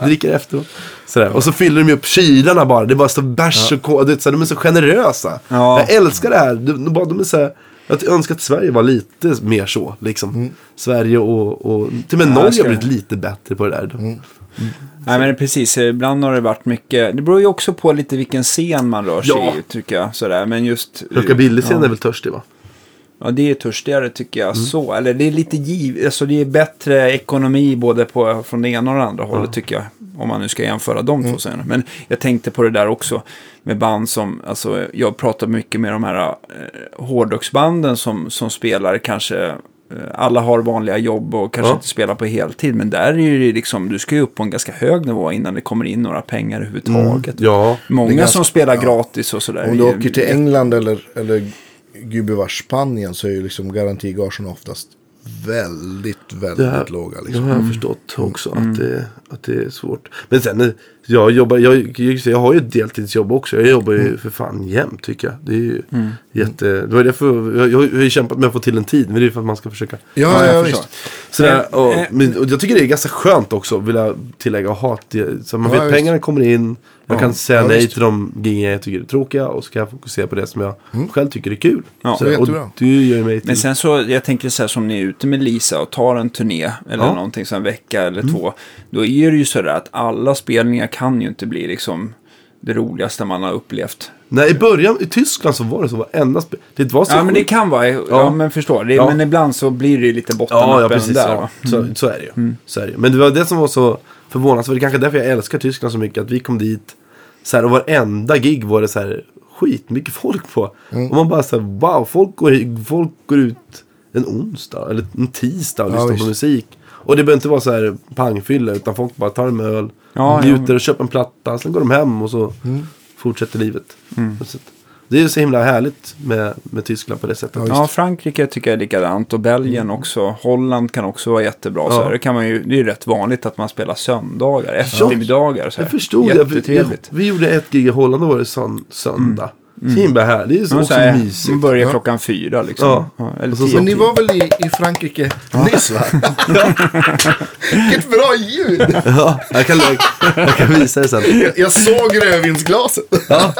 [SPEAKER 1] dricker efteråt. Sådär. Och så fyller de upp kylarna bara. Det är bara så bärs och här, De är så generösa.
[SPEAKER 3] Ja.
[SPEAKER 1] Jag älskar det här. De, de, de är så här, Jag önskar att Sverige var lite mer så. Liksom.
[SPEAKER 2] Mm.
[SPEAKER 1] Sverige och, och till och med
[SPEAKER 3] Ja,
[SPEAKER 1] Norge har blivit lite bättre på det där.
[SPEAKER 2] Mm.
[SPEAKER 3] Nej men precis, ibland har det varit mycket, det beror ju också på lite vilken scen man rör sig
[SPEAKER 1] Ja.
[SPEAKER 3] i tycker jag. Sådär. Men just...
[SPEAKER 1] Rockabilly-scenen
[SPEAKER 3] ja.
[SPEAKER 1] är väl törstig va?
[SPEAKER 3] Ja, det är törstigare tycker jag
[SPEAKER 1] Mm.
[SPEAKER 3] så. Eller det är lite giv, alltså det är bättre ekonomi både på, från det ena och det andra hållet tycker jag. Om man nu ska jämföra de
[SPEAKER 1] Mm.
[SPEAKER 3] två scenerna. Men jag tänkte på det där också med band som, alltså jag pratar mycket med de här eh, hårdrocksbanden som, som spelar kanske eh, alla har vanliga jobb och kanske
[SPEAKER 1] Ja.
[SPEAKER 3] inte spelar på heltid. Men där är det liksom, du ska ju upp på en ganska hög nivå innan det kommer in några pengar överhuvudtaget.
[SPEAKER 1] Ja.
[SPEAKER 3] Många
[SPEAKER 2] ganska-
[SPEAKER 3] som spelar gratis och sådär.
[SPEAKER 2] Om du åker till England eller, eller gubevars Spanien så är ju liksom garantigagen oftast väldigt, väldigt
[SPEAKER 1] Det här-
[SPEAKER 2] låga.
[SPEAKER 1] Det
[SPEAKER 2] Liksom.
[SPEAKER 1] har jag förstått också att, det, att det är svårt. Men sen, eh, jag, jobbar, jag, det, jag har ju ett deltidsjobb också. Jag jobbar ju för fan jämt tycker jag. Det är ju jätte... Det var därför, jag, jag har ju kämpat med att få till en tid. Men det är för att man ska försöka.
[SPEAKER 2] Ja,
[SPEAKER 3] Ja,
[SPEAKER 2] ja,
[SPEAKER 3] jag
[SPEAKER 2] visst.
[SPEAKER 1] Sådär,
[SPEAKER 3] Eh,
[SPEAKER 1] och,
[SPEAKER 3] eh,
[SPEAKER 1] och jag tycker det är ganska skönt också, vill jag tillägga. att ha det, så man
[SPEAKER 2] Ja,
[SPEAKER 1] vet pengarna kommer in. Jag
[SPEAKER 2] Ja,
[SPEAKER 1] kan säga
[SPEAKER 2] ja,
[SPEAKER 1] nej
[SPEAKER 2] visst.
[SPEAKER 1] till de gigen jag tycker är tråkiga. Och så kan jag fokusera på det som jag själv tycker är kul.
[SPEAKER 3] Ja,
[SPEAKER 1] så,
[SPEAKER 2] det är
[SPEAKER 1] och det gör mig till...
[SPEAKER 3] Men sen så, jag tänker så här som ni är ute med Lisa och tar en turné eller
[SPEAKER 1] Ja.
[SPEAKER 3] någonting så en vecka eller två. Då är det ju så där att alla spelningar kan ju inte bli liksom det roligaste man har upplevt.
[SPEAKER 1] Nej, i början i Tyskland så var det så. Varenda. Det var så
[SPEAKER 3] Ja, men det kan vara, ja,
[SPEAKER 1] Ja.
[SPEAKER 3] men förstår. Det,
[SPEAKER 1] Ja.
[SPEAKER 3] Men ibland så blir det ju lite
[SPEAKER 1] Ja,
[SPEAKER 3] bottennappen
[SPEAKER 1] ja precis.
[SPEAKER 3] där.
[SPEAKER 1] ja.
[SPEAKER 3] va?
[SPEAKER 1] Så, så är det ju. Så är det. ju. Men det var det som var så förvånansvärt. Det är kanske därför jag älskar Tyskland så mycket. Att vi kom dit. Så här, och varenda gig var det så här skitmycket folk på. Och man bara så här, wow, folk går, folk går ut en onsdag eller en tisdag och
[SPEAKER 2] Ja,
[SPEAKER 1] lyssnar på musik. Och det behöver inte vara så här pangfylla utan folk bara tar en öl,
[SPEAKER 3] Ja,
[SPEAKER 1] njuter
[SPEAKER 3] ja.
[SPEAKER 1] och köper en platta. Sen går de hem och så fortsätter livet. Så att- Det är så himla härligt med, med Tyskland på det sättet.
[SPEAKER 2] Ja,
[SPEAKER 3] Ja, Frankrike tycker jag är likadant och Belgien också. Holland kan också vara jättebra. Så
[SPEAKER 1] Ja.
[SPEAKER 3] här, det, kan man ju, det är ju rätt vanligt att man spelar söndagar, eftermiddagar. Så här.
[SPEAKER 1] Jag förstod det. Vi, vi gjorde ett gig i Holland och var det sön, söndag. Så himla härligt. Det är så
[SPEAKER 3] Ja,
[SPEAKER 1] också
[SPEAKER 3] så här,
[SPEAKER 1] mysigt.
[SPEAKER 3] Man börjar
[SPEAKER 2] Ja.
[SPEAKER 3] klockan fyra liksom.
[SPEAKER 1] Ja.
[SPEAKER 3] eller
[SPEAKER 1] Och så-
[SPEAKER 3] tio.
[SPEAKER 2] Men ni var väl i, i Frankrike nyss va? Vilket bra ljud!
[SPEAKER 1] Ja, jag kan, jag kan visa det sen.
[SPEAKER 2] Jag, jag såg rödvinsglaset.
[SPEAKER 1] Ja.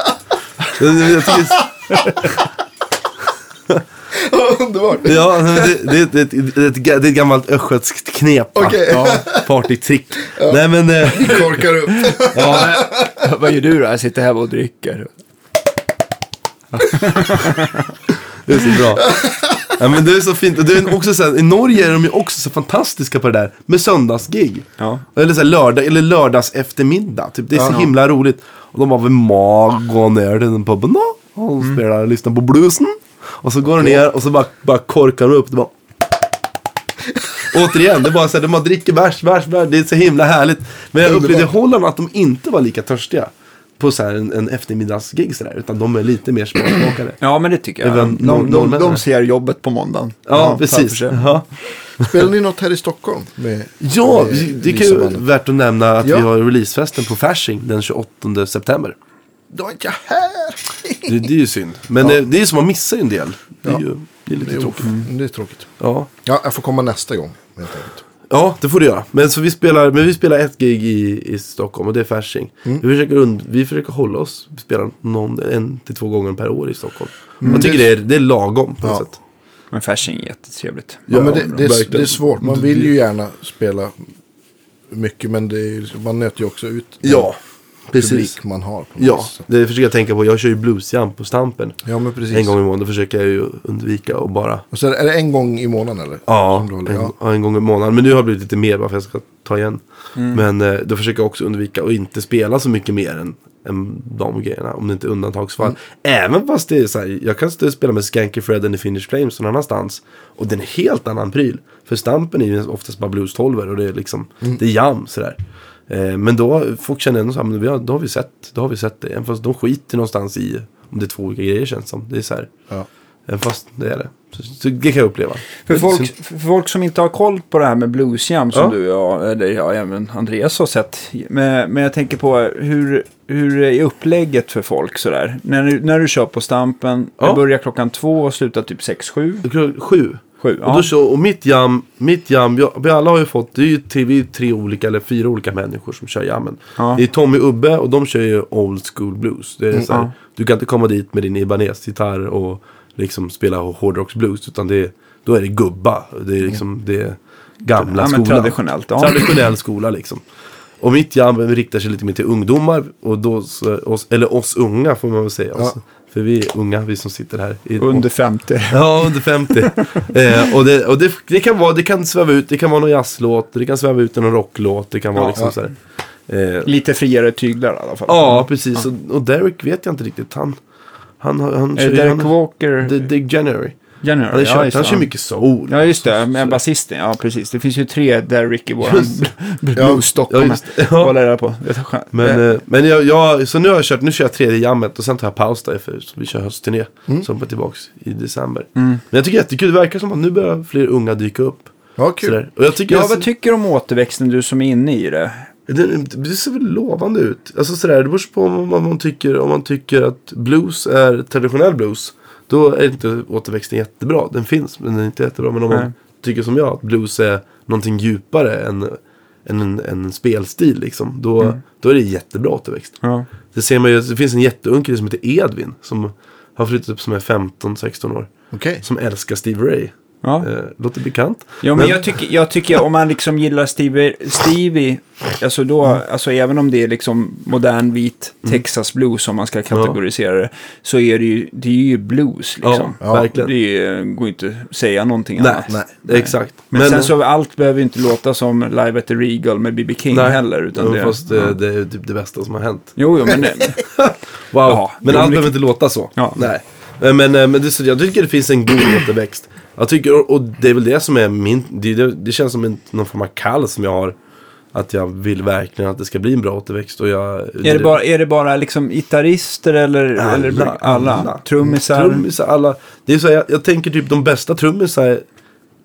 [SPEAKER 2] Underbart.
[SPEAKER 1] ja, men det, det, det, det, det, är ett gammalt östgötskt knep.
[SPEAKER 2] Okej.
[SPEAKER 1] Ja, partytrick. Nej men, eh,
[SPEAKER 2] Korkar upp.
[SPEAKER 3] Ja, vad gör du då? Jag sitter här och dricker.
[SPEAKER 1] det är så bra. Ja, men det är så fint. Och det är också så här, I Norge är de ju också så fantastiska på det där med söndagsgig.
[SPEAKER 3] Ja.
[SPEAKER 1] Eller, så här, lördag, eller lördags eftermiddag. Typ. Det är så
[SPEAKER 2] Ja.
[SPEAKER 1] himla roligt. Och de bara, vi må gå ner till den puben då. Och spelar och lyssnar på bluesen. Och så går de ner och så bara, bara korkar de upp. Det bara... Återigen, det är bara så här, de bara dricker bärs, bärs, bärs. Det är så himla härligt. Men jag upplevde i. Holland att de inte var lika törstiga. På så här en, en eftermiddagsgig sådär. Utan de är lite mer smakmakare.
[SPEAKER 3] Ja, men det tycker jag.
[SPEAKER 1] Även
[SPEAKER 3] De, de, de, ser jobbet på måndagen.
[SPEAKER 1] Ja,
[SPEAKER 3] framför
[SPEAKER 1] precis. Ja,
[SPEAKER 2] Spelar ni något här i Stockholm? Med,
[SPEAKER 1] ja
[SPEAKER 2] med
[SPEAKER 1] det kan ju värt att nämna att
[SPEAKER 2] Ja.
[SPEAKER 1] vi har releasefesten på Fasching den 28 september.
[SPEAKER 2] Då är inte jag här.
[SPEAKER 1] Det, det är ju synd. Men
[SPEAKER 2] Ja.
[SPEAKER 1] det, det är ju som att missa en del. Det är,
[SPEAKER 2] Ja.
[SPEAKER 1] ju, det är lite
[SPEAKER 2] Jo,
[SPEAKER 1] tråkigt.
[SPEAKER 2] Det är tråkigt.
[SPEAKER 1] Ja.
[SPEAKER 2] Ja, jag får komma nästa gång. Helt enkelt.
[SPEAKER 1] Ja, det får du göra. Men, så vi, spelar, men vi spelar ett gig i, i Stockholm och det är Fasching.
[SPEAKER 2] Mm.
[SPEAKER 1] Vi, försöker und, vi försöker hålla oss. Vi spelar någon, en till två gånger per år i Stockholm.
[SPEAKER 2] Mm.
[SPEAKER 1] Jag tycker det är, det är lagom på något
[SPEAKER 2] Ja.
[SPEAKER 1] sätt.
[SPEAKER 3] Men Fasching är jättetrevligt.
[SPEAKER 2] Ja,
[SPEAKER 1] Ja,
[SPEAKER 2] men det, det, är, det är svårt. Man vill ju gärna spela mycket, men det är, man nöter ju också ut
[SPEAKER 1] Ja, precis.
[SPEAKER 2] publik man har.
[SPEAKER 1] Ja,
[SPEAKER 2] sätt.
[SPEAKER 1] det försöker jag tänka på. Jag kör ju bluesjam på Stampen.
[SPEAKER 2] ja, men precis.
[SPEAKER 1] En gång i månaden. Då försöker jag ju undvika och bara
[SPEAKER 2] Och så är det en gång i månaden eller?
[SPEAKER 1] Ja, en,
[SPEAKER 2] ja.
[SPEAKER 1] en gång i månaden. Men nu har det blivit lite mer bara för att jag ska ta igen.
[SPEAKER 2] Mm.
[SPEAKER 1] Men eh, då försöker jag också undvika att inte spela så mycket mer än, än de grejerna. Om det inte är undantagsfall.
[SPEAKER 2] Mm.
[SPEAKER 1] Även fast det är så här, jag kan stå och spela med Skanky Fred and the Finnish Flames någon annanstans. Och det är en helt annan pryl. För Stampen är ju oftast bara blues och det är liksom,
[SPEAKER 2] Mm.
[SPEAKER 1] det är jam sådär. Eh, men då, folk känner ändå så här, men vi har, då har vi sett, då har vi sett det. Även fast de skiter någonstans i om det är två olika grejer känns som. Det är så här,
[SPEAKER 2] Ja.
[SPEAKER 1] även fast det är det. Så, det kan jag uppleva.
[SPEAKER 3] För folk, för folk som inte har koll på det här med bluesjam som
[SPEAKER 1] Ja.
[SPEAKER 3] du och jag, eller ja, även Andreas har sett. Men, men jag tänker på hur, hur är upplägget för folk sådär? När när du kör på Stampen,
[SPEAKER 1] Ja.
[SPEAKER 3] det börjar klockan två och slutar typ sex, sju.
[SPEAKER 1] Sju.
[SPEAKER 3] Sju,
[SPEAKER 1] Och, då så, och mitt jam, mitt jam jag, vi alla har ju fått, det är ju tre, vi är tre olika eller fyra olika människor som kör jammen.
[SPEAKER 3] Ja.
[SPEAKER 1] Det är Tommy Ubbe och de kör ju old school blues. Det är så här. Du kan inte komma dit med din Ibanez-gitarr och liksom spela hårdrocksblues. Utan det är, då är det gubba. Det är liksom det är gamla
[SPEAKER 3] Ja,
[SPEAKER 1] skolan.
[SPEAKER 3] traditionellt, ja.
[SPEAKER 1] Traditionell skola liksom. Och mitt jam riktar sig lite mer till ungdomar. Och då, oss, eller oss unga får man väl säga.
[SPEAKER 2] Ja.
[SPEAKER 1] För vi är unga, vi som sitter här.
[SPEAKER 3] Under 50.
[SPEAKER 1] Ja, under 50. eh, och det, och det, det, kan vara, det kan sväva ut, det kan vara någon jazzlåt, det kan sväva ut i någon rocklåt, det kan vara
[SPEAKER 3] Ja.
[SPEAKER 1] liksom så här. Eh,
[SPEAKER 3] Lite friare tyglar i alla fall.
[SPEAKER 1] ja, precis. Och, och Derek vet jag inte riktigt. Han, han, han, han
[SPEAKER 3] Är det Derek
[SPEAKER 1] han,
[SPEAKER 3] Walker?
[SPEAKER 1] The, the January.
[SPEAKER 3] January? Ja, just
[SPEAKER 1] han
[SPEAKER 3] det.
[SPEAKER 1] kör mycket soul.
[SPEAKER 3] Ja, just det. Med basisten. Ja, precis. Det finns ju tre Derek i vår
[SPEAKER 1] Just
[SPEAKER 3] blues Stockholm.
[SPEAKER 1] Ja, det. Ja.
[SPEAKER 3] Hålla reda på. Det är.
[SPEAKER 1] Men, eh, men jag, jag, så nu har jag kört, nu kör jag tredje jammet och sen tar jag paus där för vi kör höstturné. Som är tillbaks i december.
[SPEAKER 3] Mm.
[SPEAKER 1] Men jag tycker jättekul, det verkar som att nu börjar fler unga dyka upp.
[SPEAKER 2] Ja, kul.
[SPEAKER 1] Sådär. Och jag tycker
[SPEAKER 3] Ja,
[SPEAKER 1] jag-
[SPEAKER 3] vad tycker du om återväxten, du som är inne i det?
[SPEAKER 1] Det, det ser väl lovande ut. Alltså sådär, det beror på om man, man tycker, om man tycker att blues är traditionell blues. Då är inte återväxten jättebra. Den finns, men den är inte jättebra. Men om
[SPEAKER 3] Nej.
[SPEAKER 1] man tycker som jag, att blues är någonting djupare än, än en, en spelstil. Liksom, då,
[SPEAKER 3] Mm.
[SPEAKER 1] då är det jättebra återväxt.
[SPEAKER 3] Ja.
[SPEAKER 1] Det ser man ju, det finns en jätteung kille som heter Edvin. Som har flyttat upp som är 15-16 år.
[SPEAKER 2] Okej.
[SPEAKER 1] Som älskar Steve Ray.
[SPEAKER 3] Ja.
[SPEAKER 1] Eh, låter bekant.
[SPEAKER 3] Ja, men jag tycker, jag tycker om man liksom gillar Stevie, Stevie alltså då, alltså även om det är liksom modern vit Texas blues om man ska kategorisera det, så är det ju, det är ju blues liksom.
[SPEAKER 1] Ja, verkligen.
[SPEAKER 3] Det är, går inte att säga någonting
[SPEAKER 1] Nej,
[SPEAKER 3] annat.
[SPEAKER 1] nej, exakt.
[SPEAKER 3] Men, sen så allt behöver inte låta som Live at the Regal med B.B. King
[SPEAKER 1] Nej,
[SPEAKER 3] heller. Utan
[SPEAKER 1] ja,
[SPEAKER 3] det,
[SPEAKER 1] fast
[SPEAKER 3] ja.
[SPEAKER 1] det, det är typ det bästa som har hänt.
[SPEAKER 3] Jo, jo, men det,
[SPEAKER 1] Wow,
[SPEAKER 3] Ja,
[SPEAKER 1] men
[SPEAKER 3] jo,
[SPEAKER 1] allt behöver inte låta så.
[SPEAKER 3] Ja.
[SPEAKER 1] Nej. Eh, Men, eh, men det, så- jag tycker det finns en god återväxt. Jag tycker, och, det är väl det som är min, det, det, känns som en, någon form av kall som jag har. Att jag vill verkligen att det ska bli en bra återväxt. Och jag,
[SPEAKER 3] är, det bara, är det bara liksom gitarrister eller
[SPEAKER 1] alla,
[SPEAKER 3] eller alla?
[SPEAKER 1] alla.
[SPEAKER 3] Trummisar?
[SPEAKER 1] Trummisar, alla. Det är så här, jag, jag tänker typ de bästa trummisar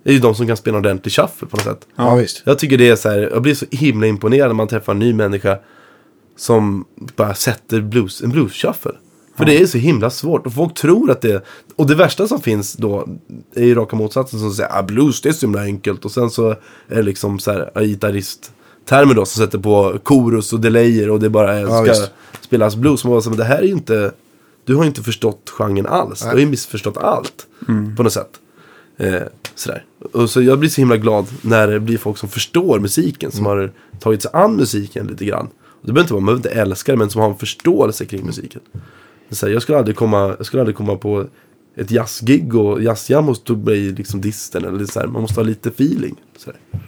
[SPEAKER 1] är ju de som kan spela ordentlig shuffle på något sätt.
[SPEAKER 2] Ja, visst.
[SPEAKER 1] Jag tycker det är så här, jag blir så himla imponerad när man träffar en ny människa som bara sätter blues, en blues shuffle. För det är så himla svårt och folk tror att det Och det värsta som finns då är ju raka motsatsen som säger att ah, blues det är så himla enkelt. Och sen så är det liksom så här ah, gitarristtermer då som sätter på chorus och delayer och det bara är,
[SPEAKER 2] Ja,
[SPEAKER 1] ska
[SPEAKER 2] visst.
[SPEAKER 1] spelas blues. Man bara, men det här är ju inte, du har ju inte förstått genren alls. Du har ju missförstått allt på något sätt. Eh, sådär. Och så jag blir så himla glad när det blir folk som förstår musiken. Som har tagit sig an musiken lite grann. Och det behöver inte vara, man behöver inte älska det, men som har en förståelse kring musiken. Så här, jag, skulle aldrig komma, jag skulle aldrig komma på ett jazzgig och jazzjam och tog mig liksom disten. Eller så här, man måste ha lite feeling. Så här.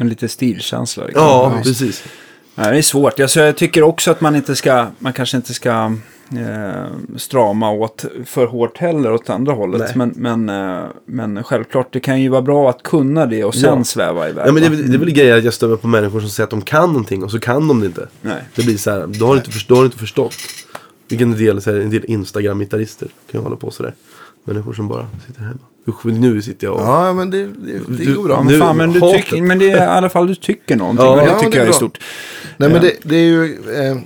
[SPEAKER 3] En lite stilkänsla. Liksom.
[SPEAKER 1] Ja, precis.
[SPEAKER 3] Nej, det är svårt. Alltså, jag tycker också att man inte ska, man kanske inte ska eh, strama åt för hårt heller åt andra hållet.
[SPEAKER 1] Nej.
[SPEAKER 3] Men, men, eh, men självklart, det kan ju vara bra att kunna det och sen
[SPEAKER 1] Ja.
[SPEAKER 3] sväva iväg.
[SPEAKER 1] Ja, men det, det är väl grejer att jag stömer på människor som säger att de kan någonting och så kan de det inte.
[SPEAKER 3] Nej.
[SPEAKER 1] Det blir så här, då har du inte, har du inte förstått. Vilken del, så här, en del Instagram-gitarrister kan ju hålla på sådär. Människor som bara sitter hemma. Usch, nu sitter jag och...
[SPEAKER 2] Ja, men det, det, det
[SPEAKER 1] Du-
[SPEAKER 2] går bra.
[SPEAKER 3] Men, fan, men, du tycker, men det är i alla fall du tycker någonting.
[SPEAKER 1] Ja,
[SPEAKER 3] och det
[SPEAKER 2] ja,
[SPEAKER 3] tycker
[SPEAKER 2] det är
[SPEAKER 3] jag är
[SPEAKER 2] bra.
[SPEAKER 3] stort.
[SPEAKER 2] Nej, men
[SPEAKER 3] Ja.
[SPEAKER 2] det, det är ju... Eh,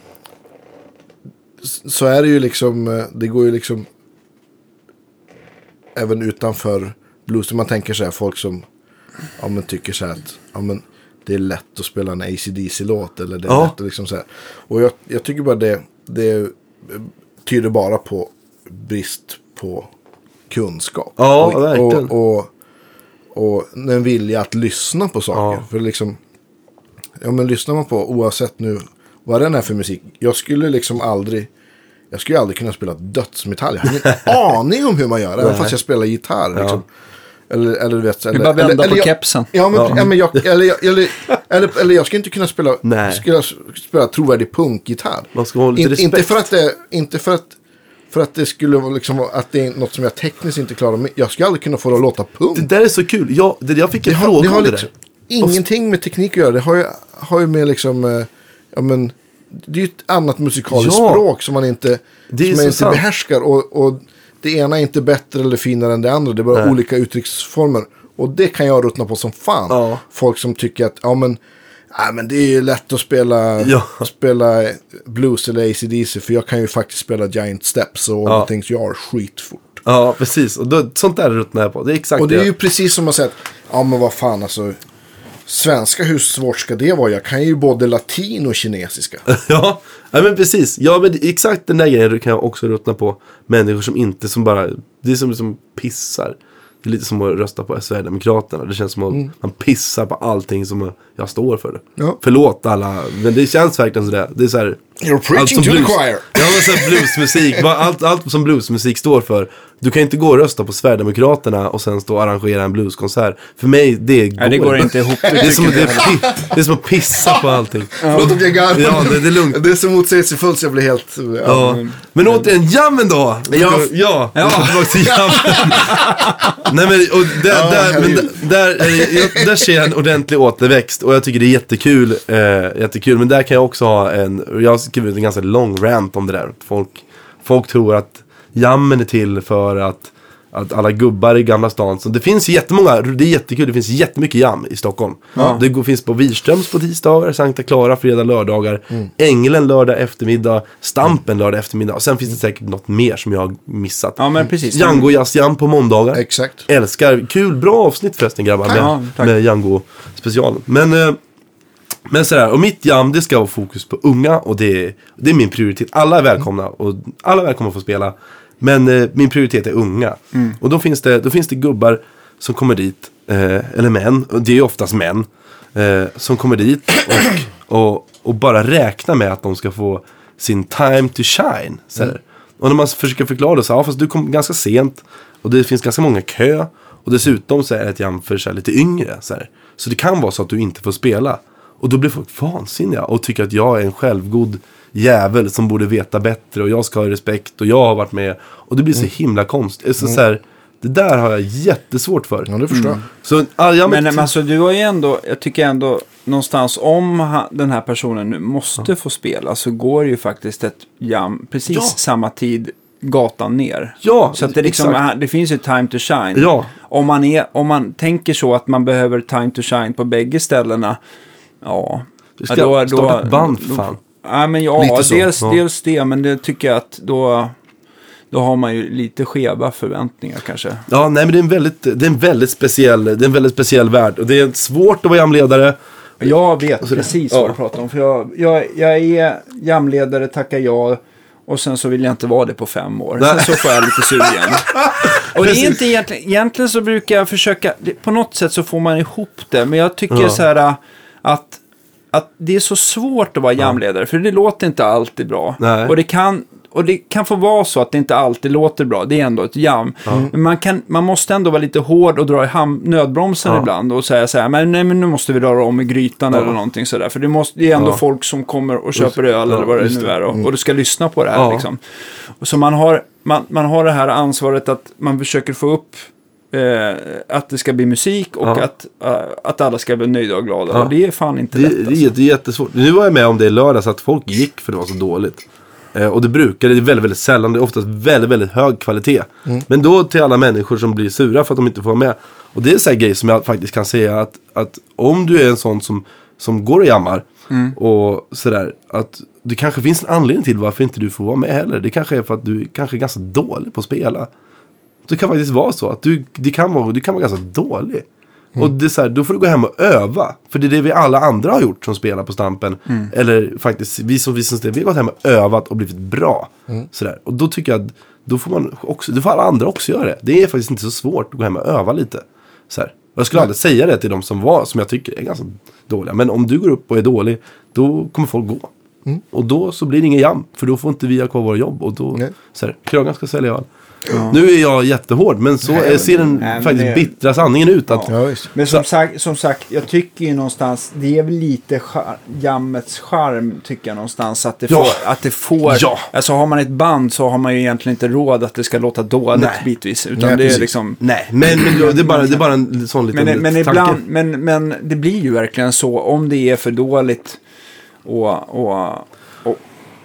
[SPEAKER 2] så är det ju liksom, eh, det går ju liksom även utanför blues. Man tänker så här, folk som ja, men tycker så här att ja, men det är lätt att spela en ACDC-låt. Eller det är
[SPEAKER 1] Ja.
[SPEAKER 2] lätt att liksom så här. Och jag, jag tycker bara det, det eh, tyder bara på brist på kunskap.
[SPEAKER 1] Ja,
[SPEAKER 2] och,
[SPEAKER 1] verkligen.
[SPEAKER 2] Och, och, och en vilja att lyssna på saker.
[SPEAKER 1] Ja.
[SPEAKER 2] För liksom, ja men lyssnar man på oavsett nu vad den är för musik. Jag skulle liksom aldrig, jag skulle aldrig kunna spela dödsmetall. Jag har ingen aning om hur man gör, även fast jag spelar gitarr. Liksom. Eller, eller du vet. Eller,
[SPEAKER 3] bara vända
[SPEAKER 2] eller,
[SPEAKER 3] på
[SPEAKER 2] eller
[SPEAKER 3] kepsen.
[SPEAKER 2] Ja, men, ja. men jag, eller, jag- eller, eller, eller jag skulle inte kunna spela,
[SPEAKER 1] Nej.
[SPEAKER 2] jag spela trovärdig punkgitarr.
[SPEAKER 1] Man ska ha lite
[SPEAKER 2] In,
[SPEAKER 1] respekt.
[SPEAKER 2] inte för att det, inte för att, för att det skulle vara liksom, att det är något som jag tekniskt inte klarar. Men jag skulle aldrig kunna få det att låta punk.
[SPEAKER 1] Det där är så kul. Jag, det, jag fick en
[SPEAKER 2] Det har,
[SPEAKER 1] fråga
[SPEAKER 2] det har
[SPEAKER 1] om det
[SPEAKER 2] liksom
[SPEAKER 1] där.
[SPEAKER 2] ingenting med teknik att göra. Det har ju, har ju med liksom, eh, ja men, det är ju ett annat musikaliskt
[SPEAKER 1] Ja.
[SPEAKER 2] språk som man inte,
[SPEAKER 1] Det
[SPEAKER 2] som man inte
[SPEAKER 1] sant.
[SPEAKER 2] behärskar. Och, och det ena är inte bättre eller finare än det andra. Det är bara
[SPEAKER 1] Nej.
[SPEAKER 2] olika uttrycksformer. Och det kan jag ruttna på som fan.
[SPEAKER 1] Ja.
[SPEAKER 2] Folk som tycker att, ja men, ja, men det är ju lätt att spela,
[SPEAKER 1] Ja.
[SPEAKER 2] spela blues eller ACDC. För jag kan ju faktiskt spela Giant Steps och
[SPEAKER 1] Ja.
[SPEAKER 2] Things You Are skitfort.
[SPEAKER 1] Ja, precis. Och då, sånt där ruttnar jag på. Det är exakt
[SPEAKER 2] Och det är
[SPEAKER 1] det.
[SPEAKER 2] ju precis som att säga att, ja men vad fan alltså. Svenska, hur svårt ska det vara? Jag kan ju både latin och kinesiska.
[SPEAKER 1] Ja, ja men precis. Ja, men exakt den där grejen kan jag också ruttna på. Människor som inte, som bara, det är som liksom pissar. Det är lite som att rösta på Sverigedemokraterna. Det känns som att man pissar på allting som jag står för.
[SPEAKER 2] Ja.
[SPEAKER 1] Förlåt alla, men det känns verkligen sådär. Det är så här,
[SPEAKER 2] You're preaching
[SPEAKER 1] allt som
[SPEAKER 2] to the
[SPEAKER 1] blues-
[SPEAKER 2] choir.
[SPEAKER 1] Ja, men så bluesmusik. Allt, allt som bluesmusik står för. Du kan inte gå och rösta på Sverigedemokraterna och sen stå och arrangera en blueskonsert. För mig, det går,
[SPEAKER 3] Nej, det går inte ihop.
[SPEAKER 1] Det är, som, det, är, pi- det är som att pissa på allting.
[SPEAKER 2] Förlåt att jag garvar.
[SPEAKER 1] Ja, det- det är lugnt.
[SPEAKER 2] Det är så motsägelsefullt så jag blir helt... Ja.
[SPEAKER 1] Ja. Men återigen, jammen då!
[SPEAKER 2] Ja.
[SPEAKER 1] ja. ja. tillbaka till jammen. Nej men, och där,
[SPEAKER 2] Ja,
[SPEAKER 1] där, men där, där, jag, där ser jag en ordentlig återväxt och jag tycker det är jättekul. Eh, jättekul. Men där kan jag också ha en, jag har skrivit en ganska lång rant om det där. Folk, folk tror att jammen är till för att att alla gubbar i Gamla stan, så det finns jättemånga, det är jättekul, det finns jättemycket jam i Stockholm. Det går, finns på Wirströms på tisdagar, Sankta Clara fredag, lördagar, Änglen lördag eftermiddag, Stampen lördag eftermiddag. Och sen finns det säkert något mer som jag har missat.
[SPEAKER 3] Ja, men precis.
[SPEAKER 1] Django Jazz på måndagar.
[SPEAKER 2] Exakt.
[SPEAKER 1] Älskar, kul, bra avsnitt förresten grabbar med,
[SPEAKER 3] Ja, tack.
[SPEAKER 1] med Django specialen. Men, eh, men sådär, och mitt jam det ska vara fokus på unga och det är, det är min prioritet. Alla är välkomna och alla är välkomna att få spela. Men eh, min prioritet är unga. Och då finns, det, då finns det gubbar som kommer dit, eh, eller män, och det är oftast män, eh, som kommer dit och, och, och bara räknar med att de ska få sin time to shine. Så här. Och när man försöker förklara det så här, ja, fast du kom ganska sent och det finns ganska många kö. Och dessutom så är det ett för så lite yngre. Så, så det kan vara så att du inte får spela. Och då blir folk vansinniga och tycker att jag är en självgod jävel som borde veta bättre och jag ska ha respekt och jag har varit med. Och det blir så himla konstigt. Så, så här, det där har jag jättesvårt för.
[SPEAKER 2] Ja, det förstår jag.
[SPEAKER 1] Så, ah, ja,
[SPEAKER 3] Men, men alltså du har ju ändå, jag tycker ändå någonstans om ha, den här personen nu måste få spela så går ju faktiskt ett jam precis
[SPEAKER 1] Ja.
[SPEAKER 3] samma tid gatan ner.
[SPEAKER 1] Ja,
[SPEAKER 3] Så att det, liksom, det finns ju time to shine.
[SPEAKER 1] Ja.
[SPEAKER 3] Om, man är, om man tänker så att man behöver time to shine på bägge ställena, ja.
[SPEAKER 1] Du ska
[SPEAKER 3] ja,
[SPEAKER 1] starta ett band för fan.
[SPEAKER 3] Ja, men ja,
[SPEAKER 2] så,
[SPEAKER 3] dels,
[SPEAKER 1] ja.
[SPEAKER 3] dels det, men det tycker jag att då, då har man ju lite skeva förväntningar kanske.
[SPEAKER 1] Ja, nej men det är en väldigt, det är en väldigt speciell, det är en väldigt speciell värld. Och det är svårt att vara jamledare.
[SPEAKER 3] Jag vet precis
[SPEAKER 1] ja.
[SPEAKER 3] vad du pratar om. För jag, jag, jag är jamledare, tackar ja. Och sen så vill jag inte vara det på fem år. Sen
[SPEAKER 1] Nej.
[SPEAKER 3] så får jag lite sugen. Och det är inte egentligen, egentligen så brukar jag försöka, på något sätt så får man ihop det. Men jag tycker
[SPEAKER 1] Ja.
[SPEAKER 3] så här att, att det är så svårt att vara jamledare. För det låter inte alltid bra.
[SPEAKER 1] Nej.
[SPEAKER 3] Och det kan... Och det kan få vara så att det inte alltid låter bra. Det är ändå ett jam. Men man, kan, man måste ändå vara lite hård och dra i ham, nödbromsen
[SPEAKER 1] Ja.
[SPEAKER 3] ibland. Och säga så här, men, nej, men nu måste vi röra om i grytan
[SPEAKER 1] Ja.
[SPEAKER 3] eller någonting sådär. För det, måste, det är ändå
[SPEAKER 1] Ja.
[SPEAKER 3] folk som kommer och köper öl eller vad det nu är. Och, och du ska lyssna på det här liksom. Och så man har, man, man har det här ansvaret att man försöker få upp eh, att det ska bli musik och
[SPEAKER 1] Ja.
[SPEAKER 3] att, eh, att alla ska bli nöjda och glada.
[SPEAKER 1] Ja.
[SPEAKER 3] Och det är fan inte
[SPEAKER 1] Det,
[SPEAKER 3] lätt.
[SPEAKER 1] det,
[SPEAKER 3] Alltså.
[SPEAKER 1] är- det är jättesvårt. Nu var jag med om det i lördags att folk gick för det var så dåligt. Eh, och det brukar, det är väldigt, väldigt sällan, det är oftast väldigt, väldigt hög kvalitet. Men då till alla människor som blir sura för att de inte får vara med. Och det är en sån grej som jag faktiskt kan säga att, att om du är en sån som, som går och jammar och sådär, att det kanske finns en anledning till varför inte du får vara med heller. Det kanske är för att du kanske är ganska dålig på att spela. Det kan faktiskt vara så att du, det kan vara, du kan vara ganska dålig. Och det är så här, då får du gå hem och öva. För det är det vi alla andra har gjort som spelar på Stampen. Eller faktiskt, vi som vi som spelar, vi har gått hem och övat och blivit bra. Sådär. Och då tycker jag att då får, man också, då får alla andra också göra det. Det är faktiskt inte så svårt att gå hem och öva lite. Så här. Och jag skulle aldrig säga det till de som var, som jag tycker är ganska dåliga. Men om du går upp och är dålig, då kommer folk gå. Och då så blir det ingen jam. För då får inte vi ha kvar våra jobb. Och då,
[SPEAKER 2] Nej.
[SPEAKER 1] så här, krögan ska sälja öl. Nu är jag jättehård, men så är, ser den
[SPEAKER 3] Nej,
[SPEAKER 1] faktiskt
[SPEAKER 3] det-
[SPEAKER 1] bittra sanningen ut. Att,
[SPEAKER 2] Ja.
[SPEAKER 3] Men som sagt, som sagt, jag tycker ju någonstans, det är väl lite char- jammets charm, tycker jag någonstans. Att det
[SPEAKER 1] Ja.
[SPEAKER 3] får, att det får
[SPEAKER 1] Ja.
[SPEAKER 3] alltså har man ett band så har man ju egentligen inte råd att det ska låta dåligt
[SPEAKER 1] Nej.
[SPEAKER 3] bitvis. Utan
[SPEAKER 2] Nej,
[SPEAKER 3] det är
[SPEAKER 2] precis.
[SPEAKER 3] liksom...
[SPEAKER 1] Nej, men, men det, är bara, det är bara en sån liten
[SPEAKER 3] Men, men ibland, men, men det blir ju verkligen så om det är för dåligt och, och,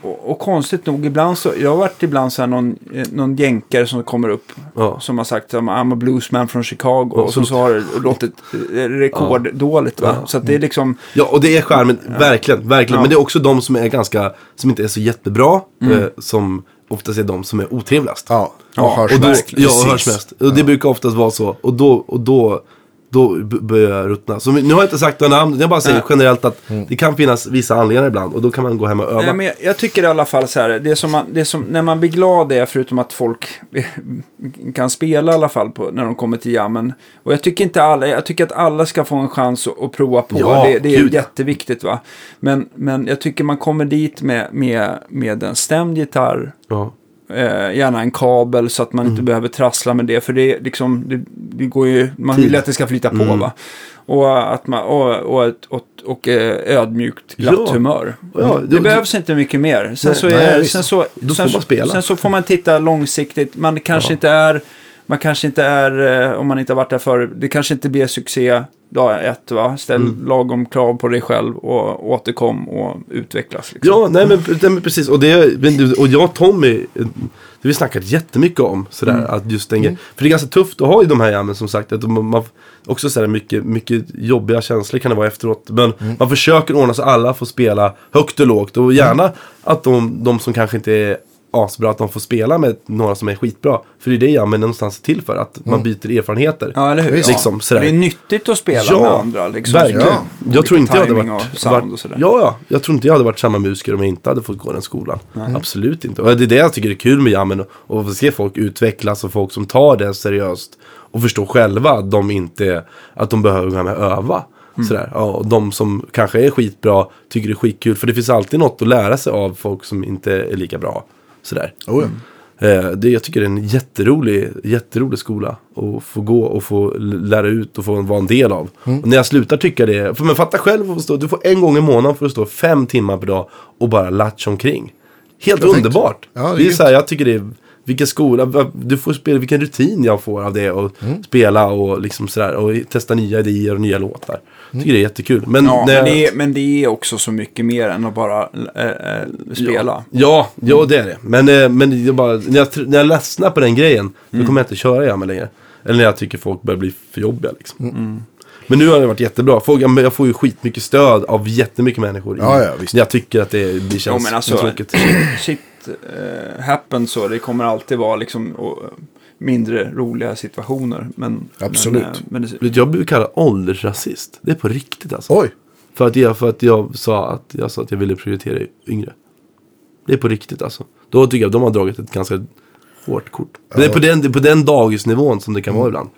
[SPEAKER 3] och, och, och konstigt nog ibland så, jag har varit ibland så här någon, eh, någon jänkare som kommer upp
[SPEAKER 1] Ja.
[SPEAKER 3] som har sagt att I'm a bluesman från Chicago
[SPEAKER 1] Ja,
[SPEAKER 3] och så,
[SPEAKER 1] så-
[SPEAKER 3] så har det låtit eh, rekorddåligt va. Så att det är liksom,
[SPEAKER 1] Ja, och det är skärmen, verkligen, verkligen.
[SPEAKER 3] Ja.
[SPEAKER 1] Men det är också de som är ganska, som inte är så jättebra,
[SPEAKER 3] Mm.
[SPEAKER 1] eh, som oftast är de som är otrevligast.
[SPEAKER 2] Ja,
[SPEAKER 3] Ja,
[SPEAKER 2] och hörs
[SPEAKER 1] och då,
[SPEAKER 2] mest.
[SPEAKER 1] ja, och hörs mest. Och det brukar oftast vara så. Och då, och då då börjar jag ruttna. Så nu har jag inte sagt några namn, jag bara säger
[SPEAKER 3] Nej.
[SPEAKER 1] generellt att det kan finnas vissa anledningar ibland. Och då kan man gå hem och öva.
[SPEAKER 3] Nej, men jag, jag tycker i alla fall så här, det som, man, det som när man blir glad är förutom att folk kan spela i alla fall på, när de kommer till jammen. Och jag tycker inte alla, jag tycker att alla ska få en chans att, att prova på.
[SPEAKER 1] Ja,
[SPEAKER 3] det, det är
[SPEAKER 1] gud,
[SPEAKER 3] jätteviktigt va. Men, men jag tycker man kommer dit med, med, med en stämd gitarr.
[SPEAKER 1] Ja.
[SPEAKER 3] Eh, gärna en kabel så att man
[SPEAKER 1] Mm.
[SPEAKER 3] inte behöver trassla med det. För det, liksom, det, det går ju, man vill att det ska flyta på
[SPEAKER 1] Mm.
[SPEAKER 3] va. Och, att man, och, och, ett- och, och, eh, ödmjukt glatt
[SPEAKER 1] Ja.
[SPEAKER 3] humör.
[SPEAKER 1] Ja,
[SPEAKER 3] det
[SPEAKER 1] det-
[SPEAKER 3] behövs inte mycket mer. Sen,
[SPEAKER 1] Nej,
[SPEAKER 3] så, är, sen så
[SPEAKER 1] får man
[SPEAKER 3] titta långsiktigt. Man kanske
[SPEAKER 1] Ja.
[SPEAKER 3] inte är, man kanske inte är, eh, om man inte har varit där förr, det kanske inte blir succé dag ett va. Ställ
[SPEAKER 1] Mm.
[SPEAKER 3] lagom krav på dig själv och återkom och utvecklas. Liksom.
[SPEAKER 1] Ja, nej men, nej, men precis. Och, det, och jag och Tommy, eh, det har vi snackat jättemycket om. Sådär,
[SPEAKER 3] Mm.
[SPEAKER 1] att just den grejen. För det är ganska tufft att ha i de här jammen som sagt. Att man, man, också sådär mycket, mycket jobbiga känslor kan det vara efteråt. Men
[SPEAKER 3] Mm.
[SPEAKER 1] man försöker ordna så alla får spela högt och lågt. Och gärna att de, de som kanske inte är asbra, att de får spela med några som är skitbra. För det är det jammen någonstans är till för. Att man byter erfarenheter.
[SPEAKER 3] Ja, eller hur?
[SPEAKER 1] Liksom, sådär.
[SPEAKER 3] det är nyttigt att spela med andra. Liksom.
[SPEAKER 1] verkligen.
[SPEAKER 2] Ja.
[SPEAKER 1] Jag tror inte jag hade varit...
[SPEAKER 3] och sound och sådär.
[SPEAKER 1] ja, ja. Jag tror inte jag hade varit samma musiker om jag inte hade fått gå den skolan. Absolut inte. Och det är det jag tycker är kul med jammen. Och att se folk utvecklas och folk som tar det seriöst. Och förstår själva att de inte... Att de behöver gå och öva.
[SPEAKER 3] Mm.
[SPEAKER 1] Sådär. Ja, och de som kanske är skitbra tycker det är skitkul. För det finns alltid något att lära sig av folk som inte är lika bra. Sådär.
[SPEAKER 2] Oh, ja.
[SPEAKER 1] Eh, det, jag tycker det är en jätterolig, jätterolig skola. Att få gå och få lära ut och få vara en del av.
[SPEAKER 2] Mm.
[SPEAKER 1] När jag slutar tycka det. För men fatta själv att stå, du får en gång i månaden för att stå fem timmar per dag och bara latcha omkring. Helt
[SPEAKER 2] Perfekt.
[SPEAKER 1] underbart.
[SPEAKER 2] Ja, det är
[SPEAKER 1] det är så här, jag tycker det är, vilken skola, du får spela, vilken rutin jag får av det. Och
[SPEAKER 2] Mm.
[SPEAKER 1] spela och liksom sådär. Och testa nya idéer och nya låtar. Jag tycker det är jättekul. Men,
[SPEAKER 3] Ja,
[SPEAKER 1] när
[SPEAKER 3] men, det är, men det är också så mycket mer än att bara äh, äh, spela.
[SPEAKER 1] Ja, ja det är det. Men, eh, men jag bara, när, jag, när jag ledsnar på den grejen, då kommer jag inte köra jammen längre. Eller när jag tycker folk börjar bli för jobbiga liksom.
[SPEAKER 3] Mm.
[SPEAKER 1] Men nu har det varit jättebra. Folk, jag får ju skitmycket stöd av jättemycket människor. i-
[SPEAKER 2] Ja, ja, visst.
[SPEAKER 1] När jag tycker att det, det känns
[SPEAKER 3] men alltså,
[SPEAKER 1] tråkigt.
[SPEAKER 3] shit uh, happens så. Det kommer alltid vara liksom och, mindre roliga situationer. Men,
[SPEAKER 2] Absolut.
[SPEAKER 3] Men, eh, men det,
[SPEAKER 1] Jag blev kallad åldersrasist. Det är på riktigt alltså.
[SPEAKER 2] Oj,
[SPEAKER 1] För, att jag, för att jag sa att jag sa att jag ville prioritera yngre. Det är på riktigt alltså. Då tycker jag att de har dragit ett ganska hårt kort. Men Det är på den, på den dagisnivån som det kan vara ibland.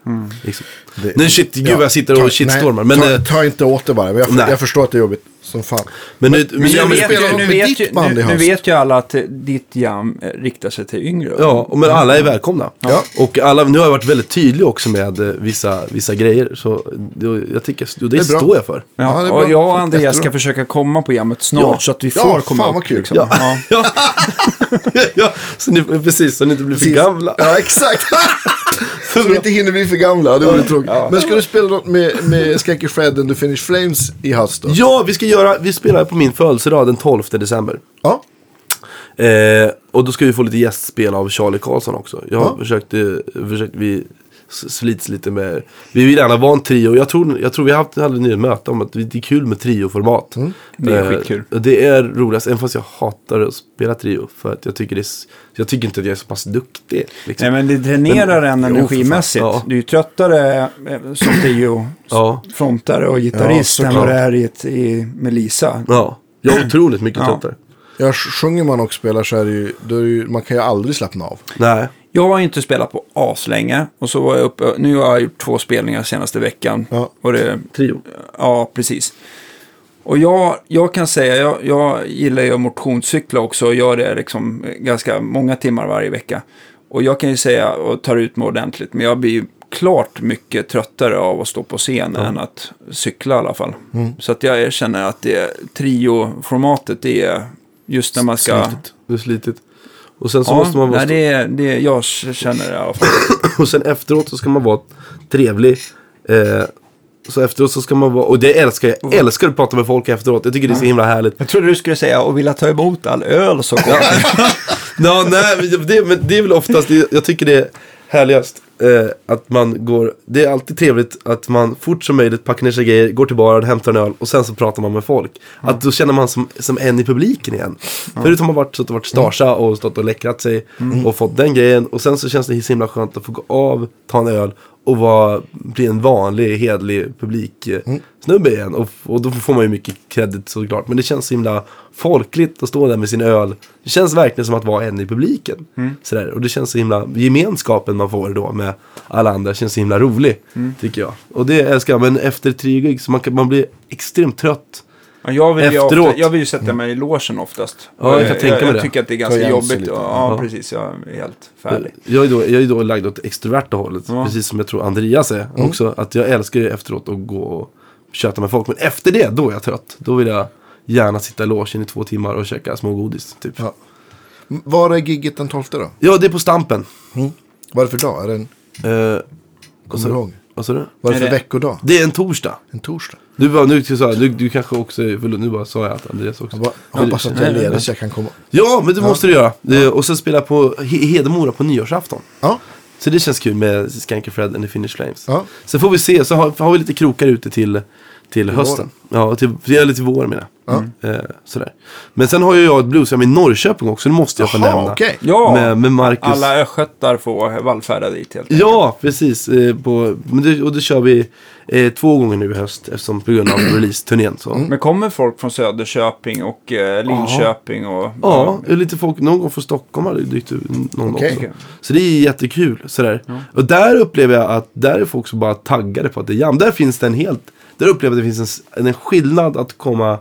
[SPEAKER 1] Liksom.
[SPEAKER 2] Det-
[SPEAKER 1] Nej shit, gud
[SPEAKER 2] Ja,
[SPEAKER 1] jag sitter och
[SPEAKER 2] ta-
[SPEAKER 1] shitstormar.
[SPEAKER 2] nej,
[SPEAKER 1] Men,
[SPEAKER 2] ta,
[SPEAKER 1] eh,
[SPEAKER 2] ta inte åt det bara. Jag,
[SPEAKER 1] Nej.
[SPEAKER 2] jag förstår att det är jobbigt som fan.
[SPEAKER 1] men, nu, men,
[SPEAKER 3] Men
[SPEAKER 1] ja,
[SPEAKER 3] nu, vet,
[SPEAKER 2] spelar
[SPEAKER 3] ju, nu, vet, ju,
[SPEAKER 2] band i
[SPEAKER 3] nu, nu vet ju alla att eh, ditt jam eh, riktar sig till yngre.
[SPEAKER 1] ja, och men alla är välkomna.
[SPEAKER 2] Ja.
[SPEAKER 1] Och alla, nu har jag varit väldigt tydlig också med eh, vissa, vissa grejer. Så det, jag tycker, det,
[SPEAKER 2] Det
[SPEAKER 1] står jag för.
[SPEAKER 3] Ja,
[SPEAKER 2] Ja,
[SPEAKER 3] och jag och Andreas ska försöka komma på jammet snart
[SPEAKER 1] Ja.
[SPEAKER 3] så att vi
[SPEAKER 2] Ja,
[SPEAKER 3] får komma
[SPEAKER 2] fan
[SPEAKER 3] upp.
[SPEAKER 2] vad kul.
[SPEAKER 3] Liksom.
[SPEAKER 1] Ja.
[SPEAKER 3] Ja.
[SPEAKER 1] Ja, ja, så ni, precis, så ni inte blir för
[SPEAKER 2] Precis.
[SPEAKER 1] gamla.
[SPEAKER 2] Ja, exakt. Så vi inte hinner bli för gamla. Det vore tråkigt. Men ska du spela något med, med Skräcky Fred and the Finnish Flames i höst då?
[SPEAKER 1] Ja, vi ska göra, vi spelar på min födelsedag den 12 december.
[SPEAKER 2] Ja.
[SPEAKER 1] Eh, och då ska vi få lite gästspel av Charlie Karlsson också. Jag
[SPEAKER 2] Ja.
[SPEAKER 1] försökte, försökte, vi s- slits lite med, vi vill gärna vara en trio. Jag tror, jag tror vi har haft, hade nyligen möte om att det är kul med trioformat.
[SPEAKER 3] Det är
[SPEAKER 1] Eh,
[SPEAKER 3] skitkul.
[SPEAKER 1] Det är roligast, även fast jag hatar att spela trio. För att jag tycker, det är, jag tycker inte att jag är så pass duktig. Liksom.
[SPEAKER 3] Nej, men det dränerar en energimässigt.
[SPEAKER 1] Ja.
[SPEAKER 3] Du är ju tröttare eh, som trio,
[SPEAKER 1] Ja.
[SPEAKER 3] frontare och gitarrist
[SPEAKER 2] Ja,
[SPEAKER 3] än vad det är i, ett, i, med Lisa.
[SPEAKER 1] Ja, jag är otroligt mycket
[SPEAKER 3] Ja.
[SPEAKER 1] tröttare.
[SPEAKER 2] Ja, sjunger man och spelar så är det ju, då är det ju, man kan ju aldrig slappna av.
[SPEAKER 1] Nej.
[SPEAKER 3] Jag har inte spelat på aslänge. Och så var jag uppe, nu har jag gjort två spelningar senaste veckan.
[SPEAKER 2] Ja.
[SPEAKER 3] Och det,
[SPEAKER 1] Trio.
[SPEAKER 3] ja, precis. Och jag, jag kan säga, jag, jag gillar ju att motionscykla också och gör det liksom ganska många timmar varje vecka. Och jag kan ju säga, och tar ut mig ordentligt, men jag blir ju klart mycket tröttare av att stå på scen än att cykla i alla fall. Så att jag känner att det trio-formatet, det är just när man ska...
[SPEAKER 1] Slitigt. Det är slitigt. Och sen så
[SPEAKER 3] Ja,
[SPEAKER 1] måste man vara
[SPEAKER 3] nej, det, är- det, är- jag känner det i alla fall.
[SPEAKER 1] Och sen efteråt så ska man vara trevlig. Eh, så efteråt så ska man vara, och det älskar jag, jag älskar att prata med folk efteråt. Jag tycker det är så himla härligt.
[SPEAKER 3] Jag trodde du skulle säga och vilja ta emot all öl så gott.
[SPEAKER 1] Ja, nej, men det, men det är väl oftast, jag tycker det är härligast. Eh, att man går, det är alltid trevligt att man fort som möjligt packar ner sig grejer, går till baren, hämtar en öl och sen så pratar man med folk. Att då känner man som, som en i publiken igen. Förut har man varit, att det varit starsa och stått och läckrat sig och fått den grejen. Och sen så känns det så himla skönt att få gå av, ta en öl och vara, bli en vanlig, hedlig publiksnubbe igen. Och, och då får man ju mycket credit såklart. Men det känns så himla folkligt att stå där med sin öl. Det känns verkligen som att vara en i publiken. Sådär. Och det känns så himla, gemenskapen man får då med alla andra känns så himla rolig. Tycker jag. Och det älskar jag. Men efter tre gig så man, kan, man blir extremt trött.
[SPEAKER 3] Ja, jag, vill ju
[SPEAKER 1] Efteråt.
[SPEAKER 3] ofta, jag vill ju sätta mig i logen oftast.
[SPEAKER 1] Ja, jag kan
[SPEAKER 3] Och
[SPEAKER 1] tänka mig
[SPEAKER 3] jag,
[SPEAKER 1] det.
[SPEAKER 3] jag tycker att det är ganska jobbigt.
[SPEAKER 2] lite.
[SPEAKER 3] Ja,
[SPEAKER 1] Ja.
[SPEAKER 3] precis. Jag är helt färdig.
[SPEAKER 1] Jag är, då, jag är då lagd åt extroverta hållet.
[SPEAKER 3] Ja.
[SPEAKER 1] Precis som jag tror Andreas är också. Att jag älskar ju efteråt att gå och köta med folk. Men efter det, då är jag trött. Då vill jag gärna sitta i logen i två timmar och käka smågodis. Typ.
[SPEAKER 2] Ja. Var är gigget den 12 då?
[SPEAKER 1] Ja, det är på Stampen.
[SPEAKER 2] Mm. Vad är det för dag? Är det en,
[SPEAKER 1] Eh,
[SPEAKER 2] kommer du ihåg?
[SPEAKER 1] Vad sa du?
[SPEAKER 2] Vad är det
[SPEAKER 3] Är
[SPEAKER 2] för
[SPEAKER 3] det-
[SPEAKER 2] veckodag?
[SPEAKER 1] Det är en torsdag.
[SPEAKER 2] En torsdag?
[SPEAKER 1] Du, bara, nu, sa, du, du kanske också är förlåt, nu bara sa jag att Andreas också.
[SPEAKER 2] Jag bara, hoppas att jag är ledig så jag kan komma.
[SPEAKER 1] Ja, men det måste du göra. Eh, Och sen spela på He- Hedemora på nyårsafton.
[SPEAKER 2] Ja,
[SPEAKER 1] Så det känns kul med Skanky Fred and the Finnish Flames.
[SPEAKER 2] Ja.
[SPEAKER 1] Sen får vi se, så har, har vi lite krokar ute till, till hösten. Ja, till, eller till våren menar jag.
[SPEAKER 2] Ja.
[SPEAKER 1] Eh, sådär. Men sen har ju jag ett bluesjam i Norrköping också, det måste jag få
[SPEAKER 2] Jaha,
[SPEAKER 1] nämna.
[SPEAKER 2] okej.
[SPEAKER 3] Ja,
[SPEAKER 1] Med, med Marcus.
[SPEAKER 3] alla östgötar får vallfärda dit helt enkelt.
[SPEAKER 1] Ja, precis. Eh, på, men det, och det kör vi eh, två gånger nu i höst eftersom på grund av release-turnén. Så.
[SPEAKER 3] Men kommer folk från Söderköping och eh, Linköping och...
[SPEAKER 1] Ja, lite folk, någon gång från Stockholm har det dykt upp någon
[SPEAKER 2] Okej.
[SPEAKER 1] också. Så det är jättekul. Sådär. Och där upplever jag att där är folk så bara taggade på att det är jam. Där finns det en helt, där upplever jag att det finns en, en skillnad att komma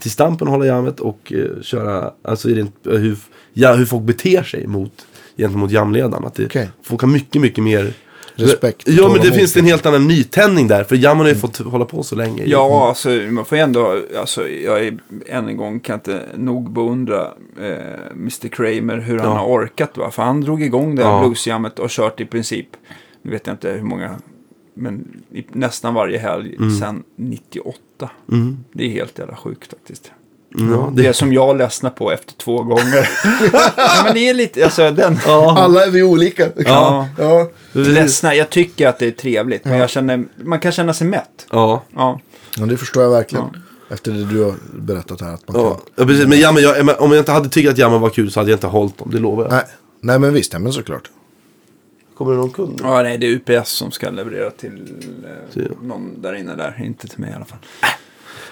[SPEAKER 1] till Stampen och hålla jammet och eh, köra, alltså i rent, eh, hur, ja, hur folk beter sig mot, gentemot jamledaren. Att det,
[SPEAKER 2] Okej.
[SPEAKER 1] Folk har mycket, mycket mer
[SPEAKER 2] Respekt
[SPEAKER 1] Ja, men det finns en helt annan nytändning där. För jammen har ju fått hålla på så länge.
[SPEAKER 3] Ja, alltså man får ändå, alltså jag är, än en gång kan inte nog beundra eh, Mr Kramer hur han
[SPEAKER 1] Ja.
[SPEAKER 3] har orkat va. För han drog igång det här
[SPEAKER 1] Ja.
[SPEAKER 3] bluesjammet och kört i princip, nu vet jag inte hur många, men i, nästan varje helg sedan 98.
[SPEAKER 1] Mm.
[SPEAKER 3] Det är helt jävla sjukt faktiskt.
[SPEAKER 1] Ja,
[SPEAKER 3] Det
[SPEAKER 1] det,
[SPEAKER 3] är som jag ledsnar på efter två gånger. ja, men det är lite, alltså den...
[SPEAKER 1] ja,
[SPEAKER 2] Alla är vi olika.
[SPEAKER 3] Ja.
[SPEAKER 2] ja.
[SPEAKER 3] Ledsna, jag tycker att det är trevligt, men jag känner, man kan känna sig mätt.
[SPEAKER 1] ja.
[SPEAKER 3] Ja.
[SPEAKER 2] Ja, det förstår jag verkligen. Efter det du har berättat här. Att man
[SPEAKER 1] Ja,
[SPEAKER 2] kan...
[SPEAKER 1] ja precis. Men, jammen, jag, men om jag inte hade tyckt att jammen var kul så hade jag inte hållit dem. Det lovar jag.
[SPEAKER 2] Nej. Nej, men visst. Ja, men såklart.
[SPEAKER 1] Kommer det någon kund?
[SPEAKER 3] Ja, nej, det är UPS som ska leverera till eh,
[SPEAKER 1] Så-
[SPEAKER 3] någon där inne där. Inte till mig i alla fall.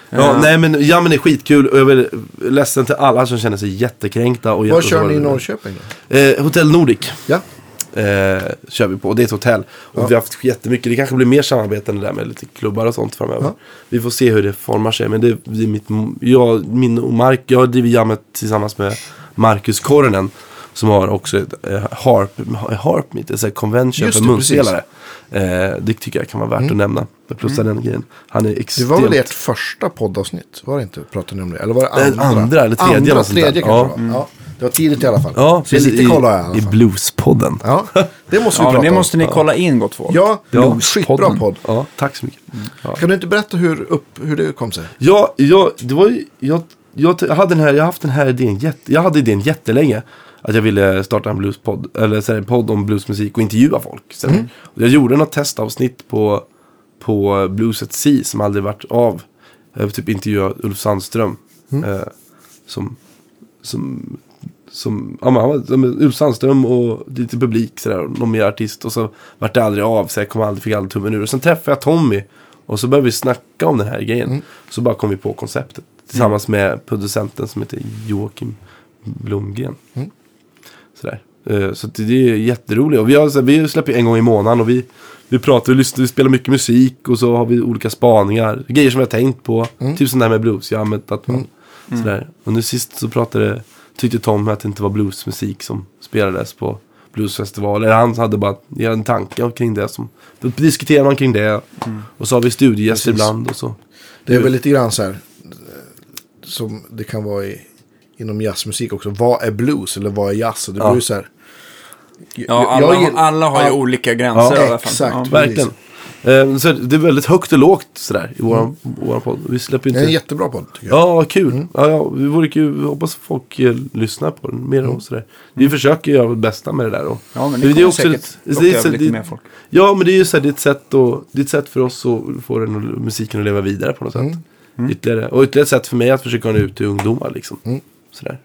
[SPEAKER 1] Ja, nej men jammen är skitkul och jag är ledsen till alla som känner sig jättekränkta. Och
[SPEAKER 2] Vad kör ni i. Norrköping?
[SPEAKER 1] Eh, Hotell Nordic
[SPEAKER 2] Ja.
[SPEAKER 1] eh, kör vi på. Det är ett hotell. Och vi har haft jättemycket. Det kanske blir mer samarbeten där med lite klubbar och sånt framöver.
[SPEAKER 2] Ja.
[SPEAKER 1] Vi får se hur det formar sig. Men det, det är mitt, jag, min och Mark, jag driver jammet tillsammans med Marcus Kornen. Som har också ett eh, harp, harp meet, här convention
[SPEAKER 2] Just
[SPEAKER 1] för
[SPEAKER 2] det,
[SPEAKER 1] munspelare. Eh, det tycker jag kan vara värt att nämna. Plussa den grejen. Han är
[SPEAKER 2] Det
[SPEAKER 1] extremt...
[SPEAKER 2] var väl ert första poddavsnitt? Var det inte? Pratade ni om det? Eller var det
[SPEAKER 1] Eh,
[SPEAKER 2] andra?
[SPEAKER 1] andra eller tredje
[SPEAKER 2] Andra, tredje kanske
[SPEAKER 1] Ja.
[SPEAKER 2] var. Ja. Det var tidigt i alla fall.
[SPEAKER 1] Ja,
[SPEAKER 2] Så lite
[SPEAKER 1] i,
[SPEAKER 2] kolla jag i alla
[SPEAKER 1] i. Bluespodden.
[SPEAKER 2] Ja, det måste vi
[SPEAKER 3] Ja,
[SPEAKER 2] prata
[SPEAKER 3] det
[SPEAKER 2] om.
[SPEAKER 3] måste ni kolla in gott folk.
[SPEAKER 2] Ja,
[SPEAKER 1] Ja,
[SPEAKER 2] skitbra podd.
[SPEAKER 1] Ja, tack så mycket. Ja.
[SPEAKER 2] Kan du inte berätta hur, upp, hur det kom sig?
[SPEAKER 1] Ja, jag, det var ju, jag, jag, jag, hade den här, jag har haft den här idén, jag hade idén jättelänge. Att jag ville starta en bluespodd, eller så en podd om bluesmusik och intervjua folk. Så, och Jag gjorde något testavsnitt på, på Blueset C som aldrig varit av. Jag typ intervjuade Ulf Sandström. Eh, som, som, som, ja som Ulf Sandström och lite publik sådär. Och någon mer artist. Och så vart det aldrig av så jag kom aldrig, fick aldrig tummen ur. Och sen träffade jag Tommy. Och så började vi snacka om den här grejen. Så bara kom vi på konceptet. Tillsammans med producenten som heter Joakim Blomgren. Sådär. Eh, Så det är jätteroligt. Och vi, har, vi släpper en gång i månaden och vi, vi pratar, vi, lyssnar, vi spelar mycket musik och så har vi olika spaningar. Grejer som vi har tänkt på. Typ sånt där med bluesjammet. Att man, sådär. Och nu sist så pratade, tyckte Tom att det inte var bluesmusik som spelades på bluesfestivaler. Han hade bara en tanke kring det. Som, då diskuterar man kring det. Och så har vi studiegäster ibland och så.
[SPEAKER 2] Det är väl lite grann så här. Som det kan vara i, inom jazzmusik också. Vad är blues eller vad är jazz? Och det
[SPEAKER 1] Ja.
[SPEAKER 2] blir så här.
[SPEAKER 3] Ja, alla,
[SPEAKER 2] jag
[SPEAKER 3] alla har ju
[SPEAKER 2] Ja,
[SPEAKER 3] olika gränser
[SPEAKER 1] Ja,
[SPEAKER 3] i alla fall.
[SPEAKER 2] exakt.
[SPEAKER 3] Ja.
[SPEAKER 1] Verkligen. Eh, Så det är väldigt högt och lågt sådär i våran, våran podd. Vi släpper ju
[SPEAKER 2] Det är en
[SPEAKER 1] inte...
[SPEAKER 2] jättebra podd tycker jag.
[SPEAKER 1] Ja, kul. Ja, ja, vi vore kul. Vi hoppas folk eh, lyssnar på den mer och sådär. Vi försöker göra vårt bästa med det där. Och,
[SPEAKER 3] Ja, men
[SPEAKER 1] det
[SPEAKER 3] det
[SPEAKER 1] är
[SPEAKER 3] kommer
[SPEAKER 1] också
[SPEAKER 3] säkert
[SPEAKER 1] ett- det är
[SPEAKER 3] lite
[SPEAKER 1] det-
[SPEAKER 3] mer folk.
[SPEAKER 1] Ja, men det är ju så här, det är ett sätt, och, det är ett sätt för oss att få den musiken att leva vidare på något sätt. Ytterligare. Och ytterligare ett sätt för mig att försöka nå ut till ungdomar liksom. Sådär.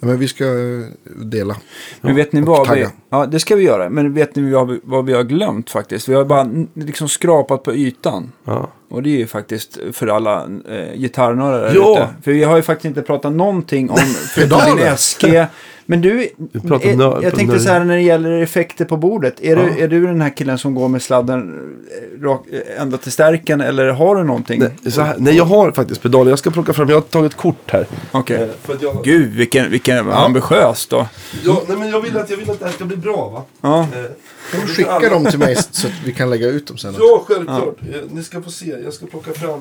[SPEAKER 2] Ja, men vi ska eh, dela.
[SPEAKER 3] Men vet ni vad? Vi, ja, det ska vi göra. Men vet ni vad vi, vad vi har glömt faktiskt? Vi har bara liksom skrapat på ytan.
[SPEAKER 1] Ja.
[SPEAKER 3] Och det är ju faktiskt för alla eh, gitarrnördar där
[SPEAKER 1] Ja.
[SPEAKER 3] ute. För vi har ju faktiskt inte pratat någonting om din SG. Men du, eh,
[SPEAKER 1] nö-
[SPEAKER 3] jag tänkte
[SPEAKER 1] nö-
[SPEAKER 3] så här när det gäller effekter på bordet. Är,
[SPEAKER 1] Ja.
[SPEAKER 3] du, är du den här killen som går med sladden eh, rak, eh, ända till stärken eller har du någonting?
[SPEAKER 1] Nej, så här, nej, jag har faktiskt pedaler. Jag ska plocka fram, jag har tagit kort här.
[SPEAKER 3] Okej.
[SPEAKER 1] Att jag,
[SPEAKER 3] Gud, vilken, vilken ambitiös då.
[SPEAKER 1] ja, nej, men jag, vill att, jag vill att det här ska bli bra va?
[SPEAKER 3] Ja.
[SPEAKER 1] Eh,
[SPEAKER 2] Kan du skicka dem till mig så att vi kan lägga ut dem sen?
[SPEAKER 1] Ja, självklart. Eh, Ni ska få se. Jag ska plocka fram.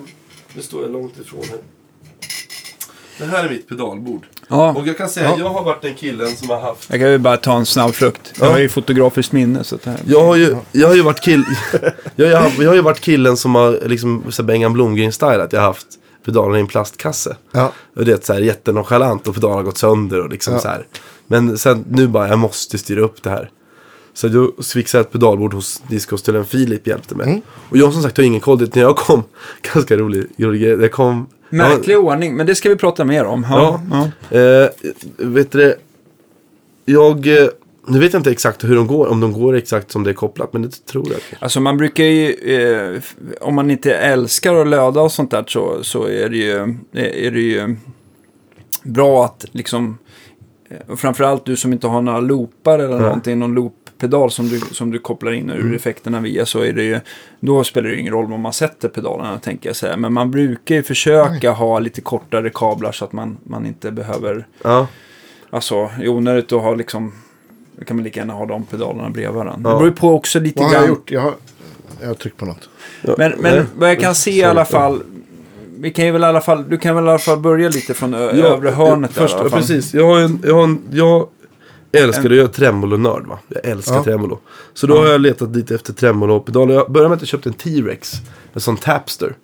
[SPEAKER 1] Nu står jag långt ifrån här. Det här är mitt pedalbord.
[SPEAKER 3] ja.
[SPEAKER 1] Och jag kan säga,
[SPEAKER 2] Ja.
[SPEAKER 1] jag har varit den killen som har haft...
[SPEAKER 3] Jag kan ju bara ta en snabb frukt. Jag
[SPEAKER 1] Ja.
[SPEAKER 3] har ju fotografiskt minne. Så att det här...
[SPEAKER 1] Jag har ju, jag har ju varit kill... jag, har, jag har ju varit killen som har liksom Bengan Blomgren-stylat. Jag har haft pedalerna i en plastkasse.
[SPEAKER 2] Ja.
[SPEAKER 1] Och det är så här jättenonchalant och pedalerna har gått sönder och liksom
[SPEAKER 2] Ja.
[SPEAKER 1] så här. Men sen nu bara, jag måste styra upp det här. Så då fixade jag ett pedalbord hos discoställen Filip hjälpte mig.
[SPEAKER 2] Mm.
[SPEAKER 1] Och jag som sagt har ingen koll. Det- När jag kom, ganska rolig, rolig grej. Jag kom...
[SPEAKER 3] Märklig ordning, men det ska vi prata mer om.
[SPEAKER 1] Ja.
[SPEAKER 3] ja.
[SPEAKER 1] Eh, vet du? Jag... Eh, nu vet jag inte exakt hur de går, om de går exakt som det är kopplat, men det tror jag.
[SPEAKER 3] Alltså man brukar ju, eh, om man inte älskar att löda och sånt där så, så är det ju, är det ju bra att liksom, eh, och framförallt du som inte har några loopar eller någonting, någon looppedal som du, som du kopplar in ur
[SPEAKER 1] Mm.
[SPEAKER 3] effekterna via så är det ju, då spelar det ju ingen roll var man sätter pedalerna tänker jag säga. Men man brukar ju försöka ha lite kortare kablar så att man, man inte behöver,
[SPEAKER 1] Ja.
[SPEAKER 3] alltså i onödigt att ha liksom, då kan man lika gärna ha de pedalerna bredvid varandra.
[SPEAKER 1] Ja.
[SPEAKER 3] Det beror ju på också lite
[SPEAKER 2] Vad har
[SPEAKER 3] grann.
[SPEAKER 2] jag gjort? Jag har, jag har tryckt på något.
[SPEAKER 1] Ja,
[SPEAKER 3] Men, vad jag kan se i alla fall. Vi kan ju väl i alla fall, du kan väl i alla fall börja lite från övre hörnet där,
[SPEAKER 1] först,
[SPEAKER 3] i alla fall.
[SPEAKER 1] precis. Jag har en, jag har en, jag älskar det. Jag är tremolonörd va. Jag älskar
[SPEAKER 2] Ja.
[SPEAKER 1] tremolo. Så då har jag letat lite efter tremolopedaler. Jag började med att jag köpte en T-Rex. En sån Tapster.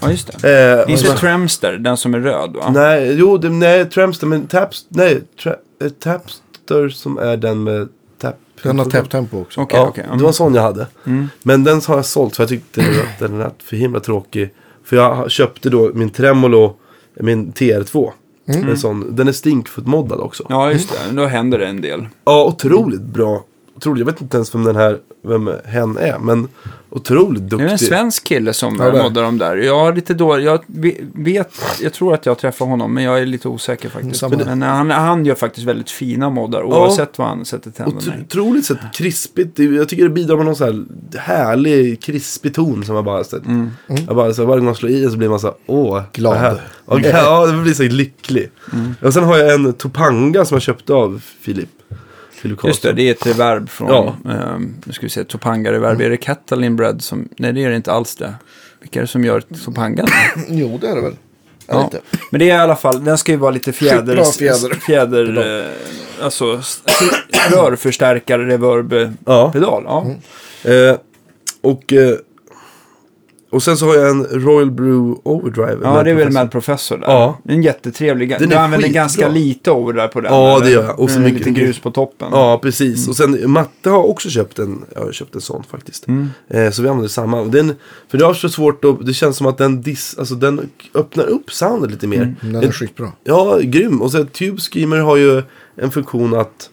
[SPEAKER 3] Ja, just det.
[SPEAKER 1] Eh,
[SPEAKER 3] Inte
[SPEAKER 1] och så-
[SPEAKER 3] Tremster, den som är röd va?
[SPEAKER 1] Nej, jo, det, nej, Tramster, men Taps, nej, tra, eh, Tapster som är den med tap.
[SPEAKER 2] Den har täpptempo också.
[SPEAKER 3] Okej,
[SPEAKER 1] Ja,
[SPEAKER 3] okej.
[SPEAKER 1] det var en sån jag hade.
[SPEAKER 3] Mm.
[SPEAKER 1] Men den har jag sålt för jag tyckte att den lät för himla tråkig. För jag köpte då min Tremolo, min TR2. En sån, den är stinkfoot-moddad också.
[SPEAKER 3] Ja, just det. Då händer det en del.
[SPEAKER 1] Ja, otroligt bra. Otroligt. Jag vet inte ens vem den här, vem hen är. Men otroligt
[SPEAKER 3] Det är en
[SPEAKER 1] duktig.
[SPEAKER 3] svensk kille som
[SPEAKER 2] Ja,
[SPEAKER 3] moddar dem där. Jag har lite då, jag vet, jag tror att jag träffar honom, men jag är lite osäker faktiskt.
[SPEAKER 2] Samma.
[SPEAKER 3] Men han, han gör faktiskt väldigt fina moddar, oavsett vad han sätter tänderna i.
[SPEAKER 1] Otroligt sett krispigt. Jag tycker det bidrar med någon så här härlig krispig ton som jag bara... Så,
[SPEAKER 3] Mm.
[SPEAKER 1] jag bara så varje gång jag slår i så blir man så här, åh.
[SPEAKER 2] Glad.
[SPEAKER 1] Ja, ja, det blir så lycklig.
[SPEAKER 3] Mm.
[SPEAKER 1] Och sen har jag en Topanga som jag köpte av Filip. Filip
[SPEAKER 3] Just det, det är ett reverb från,
[SPEAKER 1] Ja.
[SPEAKER 3] ehm, nu ska vi se, Topanga-reverb. Är det Catalin Bread som, nej det är det inte alls det. Vilka är det som gör Topangan?
[SPEAKER 2] Jo, det är det väl. Ja.
[SPEAKER 3] Men det är i alla fall, den ska ju vara lite fjäder...
[SPEAKER 2] Fjäder.
[SPEAKER 3] fjäder eh, alltså rörförstärkare, reverb, eh,
[SPEAKER 1] Ja.
[SPEAKER 3] pedal. Ja.
[SPEAKER 1] Eh, och, eh, och sen så har jag en Royal Brew Overdrive.
[SPEAKER 3] ja, det är väl Mad Professor där.
[SPEAKER 1] Ja.
[SPEAKER 3] En jättetrevlig.
[SPEAKER 1] Den
[SPEAKER 3] du
[SPEAKER 1] är
[SPEAKER 3] använder
[SPEAKER 1] skitbra.
[SPEAKER 3] ganska lite overdrive på den.
[SPEAKER 1] Ja,
[SPEAKER 3] eller?
[SPEAKER 1] det gör jag. Och så
[SPEAKER 3] Med en
[SPEAKER 1] mycket-
[SPEAKER 3] liten grus på toppen.
[SPEAKER 1] Ja, precis. Och sen Matte har också köpt en, jag har köpt en sån faktiskt.
[SPEAKER 3] Mm.
[SPEAKER 1] Eh, så vi använder samma. Och Den, för det har så svårt att, det känns som att den, dis, alltså den öppnar upp soundet lite mer.
[SPEAKER 3] Mm.
[SPEAKER 2] Den- är skitbra.
[SPEAKER 1] Ja, grym. Och sen Tube Screamer har ju en funktion att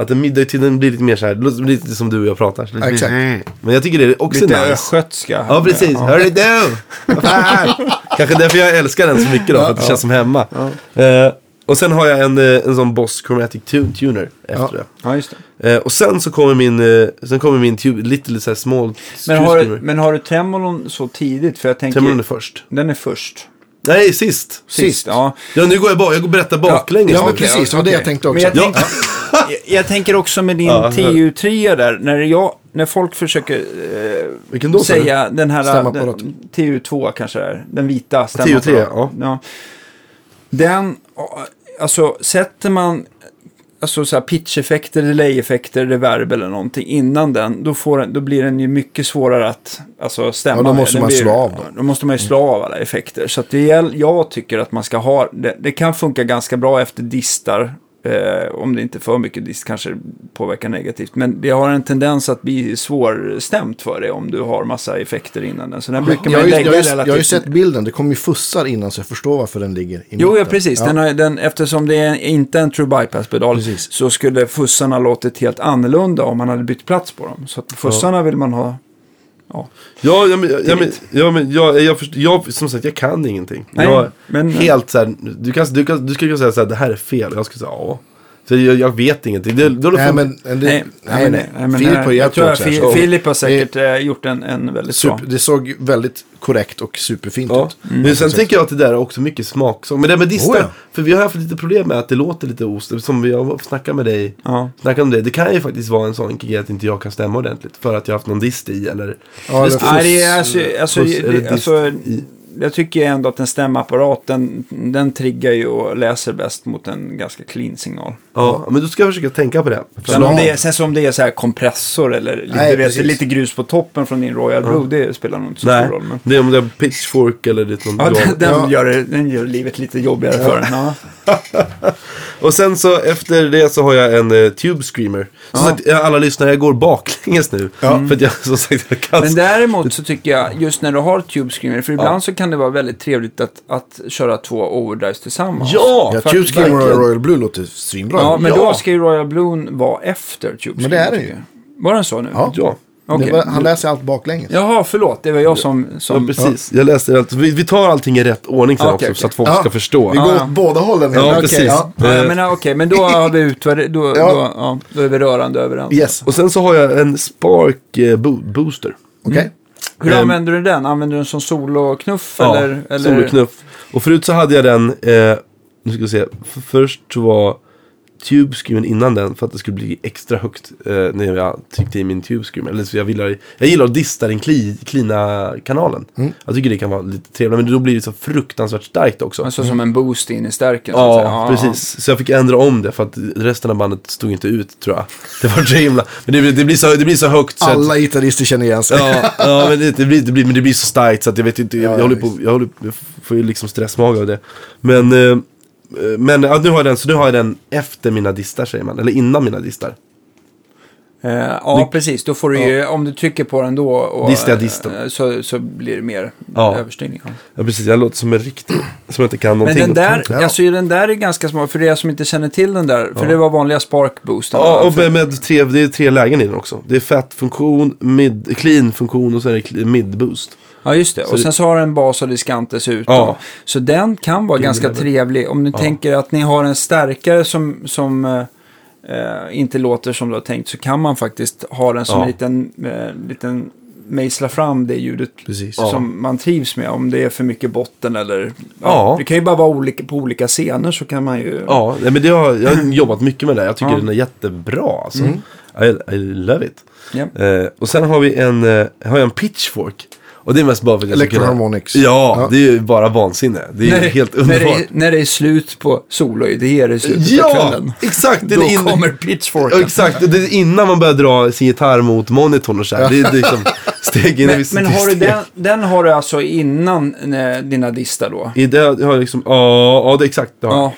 [SPEAKER 1] att den middag-tiden blir lite mer så här, lite som du och jag pratar. Så lite
[SPEAKER 2] Exakt.
[SPEAKER 1] Men jag tycker det är också
[SPEAKER 3] Lite
[SPEAKER 1] nice.
[SPEAKER 3] östgötska.
[SPEAKER 1] Ja, precis. Hörru du! Vad fan? Kanske därför jag älskar den så mycket då, för att det känns som hemma. Eh, och sen har jag en, eh, en sån Boss Chromatic tu- Tuner efter
[SPEAKER 2] Ja.
[SPEAKER 1] det.
[SPEAKER 3] Ja, just det.
[SPEAKER 1] Eh, och sen så kommer min, eh, sen kommer min tube, lite, lite så här small
[SPEAKER 3] Men har, du, men har du tremolon så tidigt? För jag tänker...
[SPEAKER 1] Tremolon är först.
[SPEAKER 3] Den är först.
[SPEAKER 1] Nej, sist.
[SPEAKER 3] Sist, ja.
[SPEAKER 1] Ja, nu går jag bara, jag berättar baklänges.
[SPEAKER 2] Ja, men
[SPEAKER 3] Okej,
[SPEAKER 2] precis. Det var det
[SPEAKER 3] okej.
[SPEAKER 2] jag tänkte också.
[SPEAKER 3] Jag,
[SPEAKER 1] Ja.
[SPEAKER 3] tänk, jag, jag tänker också med din
[SPEAKER 1] Ja,
[SPEAKER 3] TU3 där, när, jag, när folk försöker eh,
[SPEAKER 1] Vilken då, sa du?
[SPEAKER 3] säga den här
[SPEAKER 2] Stämapparat.
[SPEAKER 3] den, TU2 kanske det är, den vita
[SPEAKER 1] TU3,
[SPEAKER 3] stämmapparaten.
[SPEAKER 1] ja.
[SPEAKER 3] Den, alltså sätter man alltså så här pitch-effekter, delay-effekter, reverb eller någonting innan den, då, får den, då blir den ju mycket svårare att alltså, stämma
[SPEAKER 2] Ja, då måste
[SPEAKER 3] Den
[SPEAKER 2] man
[SPEAKER 3] blir,
[SPEAKER 2] slå av dem.
[SPEAKER 3] Då måste man ju slå av alla effekter. Så det, jag tycker att man ska ha, det, det kan funka ganska bra efter distar Eh, om det inte är för mycket dist kanske det påverkar negativt. Men det har en tendens att bli svårstämt för dig om du har massa effekter innan den. Så den brukar man
[SPEAKER 2] ju,
[SPEAKER 3] lägga
[SPEAKER 2] jag,
[SPEAKER 3] relativt...
[SPEAKER 2] jag har ju sett bilden, det kommer ju fussar innan så jag förstår varför den ligger i
[SPEAKER 3] Jo, ja,
[SPEAKER 2] mitten.
[SPEAKER 3] precis. Den har, den, eftersom det är inte en true bypass-pedal så skulle fussarna låtit helt annorlunda om man hade bytt plats på dem. Så att fussarna vill man ha... Ja.
[SPEAKER 1] Ja, ja, men, ja, men, ja, men jag, jag, först, jag, som sagt, jag kan ingenting.
[SPEAKER 3] Nej,
[SPEAKER 1] jag,
[SPEAKER 3] men-
[SPEAKER 1] helt så här, du, kan, du, kan, du skulle kunna säga så här, det här är fel. Jag skulle säga ja. För jag, jag vet ingenting. Det, då,
[SPEAKER 2] Nej, men, det,
[SPEAKER 3] Nej,
[SPEAKER 2] nej, nej,
[SPEAKER 3] nej, men,
[SPEAKER 2] Filip har hjälpt så-
[SPEAKER 3] Filip har säkert eh, gjort en, en väldigt bra.
[SPEAKER 2] Super, det såg väldigt korrekt och superfint
[SPEAKER 1] Ja.
[SPEAKER 2] ut.
[SPEAKER 1] Men sen tänker jag att det där är också mycket smaksak. Men det med distar,
[SPEAKER 2] Oh, ja.
[SPEAKER 1] för vi har haft lite problem med att det låter lite ost. Som vi har snackat med dig.
[SPEAKER 3] Ja.
[SPEAKER 1] Snackat om det. Det kan ju faktiskt vara en sån grej att inte jag kan stämma ordentligt. För att jag har haft någon dist i eller...
[SPEAKER 2] Ja, eller
[SPEAKER 3] Nej, det är alltså, alltså, det, alltså. Jag tycker ändå att en stämapparat, den, den triggar ju och läser bäst mot en ganska clean signal.
[SPEAKER 1] Ja, men då ska jag försöka tänka på det.
[SPEAKER 3] Sen om,
[SPEAKER 2] Ja.
[SPEAKER 3] det är, sen så om det är så här kompressor eller lite,
[SPEAKER 2] Nej,
[SPEAKER 3] vet, lite grus på toppen från din Royal Blue, det spelar nog inte så
[SPEAKER 1] Nej,
[SPEAKER 3] stor roll. Men...
[SPEAKER 1] det är om det är pitchfork eller det är någon
[SPEAKER 3] Ja, den, den,
[SPEAKER 2] Ja.
[SPEAKER 3] Gör den gör livet lite jobbigare för en. Ja.
[SPEAKER 1] Och sen så efter det så har jag en uh, Tube Screamer. Som
[SPEAKER 3] Ja.
[SPEAKER 1] sagt, ja, alla lyssnare, jag går baklänges nu. För att jag som sagt, jag kan...
[SPEAKER 3] Men däremot så tycker jag, just när du har Tube Screamer, för ibland så kan det vara väldigt trevligt att, att köra två overdrives tillsammans.
[SPEAKER 1] Ja!
[SPEAKER 2] Ja,
[SPEAKER 3] för
[SPEAKER 2] Tube Screamer och
[SPEAKER 1] verkligen.
[SPEAKER 2] Royal Blue låter svinbra.
[SPEAKER 3] Ja, men
[SPEAKER 1] Ja.
[SPEAKER 3] då ska ju Royal Blue vara efter Tube Screamer.
[SPEAKER 2] Men det är
[SPEAKER 3] tycker
[SPEAKER 2] ju.
[SPEAKER 3] Var den så nu?
[SPEAKER 2] Ja.
[SPEAKER 1] Ja.
[SPEAKER 2] Det var, han läser allt baklänges.
[SPEAKER 3] Jaha, förlåt. Det var jag som...
[SPEAKER 1] Ja,
[SPEAKER 3] som
[SPEAKER 1] precis. Jag läste allt. Vi, vi tar allting i rätt ordning sen
[SPEAKER 3] Ja,
[SPEAKER 1] också,
[SPEAKER 3] okej,
[SPEAKER 1] så att folk
[SPEAKER 2] Ja.
[SPEAKER 1] ska förstå.
[SPEAKER 2] Vi går
[SPEAKER 3] Ja.
[SPEAKER 2] åt båda hållen.
[SPEAKER 1] Ja,
[SPEAKER 2] Okej,
[SPEAKER 1] precis.
[SPEAKER 2] ja.
[SPEAKER 3] Ja,
[SPEAKER 1] Eh,
[SPEAKER 3] men okej, men då har vi utvärderat, då,
[SPEAKER 2] Ja.
[SPEAKER 3] då, ja, då är vi rörande överens.
[SPEAKER 2] Yes,
[SPEAKER 1] Och sen så har jag en Spark eh, bo- Booster.
[SPEAKER 2] okej.
[SPEAKER 3] Hur
[SPEAKER 1] Ehm.
[SPEAKER 3] använder du den? Använder du den som soloknuff
[SPEAKER 1] Ja,
[SPEAKER 3] eller? eller?
[SPEAKER 1] soloknuff. Och förut så hade jag den, eh, nu ska vi se, först var Tube Screamen innan den för att det skulle bli extra högt eh, när jag tryckte i min Tube Screamer. Eller så jag, gillar, jag gillar att dista den kli, klina kanalen.
[SPEAKER 2] Mm.
[SPEAKER 1] Jag tycker det kan vara lite trevligt, men då blir det så fruktansvärt starkt också.
[SPEAKER 3] Alltså som en boost in i stärken. så att
[SPEAKER 1] Ja,
[SPEAKER 3] säga.
[SPEAKER 1] precis. Så jag fick ändra om det för att resten av bandet stod inte ut tror jag. Det var så himla... Men det, blir- det, blir, så, det blir så högt så att...
[SPEAKER 2] Alla gitarrister känner igen sig.
[SPEAKER 1] Ja, ja men, det, det, blir, det, blir, men det blir så starkt så att jag vet inte, jag,
[SPEAKER 2] Ja,
[SPEAKER 1] jag
[SPEAKER 2] ja,
[SPEAKER 1] håller på, jag, håller, jag får ju liksom stressmage av det. Men, eh, men ja, nu har jag den, så nu har jag den efter mina distar säger man, eller innan mina distar.
[SPEAKER 3] Eh, ja, precis. Då får du ju, om du trycker på den då och,
[SPEAKER 1] Dista disten.
[SPEAKER 3] eh, så, så blir det mer
[SPEAKER 1] Ja.
[SPEAKER 3] överstyrning. Ja.
[SPEAKER 1] Ja precis, jag låter som en riktig, som inte kan
[SPEAKER 3] Men
[SPEAKER 1] någonting.
[SPEAKER 3] den där,
[SPEAKER 2] Ja.
[SPEAKER 3] alltså den där är ganska smart, för er som inte känner till den där, för det var vanliga spark boosten.
[SPEAKER 1] Ja, och med, med tre, det är tre lägen i den också. Det är fat-funktion, mid, clean-funktion och så är det mid-boost.
[SPEAKER 3] Ja, just det. Och
[SPEAKER 1] det-
[SPEAKER 3] sen så har den bas och diskant dessutom.
[SPEAKER 1] Ja.
[SPEAKER 3] Så den kan vara ganska
[SPEAKER 1] jävlar.
[SPEAKER 3] trevlig. Om ni tänker att ni har en stärkare som, som eh, inte låter som du har tänkt, så kan man faktiskt ha den som
[SPEAKER 1] Ja.
[SPEAKER 3] en liten, eh, liten mejsla fram det ljudet
[SPEAKER 2] Precis.
[SPEAKER 3] som man trivs med. Om det är för mycket botten eller... Ja,
[SPEAKER 1] Ja.
[SPEAKER 3] Det kan ju bara vara olika, på olika scener så kan man ju...
[SPEAKER 1] Ja, nej, men det har, jag har jobbat mycket med det. Jag tycker
[SPEAKER 3] Ja.
[SPEAKER 1] den är jättebra. Alltså.
[SPEAKER 2] Mm.
[SPEAKER 1] I, I love it.
[SPEAKER 3] Ja.
[SPEAKER 1] Eh, och sen har vi en, eh, har jag en pitchfork. Och det är mest bara för att jag ska kunna...
[SPEAKER 2] Electroharmonics.
[SPEAKER 1] Ja,
[SPEAKER 2] Ja.
[SPEAKER 1] det är ju bara vansinne. Det är
[SPEAKER 3] När, det-
[SPEAKER 1] helt
[SPEAKER 3] när, det
[SPEAKER 1] underbart.
[SPEAKER 3] är, när det är slut på soloidéer i slutet på
[SPEAKER 1] Ja,
[SPEAKER 3] kvällen.
[SPEAKER 1] exakt. Det
[SPEAKER 3] Då
[SPEAKER 1] in...
[SPEAKER 3] kommer
[SPEAKER 1] Ja,
[SPEAKER 3] pitchforken.
[SPEAKER 1] exakt, det är innan man börjar dra sin gitarr mot monitorn och så här. Det är liksom steg in
[SPEAKER 3] Men,
[SPEAKER 1] i
[SPEAKER 3] men har du den, den har du alltså innan eh, dina distar då?
[SPEAKER 1] I det jag har liksom, ja, ja det är exakt. Det, har jag.
[SPEAKER 3] Ja,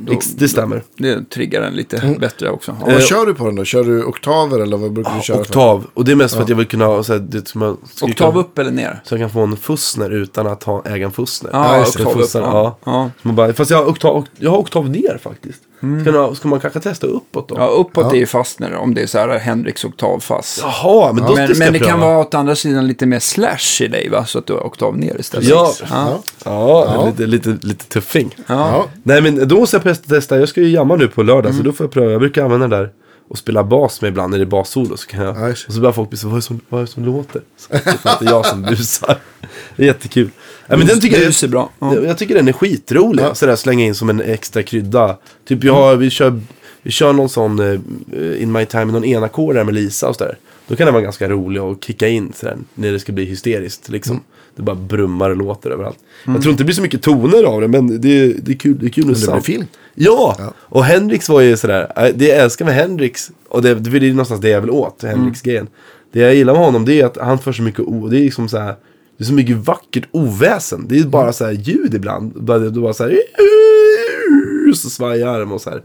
[SPEAKER 3] då,
[SPEAKER 1] det stämmer.
[SPEAKER 3] det triggar den lite bättre också. Ja.
[SPEAKER 2] Vad
[SPEAKER 1] Eh,
[SPEAKER 2] kör du på den då? Kör du oktaver eller vad brukar du köra för?
[SPEAKER 1] Oktav. Och det är mest för att jag vill kunna ha så här, det, som jag,
[SPEAKER 3] Oktav
[SPEAKER 1] kunna-
[SPEAKER 3] upp eller ner?
[SPEAKER 1] Så jag kan få en Fussner utan att ha, äga en Fussner.
[SPEAKER 3] Ja,
[SPEAKER 2] just det,
[SPEAKER 3] oktav upp. Ja. Ja.
[SPEAKER 1] Så man bara, fast jag har, oktav, jag har oktav ner faktiskt. Ska, man, ska man kanske testa uppåt då?
[SPEAKER 3] ja, uppåt
[SPEAKER 2] Ja.
[SPEAKER 3] är ju fastner om det är så här Henriks oktavfass.
[SPEAKER 1] Jaha, men då
[SPEAKER 3] Men,
[SPEAKER 1] ska
[SPEAKER 3] men
[SPEAKER 1] jag
[SPEAKER 3] det
[SPEAKER 1] pröva.
[SPEAKER 3] kan vara åt andra sidan lite mer slash i dig va? Så att du har oktav ner istället.
[SPEAKER 1] Ja.
[SPEAKER 3] ja.
[SPEAKER 2] Ja.
[SPEAKER 1] Ja,
[SPEAKER 2] Ja.
[SPEAKER 1] Lite, lite, lite tuffing.
[SPEAKER 3] ja.
[SPEAKER 2] Ja.
[SPEAKER 1] Nej men då måste jag testa- testa, jag ska ju jamma nu på lördag så då får jag pröva. Jag brukar använda den där och spela bas med ibland när det är bassolo. Så kan jag,
[SPEAKER 2] det.
[SPEAKER 1] och så börjar folk bli så, vad är det som, vad är det som låter? Så det är inte jag som busar. Det är jättekul. Ja, men den tycker jag,
[SPEAKER 3] Bus är bra. Ja.
[SPEAKER 1] jag, jag tycker den är skitrolig.
[SPEAKER 2] Ja.
[SPEAKER 1] Sådär slänga in som en extra krydda. Typ jag har, vi kör, vi kör någon sån eh, In My Time, någon enakårare med Lisa och sådär. Då kan den vara ganska rolig att kicka in sådär, när det ska bli hysteriskt. Liksom.
[SPEAKER 2] Mm.
[SPEAKER 1] Det bara brummar och låter överallt. Jag tror inte det blir så mycket toner av det, men det, det är kul. Det är kul
[SPEAKER 2] Men det blir feeling.
[SPEAKER 1] Ja,
[SPEAKER 2] Ja.
[SPEAKER 1] och Hendrix var ju sådär, äh, det jag älskar med Hendrix, och det, det är någonstans det jag vill åt, Hendrix-grejen. Det jag gillar med honom det är att han för så mycket, o, det är liksom så här, det är så mycket vackert oväsen. Det är bara så här ljud ibland. Det är bara så här, och svajig arm och så här.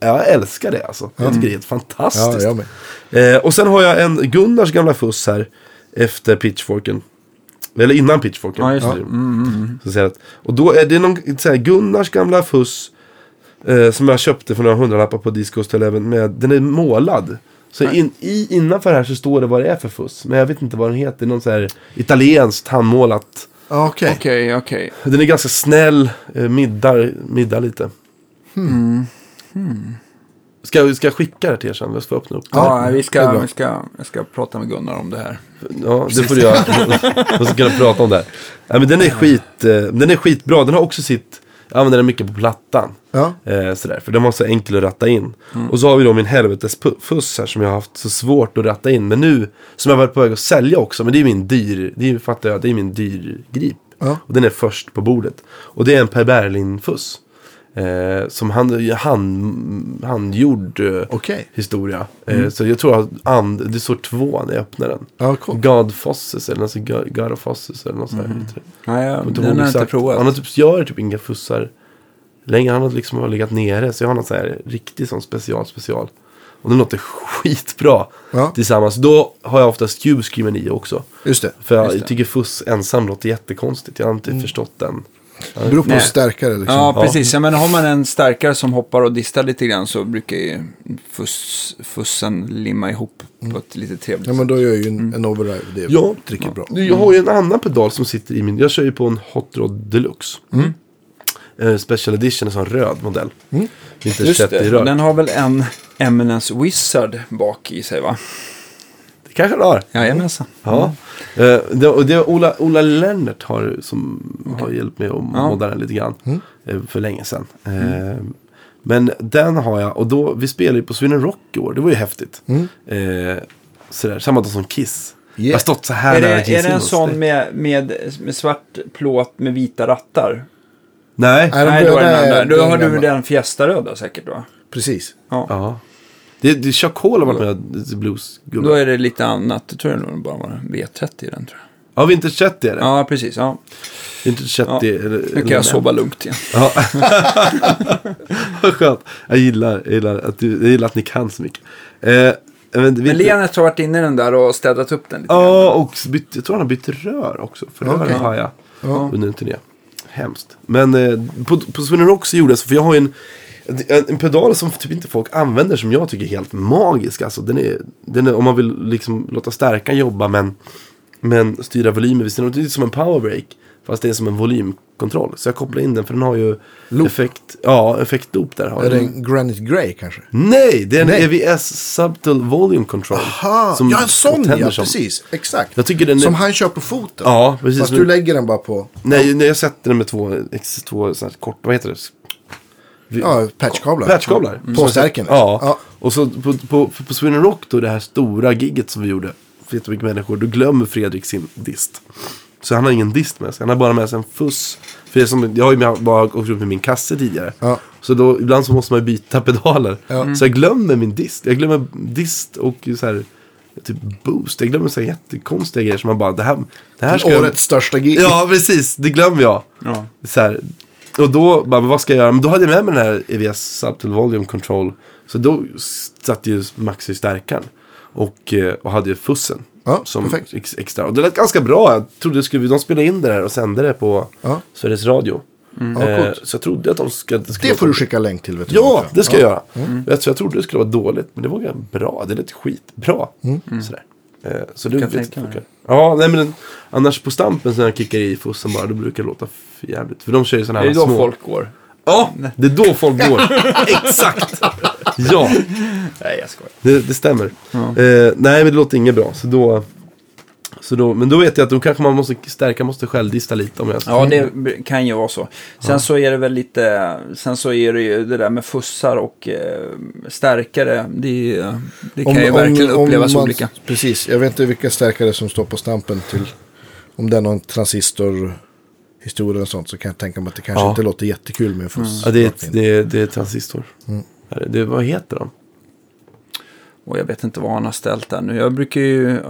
[SPEAKER 1] Jag älskar det alltså. Jag tycker det är helt
[SPEAKER 2] Ja,
[SPEAKER 1] fantastiskt.
[SPEAKER 2] jag med.
[SPEAKER 1] Eh, och sen har jag en Gunnars gamla fuss här. Efter pitchforken. Eller innan pitchforken.
[SPEAKER 3] Ja.
[SPEAKER 1] Så-
[SPEAKER 3] Mm,
[SPEAKER 1] så säger jag att, och då är det någon så här, Gunnars gamla fuss. Eh, som jag köpte för några hundralappar på Discos till Eleven. Med, den är målad. Så in, i, innanför här så står det vad det är för fuss. Men jag vet inte vad den heter. Någon så här italienskt handmålat.
[SPEAKER 2] Ja, okej.
[SPEAKER 3] Okej, okej.
[SPEAKER 1] Den är ganska snäll. Eh, middar, middar lite. Ska, jag- ska jag skicka det till er sen? Jag ska öppna upp det.
[SPEAKER 3] Ja, vi
[SPEAKER 2] det är
[SPEAKER 3] ska,
[SPEAKER 2] bra.
[SPEAKER 3] vi ska, jag ska prata med Gunnar om det här.
[SPEAKER 1] Ja, det får du göra. Jag ska kunna prata om det här. Ja, men den, är skit, eh, den är skitbra. Den har också sitt... Jag använder den mycket på plattan.
[SPEAKER 2] Ja.
[SPEAKER 1] Eh, sådär, för den var så enkel att ratta in.
[SPEAKER 3] Mm.
[SPEAKER 1] Och så har vi då min helvetesfuss här som jag har haft så svårt att ratta in. Men nu, som jag varit på väg att sälja också. Men det är min dyr, det är, fattar jag, det är min dyrgrip.
[SPEAKER 2] Ja.
[SPEAKER 1] Och den är först på bordet. Och det är en Per Berlin-fuss. Eh, som han, han, handgjord eh,
[SPEAKER 2] Okej.
[SPEAKER 1] historia.
[SPEAKER 2] Mm.
[SPEAKER 1] Eh, så jag tror att and, det står två när jag öppnar den.
[SPEAKER 2] Ja, cool.
[SPEAKER 1] God Fosses eller God Fosses eller något sånt
[SPEAKER 3] jag,
[SPEAKER 1] Jag kommer
[SPEAKER 3] den har jag inte provat.
[SPEAKER 1] Han har typ, gör typ inga fussar länge. Han har liksom har legat nere. Så jag har någon så här riktig sån special special. Och den låter skitbra
[SPEAKER 2] Ja.
[SPEAKER 1] tillsammans. Då har jag oftast Cube Screamer 9 också.
[SPEAKER 2] Just det.
[SPEAKER 1] För jag
[SPEAKER 3] Just det.
[SPEAKER 1] tycker fuss ensam låter jättekonstigt. Jag har inte
[SPEAKER 2] Mm.
[SPEAKER 1] förstått den.
[SPEAKER 2] Det beror på
[SPEAKER 3] Nej.
[SPEAKER 2] hur starkare liksom.
[SPEAKER 3] Ja,
[SPEAKER 1] Ja.
[SPEAKER 3] precis. Ja, men har man en starkare som hoppar och distar lite grann så brukar ju fuss, fussen limma ihop på ett lite trevligt
[SPEAKER 2] Ja, men då gör ju en, en overdrive det
[SPEAKER 1] Ja.
[SPEAKER 2] riktigt bra.
[SPEAKER 1] Jag har ju en annan pedal som sitter i min. Jag kör ju på en Hot Rod Deluxe. Eh, Special Edition, en sån röd modell. Inte
[SPEAKER 3] Just det, den har väl en Eminence Wizard bak i sig va?
[SPEAKER 1] Det kanske den har.
[SPEAKER 3] Jajamensan.
[SPEAKER 1] Ja. Det, och det är Ola, Ola Lennart har, som har hjälpt mig att
[SPEAKER 3] Ja.
[SPEAKER 1] modda den lite grann. eh, För länge sedan. Eh, Men den har jag. Och då, vi spelade ju på Sweden Rock i år. Det var ju häftigt. Eh, sådär, samma dag som Kiss.
[SPEAKER 2] Yeah.
[SPEAKER 1] Jag har stått så här
[SPEAKER 3] Är
[SPEAKER 1] nära
[SPEAKER 3] det,
[SPEAKER 1] Gene
[SPEAKER 3] är det en sån med, med, med svart plåt med vita rattar?
[SPEAKER 1] Nej.
[SPEAKER 2] Nej,
[SPEAKER 3] då, är den där. då
[SPEAKER 2] den
[SPEAKER 3] har du den Fiesta-röda säkert va?
[SPEAKER 2] Precis.
[SPEAKER 3] Ja.
[SPEAKER 1] Ja. Det, det är Chuck Hall har varit med i blues
[SPEAKER 3] Då är det lite annat. Det tror jag nog bara var en V30 i den tror jag.
[SPEAKER 1] Ja, Vintage Chetty är det.
[SPEAKER 3] Ja, precis. Ja.
[SPEAKER 1] Vintage Chetty.
[SPEAKER 3] Ja.
[SPEAKER 1] eller-
[SPEAKER 3] Nu
[SPEAKER 1] eller
[SPEAKER 3] kan jag sova lugnt igen.
[SPEAKER 1] Ja. Vad skönt. Jag gillar, jag, gillar att du, jag gillar att ni kan så mycket. Eh, men,
[SPEAKER 3] Men Lenet har varit inne i den där och städat upp den lite
[SPEAKER 1] Ja, och bytt, jag tror han har bytt rör också. För rören har jag
[SPEAKER 2] Ja.
[SPEAKER 1] under en turné. Hemskt. Men eh, på, på Sweden Rock så gjorde jag så, för jag har ju en, en, pedal som typ inte folk använder som jag tycker är helt magisk. Alltså, den är, den är, om man vill liksom låta stärkan jobba men, men styra volymer. Visst, det är som en powerbreak. Fast det är som en volymkontroll. Så jag kopplar in den för den har ju
[SPEAKER 2] Loop.
[SPEAKER 1] effekt. Ja, effektloop där. Har
[SPEAKER 2] Är det
[SPEAKER 1] den.
[SPEAKER 2] en Granite Grey kanske?
[SPEAKER 1] Nej, det är en
[SPEAKER 2] Nej.
[SPEAKER 1] EVS Subtle Volume Control.
[SPEAKER 2] Aha,
[SPEAKER 1] Som
[SPEAKER 2] ja en sån ja,
[SPEAKER 1] som-
[SPEAKER 2] precis. Exakt.
[SPEAKER 1] Jag tycker den är-
[SPEAKER 2] Som han kör på foten.
[SPEAKER 1] Ja, precis.
[SPEAKER 2] Fast du lägger den bara på
[SPEAKER 1] Nej, när jag sätter den med två, två så här kort, vad heter det?
[SPEAKER 2] Ja, patchkablar.
[SPEAKER 1] Patchkablar.
[SPEAKER 2] På stärken.
[SPEAKER 1] Ja.
[SPEAKER 2] ja.
[SPEAKER 1] Och så på, på, på Sweden Rock då, det här stora gigget som vi gjorde. För jättemycket människor. Då glömmer Fredrik sin dist. Så han har ingen dist med sig. Han har bara med sig en fuss. För det som, jag har ju med- bara åkt runt med min kasse tidigare.
[SPEAKER 2] Ja.
[SPEAKER 1] Så då, ibland så måste man ju byta pedaler.
[SPEAKER 2] Ja.
[SPEAKER 1] Så jag glömmer min dist. Jag glömmer dist och så här, typ boost. Jag glömmer så här jättekonstiga grejer som man bara, det här, det här ska jag...
[SPEAKER 2] Årets största gig.
[SPEAKER 1] Ja, precis. Det glömmer jag.
[SPEAKER 3] Ja.
[SPEAKER 1] Så här, och då, bara, vad ska jag göra? Men då hade jag med mig den här EVS Subtle Volume Control. Så då satte ju Max i stärkan. Och, eh, och hade ju fussen.
[SPEAKER 2] Ja,
[SPEAKER 1] som
[SPEAKER 2] perfekt.
[SPEAKER 1] ex, extra. Och det lät ganska bra. Jag trodde skulle, de spelade in det här och sände det på
[SPEAKER 2] Ja.
[SPEAKER 1] Sveriges Radio.
[SPEAKER 2] Ja,
[SPEAKER 1] Eh, så jag trodde att de skulle... Det, skulle
[SPEAKER 2] Det får du skicka länk till. Vet du,
[SPEAKER 1] Ja, det ska jag göra.
[SPEAKER 2] Mm.
[SPEAKER 1] Jag, jag trodde det skulle vara dåligt, men det var ganska bra. Det lät skitbra.
[SPEAKER 2] Mm.
[SPEAKER 1] Sådär. Eh, så det
[SPEAKER 3] Kan tänka mig.
[SPEAKER 1] Ja, nej men den, annars på stampen när jag kickar i fussen bara, då brukar det låta jävligt. För de kör ju sådana
[SPEAKER 3] Det
[SPEAKER 1] här
[SPEAKER 3] är då
[SPEAKER 1] små...
[SPEAKER 3] folk går.
[SPEAKER 1] Ja, det är då folk går. Exakt! Ja,
[SPEAKER 3] Nej, jag skojar.
[SPEAKER 1] det, det stämmer.
[SPEAKER 3] Ja.
[SPEAKER 1] Eh, nej, men det låter inget bra. Så då, så då, men då vet jag att då kanske man måste stärka, måste självdista lite om jag
[SPEAKER 3] Ja, det kan ju vara så. Sen så är det väl lite, sen så är det ju det där med fussar och eh, stärkare. Det, det kan ju verkligen upplevas
[SPEAKER 2] man-
[SPEAKER 3] olika.
[SPEAKER 2] Precis, jag vet inte vilka stärkare som står på stampen till. Om det är någon transistor historia och sånt så kan jag tänka mig att det kanske
[SPEAKER 1] Ja.
[SPEAKER 2] inte låter jättekul med en fuss.
[SPEAKER 1] Ja, det är, det, är, det är transistor.
[SPEAKER 2] Mm.
[SPEAKER 1] Det, det, vad heter de?
[SPEAKER 3] Och jag vet inte vad han har ställt där nu. Jag brukar ju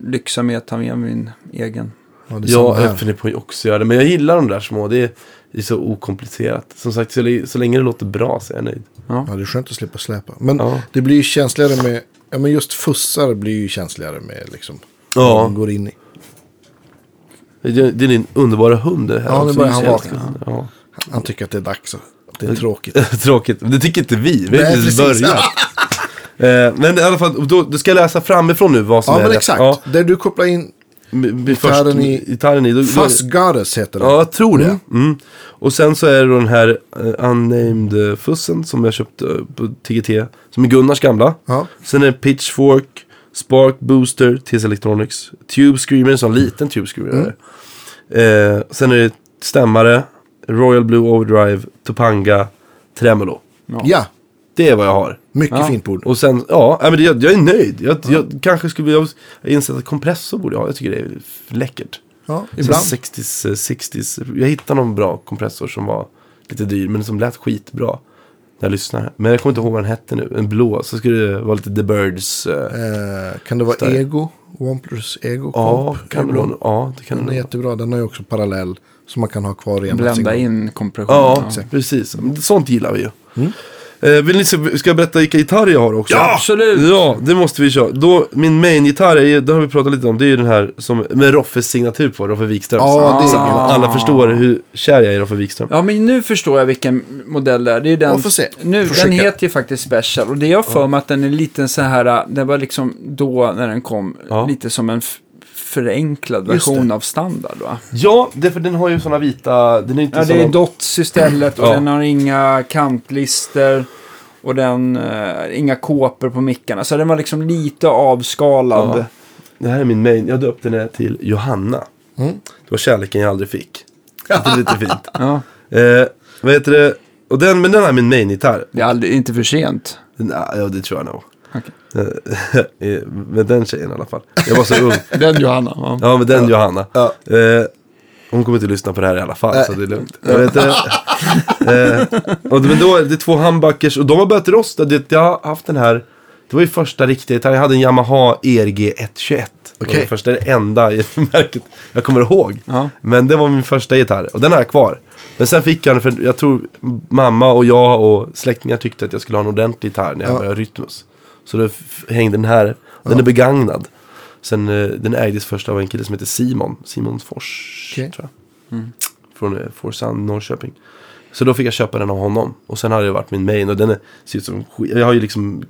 [SPEAKER 3] lyxa med att ta med min egen
[SPEAKER 2] Ja,
[SPEAKER 1] Ja, jag funderar på att också göra det. Men jag gillar de där små. Det är, det är så okomplicerat. Som sagt, så, länge det låter bra så är jag nöjd.
[SPEAKER 2] Ja, det är skönt att slippa släpa. Men
[SPEAKER 1] Ja.
[SPEAKER 2] det blir ju känsligare med, ja men just fussar blir ju känsligare med liksom.
[SPEAKER 1] Ja.
[SPEAKER 2] man går in i.
[SPEAKER 1] Det är det är din underbara hund det här
[SPEAKER 2] Ja, nu börjar han vakna.
[SPEAKER 1] Ja.
[SPEAKER 2] Han tycker att det är dags. Att det är tråkigt.
[SPEAKER 1] Tråkigt. Men det tycker inte vi. Vi har
[SPEAKER 2] Nej,
[SPEAKER 1] inte börjat. Eh, men i alla fall, då, då ska jag läsa framifrån nu vad som
[SPEAKER 2] Ja
[SPEAKER 1] är
[SPEAKER 2] men
[SPEAKER 1] rätt.
[SPEAKER 2] exakt.
[SPEAKER 1] Ja,
[SPEAKER 2] Där du kopplar in Gitarren i-
[SPEAKER 1] gitarren i. Då,
[SPEAKER 2] Fuzz Goddess heter det.
[SPEAKER 1] Ja, jag tror det. Mm. Och sen så är det då den här uh, Unnamed eh, Fussen som jag köpte på TGT. Som är Gunnars gamla.
[SPEAKER 2] Ja.
[SPEAKER 1] Sen är det Pitchfork, Spark Booster, TS Electronics. Tube Screamer, en sån liten Tube Screamer. Eh, sen är det stämmare, Royal Blue Overdrive, Topanga, Tremolo.
[SPEAKER 2] Ja,
[SPEAKER 1] Det är vad jag har.
[SPEAKER 2] Mycket
[SPEAKER 3] Ja.
[SPEAKER 2] fint bord.
[SPEAKER 1] Och sen, ja, men jag, jag är nöjd. Jag, jag kanske skulle jag har insett att kompressor borde jag ha. Jag tycker det är läckert.
[SPEAKER 2] Ja, ibland.
[SPEAKER 1] 60s, eh, 60s. Jag hittade någon bra kompressor som var lite dyr men som lät skitbra. När jag lyssnar. Men jag kommer inte ihåg vad den hette nu. En blå. Så skulle det vara lite The Birds. eh,
[SPEAKER 2] Eh, kan det vara
[SPEAKER 1] Stark.
[SPEAKER 2] Ego? OnePlus Ego?
[SPEAKER 1] ja, kan det
[SPEAKER 2] Ego.
[SPEAKER 1] Ja, det kan
[SPEAKER 2] Den
[SPEAKER 1] det
[SPEAKER 2] är
[SPEAKER 1] vara.
[SPEAKER 2] jättebra. Den har ju också parallell. Som man kan ha kvar i en
[SPEAKER 3] Blända in kompression.
[SPEAKER 1] Ja, precis. Men Sånt gillar vi ju.
[SPEAKER 2] Mm.
[SPEAKER 1] Eh, vill ni se, ska jag berätta vilka gitarrer jag har också?
[SPEAKER 3] Ja, absolut.
[SPEAKER 1] Ja, det måste vi köra. Då, min main-gitarr, det har vi pratat lite om, det är ju den här som, med Roffes signatur på, Roffe Wikström.
[SPEAKER 2] Ja, det är
[SPEAKER 1] Så alla förstår hur kär jag är i Roffe Wikström.
[SPEAKER 3] Ja, men nu förstår jag vilken modell det är. Det är den,
[SPEAKER 2] Ja, får se.
[SPEAKER 3] Nu,
[SPEAKER 2] Försöka.
[SPEAKER 3] den heter ju faktiskt Special. Och det jag för mig att den är lite så här, det var liksom då när den kom,
[SPEAKER 1] Ja.
[SPEAKER 3] lite som en förenklad version av standard va?
[SPEAKER 1] Ja, det för den har ju såna vita, den är inte
[SPEAKER 3] Ja, det är dots istället och
[SPEAKER 1] Ja.
[SPEAKER 3] den har inga kantlister. Och den, eh, inga kåpor på mickarna. Så den var liksom lite avskalad.
[SPEAKER 1] Ja. Det här är min main, jag döpte den till Johanna.
[SPEAKER 2] Mm.
[SPEAKER 1] Det var kärleken jag aldrig fick. Det är lite fint.
[SPEAKER 3] Ja,
[SPEAKER 1] Eh, vad heter det? Och den, men den är min main-gitarr.
[SPEAKER 3] det är aldrig, inte för sent.
[SPEAKER 1] Den- Ja, det tror jag nog.
[SPEAKER 3] Okej.
[SPEAKER 1] Eh, med den tjejen i alla fall. Jag var så ung.
[SPEAKER 3] Den Johanna. Ja.
[SPEAKER 1] Ja, med den Johanna.
[SPEAKER 2] Ja.
[SPEAKER 1] Eh, hon kommer inte lyssna på det här i alla fall,
[SPEAKER 2] Nej.
[SPEAKER 1] så det är lugnt. Jag vet, eh, och, men då, det är två humbuckers och de har börjat rosta. Det, jag har haft den här, det var ju första riktiga gitarren. Jag hade en Yamaha ERG 121. Det var det första, det enda märket jag kommer ihåg.
[SPEAKER 3] Ja.
[SPEAKER 1] Men det var min första gitarr och den har jag kvar. Men sen fick jag den för jag tror mamma och jag och släktingar tyckte att jag skulle ha en ordentlig gitarr när jag
[SPEAKER 2] Ja.
[SPEAKER 1] började Rytmus. Så då hängde den här, den är begagnad. Sen, eh, den ägdes först av en kille som heter Simon, Simon Fors,
[SPEAKER 2] Okej.
[SPEAKER 1] tror jag. Från eh, Forsand, Norrköping. Så då fick jag köpa den av honom. Och sen har det varit min main och den är, ser ut som. Jag har ju liksom,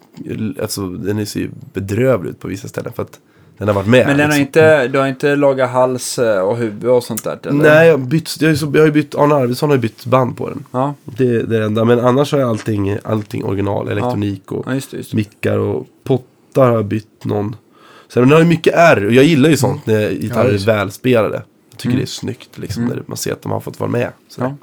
[SPEAKER 1] alltså den ser ju bedrövlig ut på vissa ställen för att den har varit med.
[SPEAKER 3] Men den har
[SPEAKER 1] liksom.
[SPEAKER 3] inte, du har inte lagat hals eh, och huvud och sånt där? Eller?
[SPEAKER 1] Nej, jag har, bytt, jag, har så, jag har bytt, Arne Arvidsson har bytt band på den.
[SPEAKER 3] Ja,
[SPEAKER 1] Det, det är det enda. Men annars har jag allting, allting original, elektronik och
[SPEAKER 3] ja just det. Just det.
[SPEAKER 1] mickar och pottar har jag bytt någon. Så den har ju mycket R och jag gillar ju sånt när gitarrer
[SPEAKER 2] Ja,
[SPEAKER 1] är välspelade. Jag tycker
[SPEAKER 3] Mm.
[SPEAKER 1] det är snyggt liksom när man ser att de har fått vara med. sådär.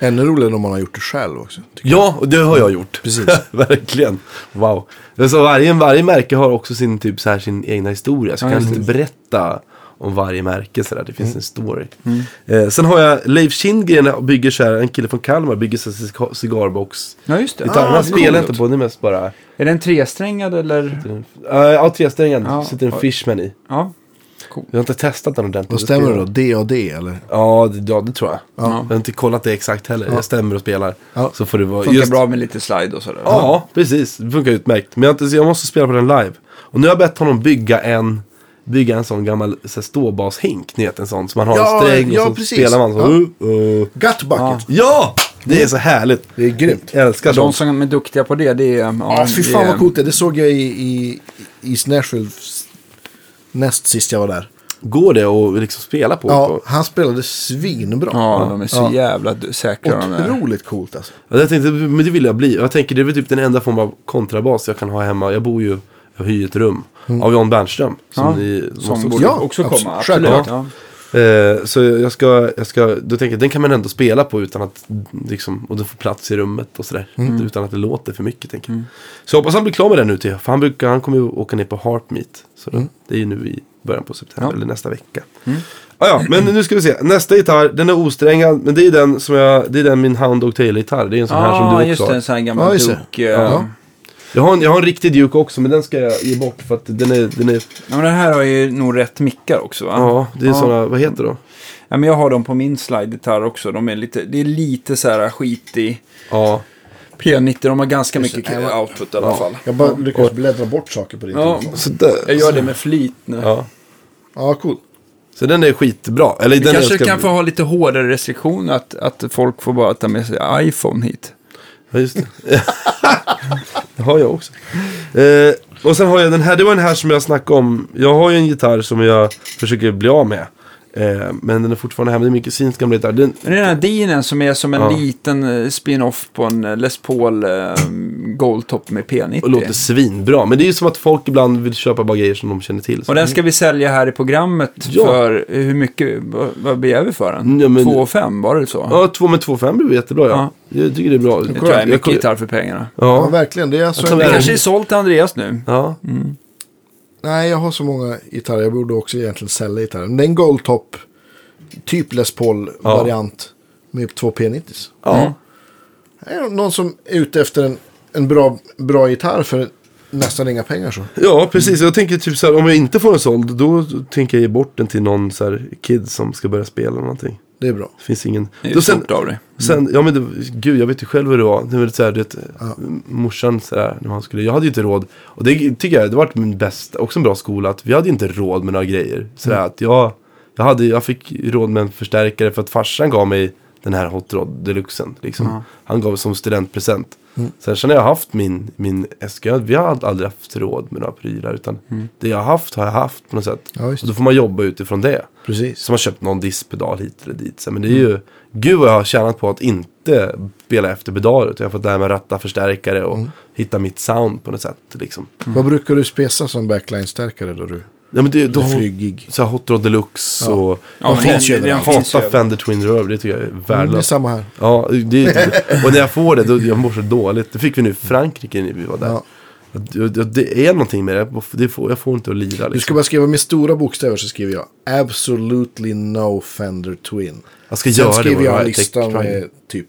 [SPEAKER 2] Ännu roligare om man har gjort det själv också.
[SPEAKER 1] Ja, och det har jag gjort.
[SPEAKER 2] Precis.
[SPEAKER 1] Verkligen. Wow. Så varje, varje märke har också sin, typ, så här, sin egna historia. Så
[SPEAKER 3] Ja,
[SPEAKER 1] jag kan lite berätta om varje märke. Så där. Det finns en story.
[SPEAKER 3] Mm.
[SPEAKER 1] Eh, sen har jag Leif Kindgren bygger så här, en kille från Kalmar bygger så här ciga- cigarbox.
[SPEAKER 3] Ja, just det.
[SPEAKER 1] Gitarren,
[SPEAKER 2] Ah,
[SPEAKER 1] han spelar inte på, det mest bara...
[SPEAKER 3] Är den tresträngad eller?
[SPEAKER 1] Ja, tresträngad.
[SPEAKER 3] Ja.
[SPEAKER 1] Sitter en Fishman i.
[SPEAKER 3] Ja.
[SPEAKER 1] Jag har inte testat den ordentligt.
[SPEAKER 2] Vad stämmer det då? D och D eller?
[SPEAKER 1] Ja det, ja, det tror jag.
[SPEAKER 3] Ja.
[SPEAKER 1] Jag har inte kollat det exakt heller. Jag stämmer och spelar.
[SPEAKER 2] Ja.
[SPEAKER 1] Så får det vara...
[SPEAKER 3] Funkar
[SPEAKER 1] just-
[SPEAKER 3] bra med lite slide och sådär.
[SPEAKER 1] Ja, precis. Det funkar utmärkt. Men jag, inte, jag måste spela på den live. Och nu har jag bett honom bygga en, bygga en sån gammal så ståbashink. Ni vet en sån som man har
[SPEAKER 2] Ja,
[SPEAKER 1] en sträng
[SPEAKER 2] ja,
[SPEAKER 1] och så
[SPEAKER 2] precis.
[SPEAKER 1] spelar man så.
[SPEAKER 2] Ja.
[SPEAKER 1] Uh, uh.
[SPEAKER 2] Gut bucket.
[SPEAKER 1] Ja! Det är så härligt.
[SPEAKER 2] Det är grymt.
[SPEAKER 1] Jag älskar
[SPEAKER 3] De
[SPEAKER 1] sånt.
[SPEAKER 3] som är duktiga på det, det är... Ja,
[SPEAKER 2] Ja, fy fan vad coolt det är. Det såg jag i, i, i Nashville näst sist jag var där.
[SPEAKER 1] Går det att liksom spela på?
[SPEAKER 2] Ja,
[SPEAKER 1] på?
[SPEAKER 2] han spelade svinbra.
[SPEAKER 3] Ja, de är så
[SPEAKER 2] Ja.
[SPEAKER 3] jävla säkra de.
[SPEAKER 2] Otroligt coolt alltså.
[SPEAKER 1] Ja, Jag tänkte, men det vill jag bli. Jag tänker det är väl typ den enda form av kontrabas jag kan ha hemma. Jag bor ju, jag hyr ett rum. Av John Bernström. Som
[SPEAKER 3] Ja,
[SPEAKER 1] ni
[SPEAKER 3] Som
[SPEAKER 1] måste
[SPEAKER 3] borde
[SPEAKER 2] Ja,
[SPEAKER 3] också
[SPEAKER 2] absolut.
[SPEAKER 3] komma.
[SPEAKER 2] Självklart.
[SPEAKER 3] Absolut. Ja.
[SPEAKER 1] Eh, så jag ska, jag ska, då tänker jag den kan man ändå spela på utan att, liksom, och det får plats i rummet och sådär. Utan att det låter för mycket tänker jag. Så jag hoppas han blir klar med den nu till, för han, brukar, han kommer ju åka ner på Heartmeet. Så då, det är ju nu i början på september,
[SPEAKER 3] Ja.
[SPEAKER 1] eller nästa vecka. Ah, ja, men nu ska vi se. Nästa gitarr, den är osträngad, men det är den som jag, det är den min Hound Dog Taylor-gitarr. Det är en sån här som
[SPEAKER 3] Ja,
[SPEAKER 1] du också
[SPEAKER 3] just
[SPEAKER 1] har.
[SPEAKER 3] det. En sån här gammal
[SPEAKER 2] Ja, just
[SPEAKER 3] duk. eh,
[SPEAKER 2] Ja.
[SPEAKER 1] Jag har, en, jag har en riktig Duke också, men den ska jag ge bort för att den är... Den är
[SPEAKER 3] Ja, men den här har ju nog rätt mickar också va?
[SPEAKER 1] ja, det är
[SPEAKER 3] Ja.
[SPEAKER 1] sådana, vad heter det då?
[SPEAKER 3] Ja, men jag har dem på min slide-gitarr också. De är lite, det är lite så här skitig
[SPEAKER 1] Ja,
[SPEAKER 3] P90. De har ganska mycket.
[SPEAKER 2] Ja.
[SPEAKER 3] output i alla fall.
[SPEAKER 2] Jag bara lyckas bläddra bort saker på din
[SPEAKER 3] Ja.
[SPEAKER 2] telefon.
[SPEAKER 1] så där.
[SPEAKER 3] Jag gör det med flit nu.
[SPEAKER 1] Ja,
[SPEAKER 2] Ja, cool.
[SPEAKER 1] så den är skitbra. Eller
[SPEAKER 3] Vi
[SPEAKER 1] den
[SPEAKER 3] kanske
[SPEAKER 1] ska...
[SPEAKER 3] kan få ha lite hårdare restriktioner. Att, att folk får bara ta med sig iPhone hit.
[SPEAKER 1] Ja, just det. det har jag också. Eh, och sen har jag den här, det var den här som jag snackade om. Jag har ju en gitarr som jag försöker bli av med. Eh, men den är fortfarande hemma, det är min kusins gamla gitarr. Den,
[SPEAKER 3] Men det är den här Deenen som är som en
[SPEAKER 1] Ja.
[SPEAKER 3] liten eh, spin-off på en eh, Les Paul eh, Goldtop med P90.
[SPEAKER 1] och låter svinbra. Men det är ju som att folk ibland vill köpa bara grejer som de känner till.
[SPEAKER 3] Och den ska vi sälja här i programmet
[SPEAKER 1] Ja.
[SPEAKER 3] för hur mycket, vad, vad begär vi för den?
[SPEAKER 1] Ja, men-
[SPEAKER 3] 2 5 var det så?
[SPEAKER 1] Ja, 2 med 2,5 blir jättebra ja. Jag tycker det är bra.
[SPEAKER 3] det tror jag är mycket gitarr för pengarna.
[SPEAKER 2] Ja,
[SPEAKER 1] Ja,
[SPEAKER 2] verkligen. Det är alltså
[SPEAKER 3] Det kanske är sålt till Andreas nu.
[SPEAKER 1] ja.
[SPEAKER 2] Nej, jag har så många gitarrer. Jag borde också egentligen sälja gitarrer. Men det är en Goldtop, typ Les Paul-variant med två P90s.
[SPEAKER 1] ja.
[SPEAKER 2] Det är någon som är ute efter en, en bra, bra gitarr för nästan inga pengar så.
[SPEAKER 1] Ja, precis. Jag tänker typ så här, om jag inte får den såld, då tänker jag ge bort den till någon så här kid som ska börja spela någonting.
[SPEAKER 2] Det är bra.
[SPEAKER 1] Det finns ingen...
[SPEAKER 3] Det är
[SPEAKER 1] sen,
[SPEAKER 3] stort av dig.
[SPEAKER 1] sen, ja men det, gud, jag vet ju själv hur det var. Det var lite så här, det, morsan så här, när man skulle, jag hade ju inte råd. Och det tycker jag, det var min bästa, också en bra skola, att vi hade inte råd med några grejer. Så där, att jag, jag, hade, jag fick råd med en förstärkare för att farsan gav mig den här Hot Rod Deluxen. Liksom. Han gav som studentpresent. Sen så när jag har haft min, min SK, vi har aldrig haft råd med några prylar. Utan det jag har haft har jag haft på något sätt.
[SPEAKER 2] Ja,
[SPEAKER 1] och då får man jobba utifrån det.
[SPEAKER 2] Precis.
[SPEAKER 1] Som har köpt någon diskpedal hit eller dit. Så, Men det är ju, gud vad jag har tjänat på att inte spela efter pedaler. utan Jag har fått lära mig ratta förstärkare och hitta mitt sound på något sätt. Liksom.
[SPEAKER 2] Vad brukar du spesa som backline-stärkare då du
[SPEAKER 1] Ja, men det, då,
[SPEAKER 2] är flygig?
[SPEAKER 1] så här Hot Rod Deluxe
[SPEAKER 2] Ja.
[SPEAKER 1] och
[SPEAKER 3] Ja, men
[SPEAKER 2] finns ju
[SPEAKER 3] det, det,
[SPEAKER 2] överallt.
[SPEAKER 3] det finns ju
[SPEAKER 1] hata Fender Twin Reverb. Det tycker jag är
[SPEAKER 2] Mm, det är
[SPEAKER 1] värdelöst.
[SPEAKER 2] samma här.
[SPEAKER 1] Ja, det, och när jag får det, då jag mår så dåligt. Det fick vi nu i Frankrike när vi var där.
[SPEAKER 2] Ja.
[SPEAKER 1] Det, det, det är någonting med det. det får, jag får inte att lira. Liksom.
[SPEAKER 2] Du ska bara skriva med stora bokstäver så skriver jag Absolutely no Fender Twin.
[SPEAKER 1] Jag ska
[SPEAKER 2] Sen
[SPEAKER 1] göra det.
[SPEAKER 2] skriver
[SPEAKER 1] och
[SPEAKER 2] jag en lista med typ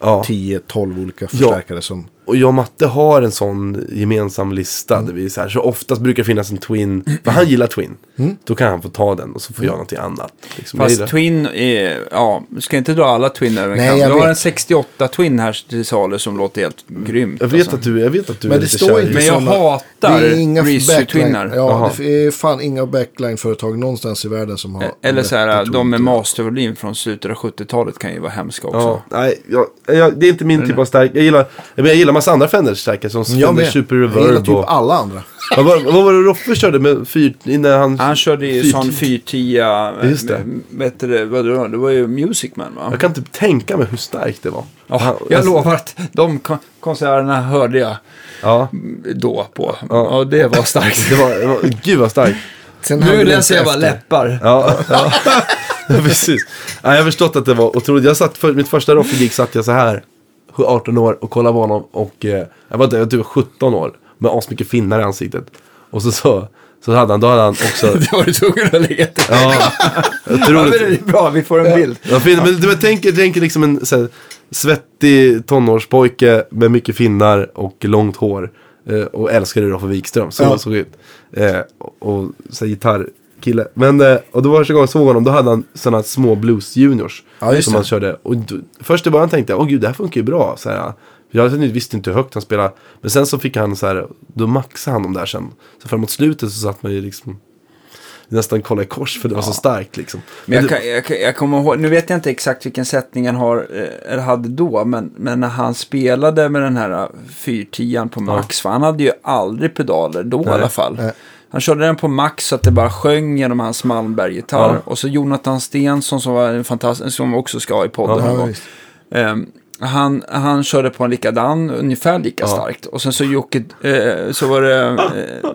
[SPEAKER 1] Ja.
[SPEAKER 2] 10-12 olika förstärkare som...
[SPEAKER 1] Och jag och Matte har en sån gemensam lista. Där vi så, här, så oftast brukar det finnas en Twin. För han gillar Twin. Då kan han få ta den och så får jag någonting annat. Liksom,
[SPEAKER 3] Fast Twin är, ja, ska inte dra alla Twin över en
[SPEAKER 2] Nej,
[SPEAKER 3] kam.
[SPEAKER 2] jag
[SPEAKER 3] Jag har en 68 Twin här till salu som låter helt grymt.
[SPEAKER 1] jag vet
[SPEAKER 3] alltså.
[SPEAKER 1] att du, jag vet att du
[SPEAKER 2] Men
[SPEAKER 1] är
[SPEAKER 2] det
[SPEAKER 1] lite
[SPEAKER 2] står
[SPEAKER 1] kär
[SPEAKER 2] inte
[SPEAKER 3] Men jag
[SPEAKER 2] såna-
[SPEAKER 3] hatar
[SPEAKER 2] det är inga
[SPEAKER 3] Reezy
[SPEAKER 2] backline,
[SPEAKER 3] Twinnar.
[SPEAKER 1] Jaha.
[SPEAKER 2] Ja, det är fan inga backline-företag någonstans i världen som har...
[SPEAKER 3] Eh, Eller så här, de med mastervolym från slutet av 70-talet kan ju vara hemska också.
[SPEAKER 1] Ja, nej, jag, jag, det är inte min typ av stark. Jag gillar, jag, men jag gillar massa andra Fender-stärkare som
[SPEAKER 2] Jag
[SPEAKER 1] Fender
[SPEAKER 2] med.
[SPEAKER 1] Super
[SPEAKER 2] Jag gillar
[SPEAKER 1] Reverb
[SPEAKER 2] typ
[SPEAKER 1] och...
[SPEAKER 2] alla andra.
[SPEAKER 1] Vad var, vad var det Roffe körde med fyr... När han...
[SPEAKER 3] Han körde ju sån 410,
[SPEAKER 1] Just det.
[SPEAKER 3] vet du vad det var? Det var ju Music Man va?
[SPEAKER 1] Jag kan inte tänka mig hur starkt det var.
[SPEAKER 3] Ja,
[SPEAKER 1] Han-
[SPEAKER 3] jag
[SPEAKER 1] alltså-
[SPEAKER 3] lovar att de kon- konserterna hörde jag
[SPEAKER 1] Ja,
[SPEAKER 3] då på.
[SPEAKER 1] Ja.
[SPEAKER 3] Ja, det var starkt.
[SPEAKER 1] det var, det var gud vad starkt.
[SPEAKER 2] Sen
[SPEAKER 3] Nu läser jag bara läppar.
[SPEAKER 1] Ja, ja. precis. Ja, jag har förstått att det var otroligt. Jag satt för, mitt första Roffe-gig satt jag så här, 18 år och kollade på honom. Och eh, jag var, jag typ 17 år med asmycket finnar i ansiktet. Och så, så, så hade han, då hade han också...
[SPEAKER 3] Det var du tvungen att lägga till.
[SPEAKER 1] ja, jag
[SPEAKER 3] Ja,
[SPEAKER 1] tror
[SPEAKER 3] men det är bra, vi får en bild.
[SPEAKER 1] Ja, fin, men du tänker, tänker liksom en här, svettig tonårspojke med mycket finnar och långt hår. Eh, och älskade Roffe Wikström. Så
[SPEAKER 2] Ja.
[SPEAKER 1] såg ut. Eh, och och så här, gitarrkille. Men, eh, och då var första gången jag såg honom, då hade han sådana små blues juniors.
[SPEAKER 2] Ja,
[SPEAKER 1] som
[SPEAKER 2] det.
[SPEAKER 1] han körde. Och då, först i början tänkte jag, åh gud, det här funkar ju bra. Så här, jag visste inte hur högt han spelade. Men sen så fick han så här, då maxade han dem där sen. Så framåt slutet så satt man ju liksom nästan kolla i kors för det var så starkt liksom.
[SPEAKER 3] Men jag, kan, jag, kan- jag kommer ihåg, nu vet jag inte exakt vilken sättning han har, eh, eller hade då, men, men när han spelade med den här 410 på max, för han hade ju aldrig pedaler då i alla fall.
[SPEAKER 2] Nej.
[SPEAKER 3] Han körde den på max så att det bara sjöng genom hans Malmberg-gitarr.
[SPEAKER 1] Ja.
[SPEAKER 3] Och så Jonathan Stensson som var en fantastisk, som också ska ha i podden.
[SPEAKER 1] Ja,
[SPEAKER 2] Ja, visst.
[SPEAKER 3] Ehm, han, han körde på en likadan, ungefär lika
[SPEAKER 1] Ja.
[SPEAKER 3] starkt. Och sen så Jocke, eh, så var det, eh,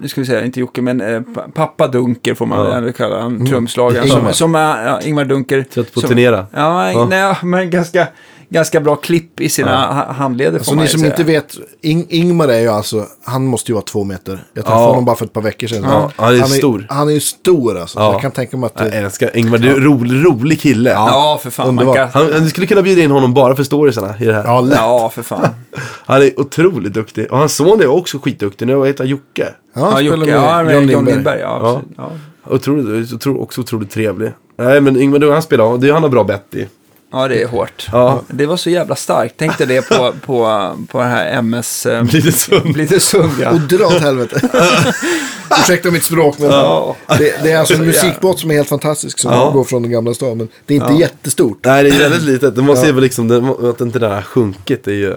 [SPEAKER 3] nu ska vi säga, inte Jocke, men eh, pa- pappa Dunker får man
[SPEAKER 1] Ja.
[SPEAKER 3] väl kalla han, trumslagaren.
[SPEAKER 2] Ingmar.
[SPEAKER 3] Som, som är, ja, Ingmar Dunker.
[SPEAKER 1] Trött på att turnera.
[SPEAKER 3] Ja,
[SPEAKER 1] Ja.
[SPEAKER 3] Nej, men ganska, ganska bra klipp i sina ha- handleder.
[SPEAKER 2] Så
[SPEAKER 3] får man
[SPEAKER 2] ni som
[SPEAKER 3] säga.
[SPEAKER 2] inte vet, Ing Ingmar är ju alltså, han måste ju vara två meter. Jag träffade
[SPEAKER 1] Ja.
[SPEAKER 2] honom bara för ett par veckor sedan.
[SPEAKER 1] Ja, han är
[SPEAKER 2] han
[SPEAKER 1] stor.
[SPEAKER 2] Han är ju stor alltså.
[SPEAKER 1] Ja.
[SPEAKER 2] Jag kan tänka mig att
[SPEAKER 1] Jag
[SPEAKER 2] det,
[SPEAKER 1] älskar Ingvar, du är en rolig, rolig kille.
[SPEAKER 3] Ja, för fan. Man kan...
[SPEAKER 1] Han, du skulle kunna bjuda in honom bara för storiesarna i det här.
[SPEAKER 2] ja, lätt.
[SPEAKER 3] Ja, för fan.
[SPEAKER 1] Han är otroligt duktig. Och hans son är också skitduktig. Nu heter han Jocke.
[SPEAKER 2] Ja, han
[SPEAKER 3] Ja, Jocke,
[SPEAKER 2] med
[SPEAKER 3] ja, med
[SPEAKER 2] John
[SPEAKER 3] John
[SPEAKER 2] Lindberg.
[SPEAKER 3] Lindberg. Ja,
[SPEAKER 1] Ja.
[SPEAKER 3] ja.
[SPEAKER 1] Otroligt, otro, också otroligt trevlig. Nej men Ingvar, du, han spelar, det är han har bra bett i.
[SPEAKER 3] ja, det är hårt.
[SPEAKER 1] Ja.
[SPEAKER 3] Det var så jävla starkt. Tänk dig det på, på, på det här MS... Eh,
[SPEAKER 1] Lite sund.
[SPEAKER 3] Lite sund, ja.
[SPEAKER 2] Och dra åt helvete. Ursäkta mitt språk, men
[SPEAKER 3] Ja.
[SPEAKER 2] det, det är alltså en musikbåt som är helt fantastisk som
[SPEAKER 1] Ja.
[SPEAKER 2] går från den gamla stan. Men det är inte jättestort.
[SPEAKER 1] Nej, det är väldigt litet. Man ser väl liksom den, att inte den har sjunkit. Det är ju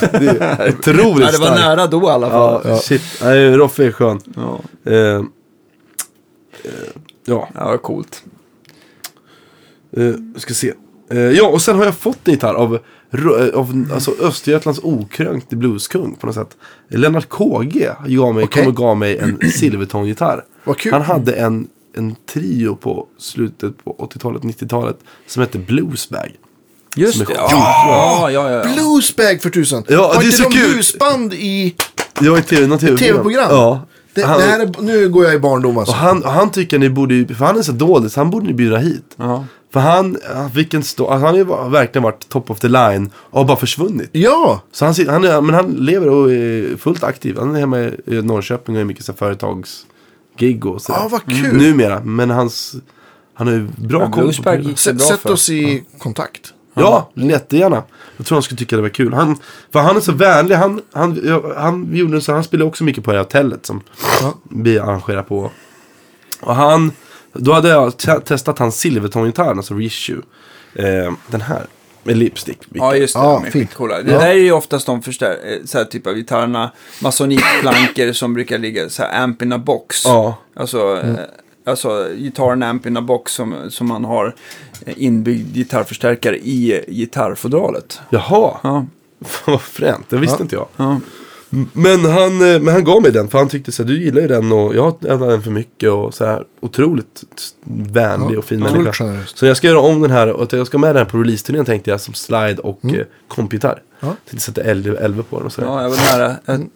[SPEAKER 1] det är otroligt
[SPEAKER 3] Ja, det var
[SPEAKER 1] starkt.
[SPEAKER 3] nära då i alla fall.
[SPEAKER 1] Ja, shit. Nej, Roffe är skön.
[SPEAKER 3] Ja,
[SPEAKER 1] Eh, eh, ja,
[SPEAKER 3] ja coolt.
[SPEAKER 1] eh, ska se. Eh, ja, och sen har jag fått en gitarr av, eh, av alltså Östergötlands okrönkte blueskung på något sätt. Lennart KG gav mig,
[SPEAKER 2] Okej.
[SPEAKER 1] kom och gav mig en Silvertone-gitarr.
[SPEAKER 2] Vad kul.
[SPEAKER 1] Han hade en, en trio på slutet på 80-talet, 90-talet som hette Bluesbag.
[SPEAKER 3] Just
[SPEAKER 1] Som är
[SPEAKER 3] det. Ja, ja, ja. ja.
[SPEAKER 2] Bluesbag för tusan.
[SPEAKER 1] Ja,
[SPEAKER 2] Har
[SPEAKER 1] det är
[SPEAKER 2] inte
[SPEAKER 1] så
[SPEAKER 2] de
[SPEAKER 1] kul.
[SPEAKER 2] blusband i
[SPEAKER 1] Det var ett TV, något TV-program.
[SPEAKER 2] tv-program?
[SPEAKER 1] Ja.
[SPEAKER 2] Det,
[SPEAKER 1] han,
[SPEAKER 2] det här är, nu går jag i barndom alltså.
[SPEAKER 1] och han, han tycker ni borde, för han är så dålig så han borde ni bjuda hit.
[SPEAKER 3] ja.
[SPEAKER 1] För han, han fick en stå, alltså han har ju verkligen varit top of the line och har bara försvunnit.
[SPEAKER 2] Ja,
[SPEAKER 1] Så han, han, är, men han lever och är fullt aktiv. Han är hemma i i Norrköping och är mycket så företagsgig och sådär.
[SPEAKER 2] Ja, vad kul.
[SPEAKER 1] Numera, men hans, han har ju bra
[SPEAKER 3] Men
[SPEAKER 1] koll på
[SPEAKER 3] det
[SPEAKER 2] sätt,
[SPEAKER 3] bra
[SPEAKER 2] sätt
[SPEAKER 3] för.
[SPEAKER 2] oss i kontakt.
[SPEAKER 1] Ja, jättegärna. Jag tror han skulle tycka det var kul. Han, för han är så vänlig. Han, han, ja, han, gjorde så, han spelade också mycket på det här hotellet som
[SPEAKER 2] Ja.
[SPEAKER 1] vi arrangerar på. Och han, då hade jag te- testat hans Silvertone-gitarr, alltså reissue. Eh, den här, med lipstick.
[SPEAKER 3] Ja, just det. De är
[SPEAKER 2] fint.
[SPEAKER 3] skitcoola. Det
[SPEAKER 2] Ja.
[SPEAKER 3] där är ju oftast de förstär, eh, så här typ av gitarrerna. Masonikplankor som brukar ligga så här amp in a box.
[SPEAKER 1] Ja.
[SPEAKER 3] Alltså, eh, alltså gitarren amp in a box som, som man har eh, inbyggd gitarrförstärkare i gitarrfodralet.
[SPEAKER 1] Jaha,
[SPEAKER 3] Ja,
[SPEAKER 1] vad fränt. Det visste
[SPEAKER 2] Ja.
[SPEAKER 1] inte jag.
[SPEAKER 3] ja.
[SPEAKER 1] Men han, eh, men han gav mig den för han tyckte så här, du gillar ju den och jag har den för mycket och så här otroligt vänlig och fin människa. Så jag ska göra om den här och jag ska med den här på releaseturnén tänkte jag som slide och mm. kompgitarr.
[SPEAKER 2] Ja.
[SPEAKER 1] Tänkte sätta 11, 11 på den och sådär.
[SPEAKER 3] ja jag var nära. Jag,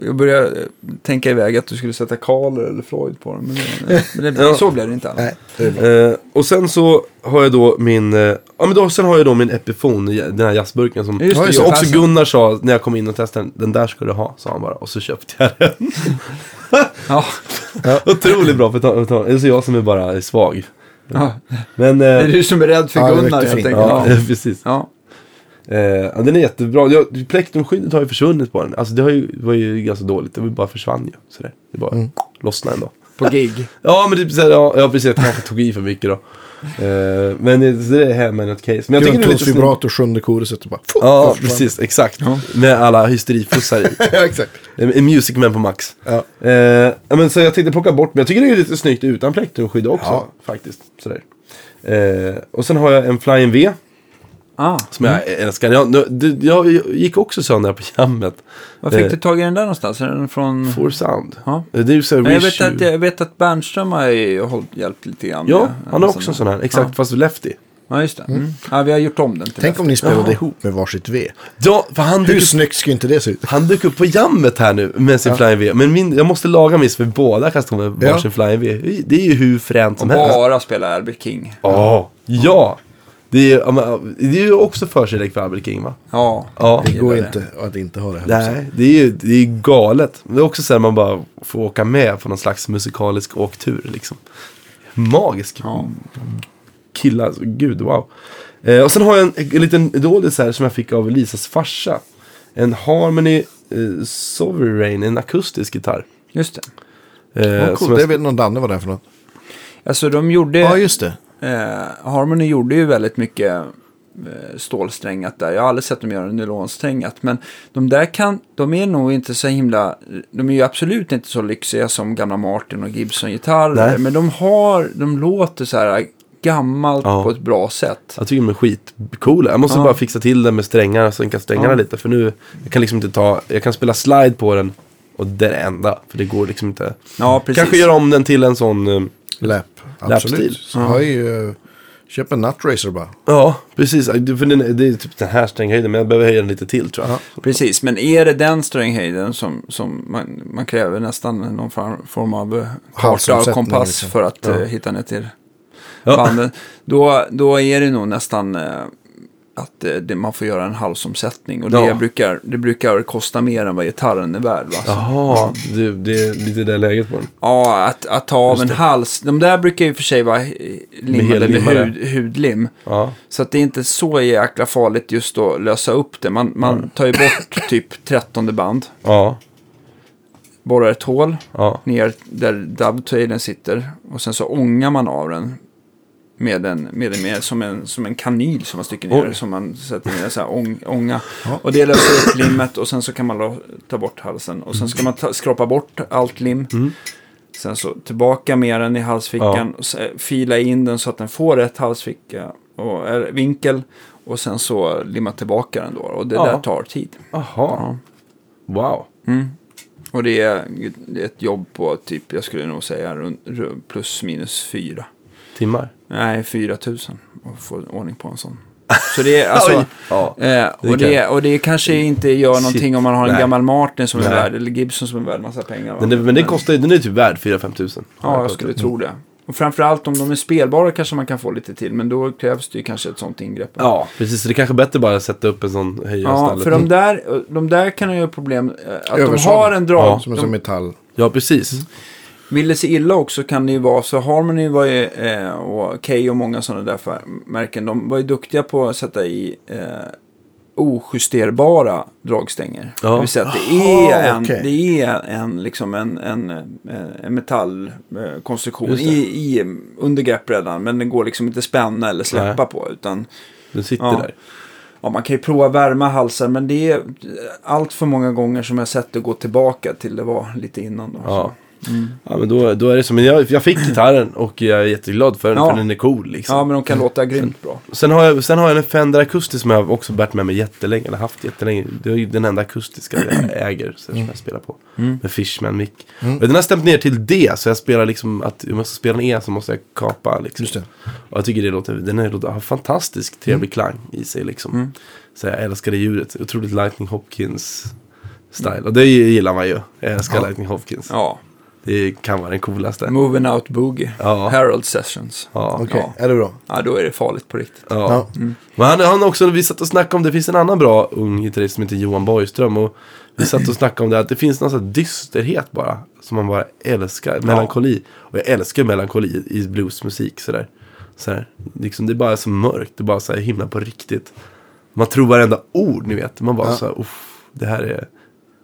[SPEAKER 3] jag, började eh, tänka iväg att du skulle sätta Carl eller Floyd på den. Men, det, men det,
[SPEAKER 1] Ja.
[SPEAKER 3] så blev det inte
[SPEAKER 2] bra.
[SPEAKER 1] Eh, och sen så har jag då min, eh, ja men då, sen har jag då min Epiphone, den här jazzburken som,
[SPEAKER 3] Just
[SPEAKER 2] det,
[SPEAKER 1] som
[SPEAKER 2] ja.
[SPEAKER 1] också Gunnar sa när jag kom in och testade den, den där ska du ha, sa han bara. Och så köpte jag den.
[SPEAKER 3] Ja.
[SPEAKER 1] Otroligt bra för att ta- det är så jag som är bara svag.
[SPEAKER 3] Ja.
[SPEAKER 1] Men,
[SPEAKER 3] Det är
[SPEAKER 1] eh,
[SPEAKER 3] du som är rädd för Gunnar helt enkelt.
[SPEAKER 1] ja,
[SPEAKER 3] Ja.
[SPEAKER 1] precis.
[SPEAKER 3] Ja.
[SPEAKER 1] Eh, ja, den är jättebra. Jag, plektrumskyddet har ju försvunnit på den. Alltså det har ju, var ju ganska dåligt. Det bara försvann ju. Sådär. Det bara
[SPEAKER 2] Mm.
[SPEAKER 1] lossnade ändå.
[SPEAKER 3] På gig.
[SPEAKER 1] Ja, men det, är så här, ja, ja, precis. Jag kanske tog i för mycket då. Eh, men det, så det är något case. Men jag tycker det är lite snyggt.
[SPEAKER 2] Grundtonsvibrator, sjunde koruset och bara...
[SPEAKER 1] Ja, precis. Exakt. Med alla hysterifussar i.
[SPEAKER 2] ja, exakt.
[SPEAKER 1] En Music Man på max.
[SPEAKER 2] Ja.
[SPEAKER 1] Eh, ja, men så jag tänkte plocka bort, men jag tycker det är lite snyggt utan plektrumskydd också.
[SPEAKER 2] Ja.
[SPEAKER 1] Faktiskt. Sådär. Eh, och sen har jag en Flying V.
[SPEAKER 3] Ah.
[SPEAKER 1] Som jag älskar. Jag, det- jag gick också sönder på jammet.
[SPEAKER 3] Var fick
[SPEAKER 1] Eh,
[SPEAKER 3] du tag i den där någonstans? Är den från...
[SPEAKER 1] For Sound.
[SPEAKER 3] Ja.
[SPEAKER 1] Eh, Det är ju så
[SPEAKER 3] jag, vet att, jag vet att Bernström har hjälpt lite grann.
[SPEAKER 1] Ja,
[SPEAKER 3] med-
[SPEAKER 1] han har också en
[SPEAKER 3] sådana.
[SPEAKER 1] sån här. Exakt,
[SPEAKER 3] Ja.
[SPEAKER 1] fast lefty.
[SPEAKER 3] Ja, just det. Mm. Ja, vi har gjort om den till
[SPEAKER 2] Tänk
[SPEAKER 3] det.
[SPEAKER 2] om ni spelade
[SPEAKER 1] Ja.
[SPEAKER 2] ihop med varsitt V.
[SPEAKER 1] Ja, för han
[SPEAKER 2] Hur
[SPEAKER 1] upp,
[SPEAKER 2] snyggt skulle inte det se ut?
[SPEAKER 1] han dök upp på jammet här nu med sin Flying V. Men min, jag måste laga min så vi båda kan stå med
[SPEAKER 2] Ja.
[SPEAKER 1] varsin Flying V. Det är ju hur fränt
[SPEAKER 3] Och
[SPEAKER 1] som helst.
[SPEAKER 3] bara spela Albert King.
[SPEAKER 1] Ja, ja. Det är, det är ju också förkärlek för Albert King va?
[SPEAKER 3] Ja.
[SPEAKER 1] Ja.
[SPEAKER 2] Det går inte att inte ha det här.
[SPEAKER 1] Nej, det är ju det är galet. Det är också så här man bara får åka med på någon slags musikalisk åktur liksom. Magisk
[SPEAKER 3] Ja.
[SPEAKER 1] killar, alltså, gud wow. Eh, och sen har jag en, en liten doldis här som jag fick av Lisas farsa. En Harmony eh, Sovereign, en akustisk gitarr.
[SPEAKER 3] Just det.
[SPEAKER 1] Eh, som
[SPEAKER 2] coolt.
[SPEAKER 1] jag-
[SPEAKER 2] Det vet någon Danne vad det är för något.
[SPEAKER 3] Alltså de gjorde...
[SPEAKER 2] Ja, just det.
[SPEAKER 3] Eh, Harmony gjorde ju väldigt mycket eh, stålsträngat där. Jag har aldrig sett dem göra nylonsträngat. Men de där kan, de är nog inte så himla, de är ju absolut inte så lyxiga som gamla Martin och Gibson-gitarrer. Men de har, de låter så här gammalt
[SPEAKER 1] Ja.
[SPEAKER 3] på ett bra sätt.
[SPEAKER 1] Jag tycker de är skitcoola. Jag måste
[SPEAKER 3] Ja.
[SPEAKER 1] bara fixa till det med strängar, sänka strängarna
[SPEAKER 3] Ja.
[SPEAKER 1] lite. För nu, jag kan liksom inte ta, jag kan spela slide på den. Och det är det enda. För det går liksom inte.
[SPEAKER 3] Ja, precis.
[SPEAKER 1] Kanske göra om den till en sån, eh,
[SPEAKER 2] Läpp. Absolut. Så har ju, Köp en Nutracer bara.
[SPEAKER 1] Ja, precis. För den, det är typ den här stränghöjden, men jag behöver höja den lite till tror jag.
[SPEAKER 3] Precis, men är det den stränghöjden som, som man, man kräver nästan någon form- av eh, karta och kompass
[SPEAKER 2] liksom.
[SPEAKER 3] för att eh, hitta ner till
[SPEAKER 1] Ja.
[SPEAKER 3] banden. Då, då är det nog nästan eh, att eh, det, man får göra en halsomsättning. Och det,
[SPEAKER 1] Ja.
[SPEAKER 3] brukar, det brukar kosta mer än vad gitarren är värd. Va?
[SPEAKER 1] Jaha, det, det är lite det läget på den.
[SPEAKER 3] Ja, att, att ta av en hals. De där brukar ju för sig vara limmade med
[SPEAKER 1] hellimmade.
[SPEAKER 3] hud, hudlim.
[SPEAKER 1] Ja,
[SPEAKER 3] Så att det är inte så jäkla farligt just att lösa upp det. Man, man tar ju bort typ trettonde band.
[SPEAKER 1] ja,
[SPEAKER 3] borrar ett hål
[SPEAKER 1] ja.
[SPEAKER 3] ner där dovetailern sitter och sen så ångar man av den med en, med en, med, som, en, som en kanyl som man sticker ner
[SPEAKER 1] Oj.
[SPEAKER 3] som man sätter ner så här ång, ånga. Och det löser upp limmet och sen så kan man då ta bort halsen och sen ska man ta, skrapa bort allt lim.
[SPEAKER 1] Mm.
[SPEAKER 3] Sen så tillbaka med den i halsfickan och så, fila in den så att den får rätt halsficka och eller, vinkel och sen så limma tillbaka den då och det
[SPEAKER 1] Ja.
[SPEAKER 3] där tar tid.
[SPEAKER 1] Jaha,
[SPEAKER 3] Ja.
[SPEAKER 1] wow.
[SPEAKER 3] Och det är, är ett jobb på typ, jag skulle nog säga plus minus fyra.
[SPEAKER 1] Timmar.
[SPEAKER 3] Nej, 4 000 att få ordning på en sån. Så det är alltså.
[SPEAKER 1] Ja.
[SPEAKER 3] eh, och,
[SPEAKER 1] Det
[SPEAKER 3] och det kanske inte gör
[SPEAKER 1] Shit.
[SPEAKER 3] någonting om man har en
[SPEAKER 1] Nej.
[SPEAKER 3] gammal Martin som är
[SPEAKER 1] Nej.
[SPEAKER 3] värd, eller Gibson som är värd massa pengar.
[SPEAKER 1] Men, det, men den kostar den är typ värd 4-5 tusen.
[SPEAKER 3] Ja, jag skulle tro det. Och framförallt om de är spelbara kanske man kan få lite till, men då krävs det ju kanske ett sånt ingrepp.
[SPEAKER 1] Ja, precis. Så det är kanske bättre bara att sätta upp en sån höja
[SPEAKER 3] Ja,
[SPEAKER 1] istället.
[SPEAKER 3] för de där, de där kan ju ha problem, eh, att de har en drag.
[SPEAKER 1] Ja,
[SPEAKER 2] Som en
[SPEAKER 3] de,
[SPEAKER 2] sån metall.
[SPEAKER 1] Ja, precis.
[SPEAKER 3] Vill det se illa också kan det ju vara så Harmony var ju, eh, och Key och många sådana där märken. De var ju duktiga på att sätta i eh, ojusterbara dragstänger.
[SPEAKER 1] Ja.
[SPEAKER 3] Det vill säga att det är en,
[SPEAKER 2] okej.
[SPEAKER 3] det är en, liksom en, en, eh, en metallkonstruktion i, i, under greppbrädan. Men den går liksom inte spänna eller släppa
[SPEAKER 1] Nej.
[SPEAKER 3] på. Utan
[SPEAKER 1] Den sitter
[SPEAKER 3] Ja.
[SPEAKER 1] där.
[SPEAKER 3] Ja, man kan ju prova värma halsar, men det är allt för många gånger som jag sett det gå tillbaka till det var lite innan. Då,
[SPEAKER 1] Ja. Ja, men då, då är det så. Men jag, jag fick gitarren och jag är jätteglad för den,
[SPEAKER 3] Ja.
[SPEAKER 1] för den är cool liksom.
[SPEAKER 3] ja, men de kan låta grymt bra.
[SPEAKER 1] Sen har, jag, sen har jag en Fender akustisk som jag också bärt med mig jättelänge, eller haft jättelänge. Det är ju den enda akustiska jag äger, så som jag spelar på. Med Fishman mick. Och den har stämt ner till D, så jag spelar liksom att om jag ska spela en E så måste jag kapa liksom.
[SPEAKER 2] Just det.
[SPEAKER 1] Och jag tycker det låter, den är, låter, har fantastisk trevlig klang i sig liksom. Så jag älskar det ljudet, otroligt Lightning Hopkins style. Och det gillar man ju. Jag älskar
[SPEAKER 2] Ja.
[SPEAKER 1] Lightning Hopkins.
[SPEAKER 3] Ja,
[SPEAKER 1] Det kan vara den coolaste.
[SPEAKER 3] Moving Out Boogie.
[SPEAKER 1] Ja.
[SPEAKER 3] Herald Sessions.
[SPEAKER 1] Ja.
[SPEAKER 2] Okej,
[SPEAKER 3] Ja.
[SPEAKER 2] är det bra?
[SPEAKER 3] Ja, då är det farligt på riktigt.
[SPEAKER 1] Ja.
[SPEAKER 2] Ja.
[SPEAKER 1] Men han, han också, vi satt och snackade om, det finns en annan bra ung gitarrist som heter Johan Borgström. Och vi satt och snackade om det, att det finns någon sån här dysterhet bara. Som man bara älskar, melankoli. Och jag älskar melankoli i bluesmusik sådär. sådär. Liksom, det är bara så mörkt, det är bara så himla på riktigt. Man tror varenda ord, ni vet. Man bara
[SPEAKER 2] Ja.
[SPEAKER 1] så här, uff, det här är...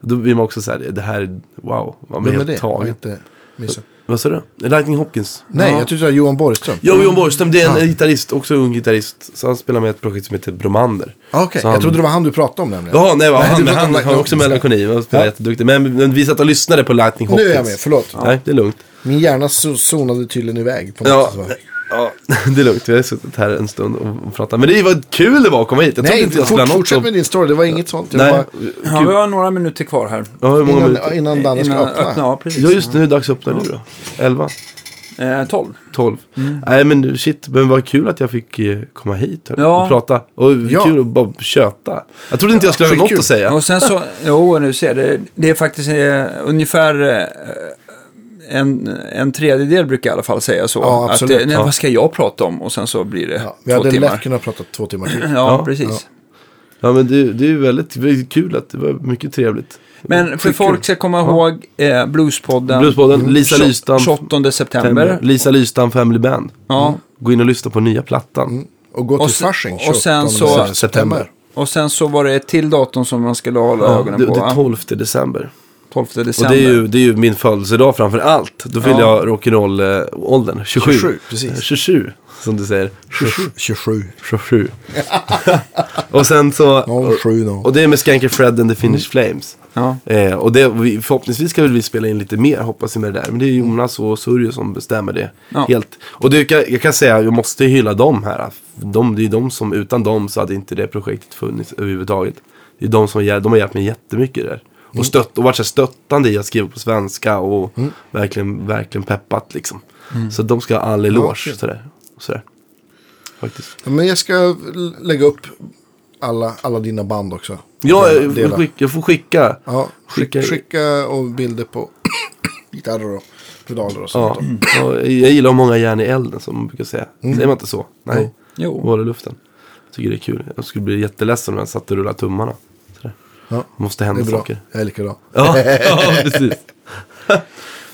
[SPEAKER 1] Då blir man också så här, det här är, wow. Man blir helt tagen.
[SPEAKER 2] inte missat.
[SPEAKER 1] Vad sa du? Lightning Hopkins.
[SPEAKER 2] Nej,
[SPEAKER 3] Ja.
[SPEAKER 2] jag tyckte det var Johan Borgström.
[SPEAKER 1] Jo, Johan Borgström, det är en
[SPEAKER 2] Ja.
[SPEAKER 1] gitarrist, också ung gitarrist. Så han spelar med ett projekt som heter Bromander.
[SPEAKER 2] Ah, Okej,
[SPEAKER 1] Så han-
[SPEAKER 2] jag trodde det var han du pratade om nämligen.
[SPEAKER 1] Ja, nej,
[SPEAKER 2] Nej,
[SPEAKER 1] han, men han har också melankoli. Han spelar
[SPEAKER 2] Ja.
[SPEAKER 1] jätteduktig. Men, men vi satt och lyssnade på Lightning
[SPEAKER 2] Nu
[SPEAKER 1] Hopkins.
[SPEAKER 2] är jag med, förlåt.
[SPEAKER 1] Nej, det är lugnt.
[SPEAKER 2] Min hjärna zonade tydligen iväg på något
[SPEAKER 1] Ja,
[SPEAKER 2] sätt.
[SPEAKER 1] Ja, det är lugnt. Vi har suttit här en stund och, och pratat. Men det var kul det var att komma hit. Jag
[SPEAKER 2] Nej,
[SPEAKER 1] inte jag
[SPEAKER 2] fort, fortsätt med din story. Det var inget sånt. Jag
[SPEAKER 1] Nej,
[SPEAKER 2] bara,
[SPEAKER 3] Ja, vi har några minuter kvar här.
[SPEAKER 1] ja, hur många
[SPEAKER 2] innan,
[SPEAKER 1] minuter?
[SPEAKER 2] innan Danne ska
[SPEAKER 3] Innan-
[SPEAKER 2] öppna.
[SPEAKER 3] Ja, precis.
[SPEAKER 1] Ja, just nu är det dags att öppna nu då. 11,
[SPEAKER 3] Eh, 12.
[SPEAKER 1] 12. Nej, men shit. Men vad kul att jag fick eh, komma hit hörni,
[SPEAKER 3] Ja.
[SPEAKER 1] och prata. Och
[SPEAKER 2] Ja.
[SPEAKER 1] kul att bara köta. Jag trodde inte jag skulle ha något
[SPEAKER 2] skitkul.
[SPEAKER 1] att säga.
[SPEAKER 3] Och sen så, jo nu ser det, det är faktiskt eh, ungefär eh, en, en tredjedel brukar jag i alla fall säga så.
[SPEAKER 2] Ja,
[SPEAKER 3] att,
[SPEAKER 2] absolut.
[SPEAKER 3] nej,
[SPEAKER 1] Ja.
[SPEAKER 3] Vad ska jag prata om? Och sen så blir det
[SPEAKER 2] Ja, vi
[SPEAKER 3] två
[SPEAKER 2] hade
[SPEAKER 3] timmar.
[SPEAKER 2] lätt kunnat prata två timmar till.
[SPEAKER 3] Ja,
[SPEAKER 1] Ja.
[SPEAKER 3] precis.
[SPEAKER 1] Ja, men det, det är ju väldigt, väldigt kul att det var mycket trevligt.
[SPEAKER 3] Men för folk ska komma ihåg eh, Bluespodden.
[SPEAKER 1] Bluespodden, Lisa Lystam.
[SPEAKER 3] 28 september.
[SPEAKER 1] Lisa Lystam Family Band.
[SPEAKER 3] Ja.
[SPEAKER 1] Gå in och lyssna på nya plattan.
[SPEAKER 2] Och gå till
[SPEAKER 3] sen-
[SPEAKER 2] Fasching
[SPEAKER 3] och sen
[SPEAKER 2] 28
[SPEAKER 3] så-
[SPEAKER 2] september.
[SPEAKER 3] Och sen så var det ett till datum som man skulle hålla
[SPEAKER 1] Ja,
[SPEAKER 3] ögonen
[SPEAKER 1] det,
[SPEAKER 3] på.
[SPEAKER 1] det är
[SPEAKER 3] va?
[SPEAKER 1] 12 december.
[SPEAKER 3] 12
[SPEAKER 1] Och det är, ju, det är ju min födelsedag framför allt. Då fyller
[SPEAKER 3] Ja.
[SPEAKER 1] jag rock'n'roll-åldern. 27.
[SPEAKER 2] 27, precis.
[SPEAKER 1] 27, som du säger. 27.
[SPEAKER 2] 27.
[SPEAKER 1] 27. och sen så...
[SPEAKER 2] 07 då.
[SPEAKER 1] Och det är med Skanker Fred and the Finnish Flames.
[SPEAKER 3] Ja.
[SPEAKER 1] Eh, och det, vi, förhoppningsvis ska väl vi spela in lite mer, hoppas vi med det där. Men det är Jonas och Surjo som bestämmer det
[SPEAKER 3] Ja.
[SPEAKER 1] helt. Och det, jag, jag kan säga, jag måste hylla dem här. De, det är de som, utan dem så hade inte det projektet funnits överhuvudtaget. Det är de som de har hjälpt mig jättemycket där. Och, stött, och varit så här stöttande i att skriva på svenska och verkligen, verkligen peppat liksom. Så de ska ha all eloge.
[SPEAKER 2] kul.
[SPEAKER 1] sådär, sådär. Faktiskt.
[SPEAKER 2] Ja, Men jag ska lägga upp alla, alla dina band också.
[SPEAKER 1] Ja, jag skicka, jag får skicka.
[SPEAKER 2] Ja, skicka,
[SPEAKER 1] Skicka-
[SPEAKER 2] och bilder på gitarrer och pedaler och
[SPEAKER 1] Ja,
[SPEAKER 2] sånt.
[SPEAKER 1] ja, jag gillar många järn i elden som man brukar säga. Säger man inte så? Nej,
[SPEAKER 3] Jo.
[SPEAKER 1] håller luften. Jag tycker det är kul. Jag skulle bli jätteledsen om jag satt och rullade tummarna.
[SPEAKER 2] Ja,
[SPEAKER 1] Måste
[SPEAKER 2] det
[SPEAKER 1] hända
[SPEAKER 2] är bra.
[SPEAKER 1] saker.
[SPEAKER 2] Jag är likadan.
[SPEAKER 1] Ja, ja precis.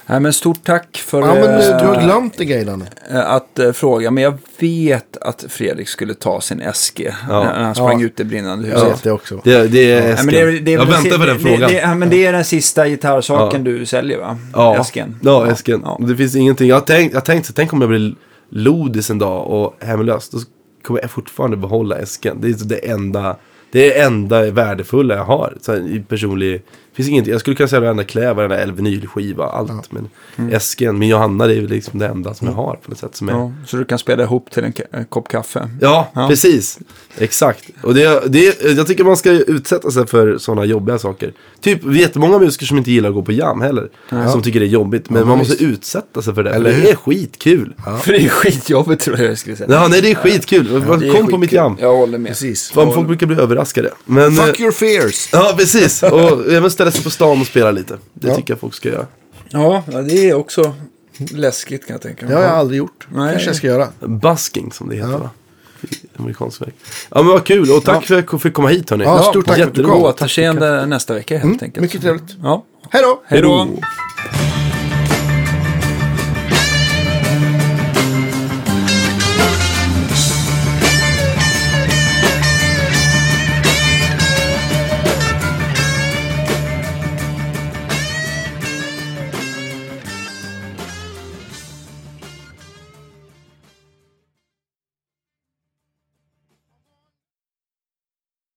[SPEAKER 3] Nej, men stort tack för
[SPEAKER 2] Ja, men
[SPEAKER 3] eh,
[SPEAKER 2] du har glömt en grej Danne.
[SPEAKER 3] eh, att eh, fråga. Men jag vet att Fredrik skulle ta sin SG
[SPEAKER 1] Ja.
[SPEAKER 3] när han sprang
[SPEAKER 2] Ja.
[SPEAKER 3] ut i brinnande
[SPEAKER 2] Jag
[SPEAKER 3] huset.
[SPEAKER 2] vet det också.
[SPEAKER 1] Det, det är
[SPEAKER 3] Ja,
[SPEAKER 1] Esken.
[SPEAKER 3] men det är- det är
[SPEAKER 1] jag väntar på den
[SPEAKER 3] det,
[SPEAKER 1] frågan.
[SPEAKER 3] Det, ja, men det är den sista gitarrsaken
[SPEAKER 1] Ja.
[SPEAKER 3] du säljer va?
[SPEAKER 1] Ja,
[SPEAKER 3] Esken.
[SPEAKER 1] ja, Esken.
[SPEAKER 3] Ja.
[SPEAKER 1] Det finns ingenting. Jag har tänkt, jag har tänkt så, tänk om jag blir lodis en dag och hemlös. Då kommer jag fortfarande behålla Esken. Det är så det enda, det är det enda värdefulla jag har. Så här, i personlig, finns ingenting. Jag skulle kunna sälja varenda kläder, varenda elvinylskiva, allt. Men Esken, min Johanna, det är väl liksom det enda som jag har på något sätt. Som är,
[SPEAKER 3] Ja, så du kan spela ihop till en, kopp kaffe.
[SPEAKER 1] Ja,
[SPEAKER 3] Ja.
[SPEAKER 1] precis. Exakt. Och det, det, jag tycker man ska utsätta sig för sådana jobbiga saker. Typ, vi är jättemånga musiker som inte gillar att gå på jam heller. Som tycker det är jobbigt. Men
[SPEAKER 2] Ja,
[SPEAKER 1] man måste utsätta sig för det.
[SPEAKER 2] Eller
[SPEAKER 1] det är skitkul. Ja.
[SPEAKER 3] För det är skitjobbigt tror jag jag skulle säga.
[SPEAKER 1] nej, det är skitkul.
[SPEAKER 3] Är
[SPEAKER 1] Kom på
[SPEAKER 3] skitkul.
[SPEAKER 1] mitt jam.
[SPEAKER 3] Jag håller med.
[SPEAKER 2] Precis.
[SPEAKER 1] Folk brukar bli överraskade. Men,
[SPEAKER 2] Fuck your fears.
[SPEAKER 1] Ja, precis. Och även ställa sig på stan och spela lite. Det
[SPEAKER 2] Ja.
[SPEAKER 1] tycker jag folk ska göra.
[SPEAKER 3] Ja, ja, det är också läskigt kan jag tänka
[SPEAKER 2] Det har jag aldrig gjort.
[SPEAKER 3] Nej.
[SPEAKER 2] kanske jag ska göra.
[SPEAKER 1] Busking som det heter
[SPEAKER 2] Ja.
[SPEAKER 1] va? Amerikansk väg. Ja men vad kul och tack för att jag fick komma hit hörni.
[SPEAKER 2] Ja, stort tack för att du kom.
[SPEAKER 3] På återseende nästa vecka helt enkelt.
[SPEAKER 2] Mycket trevligt.
[SPEAKER 3] Ja, hej då.
[SPEAKER 1] Hej då.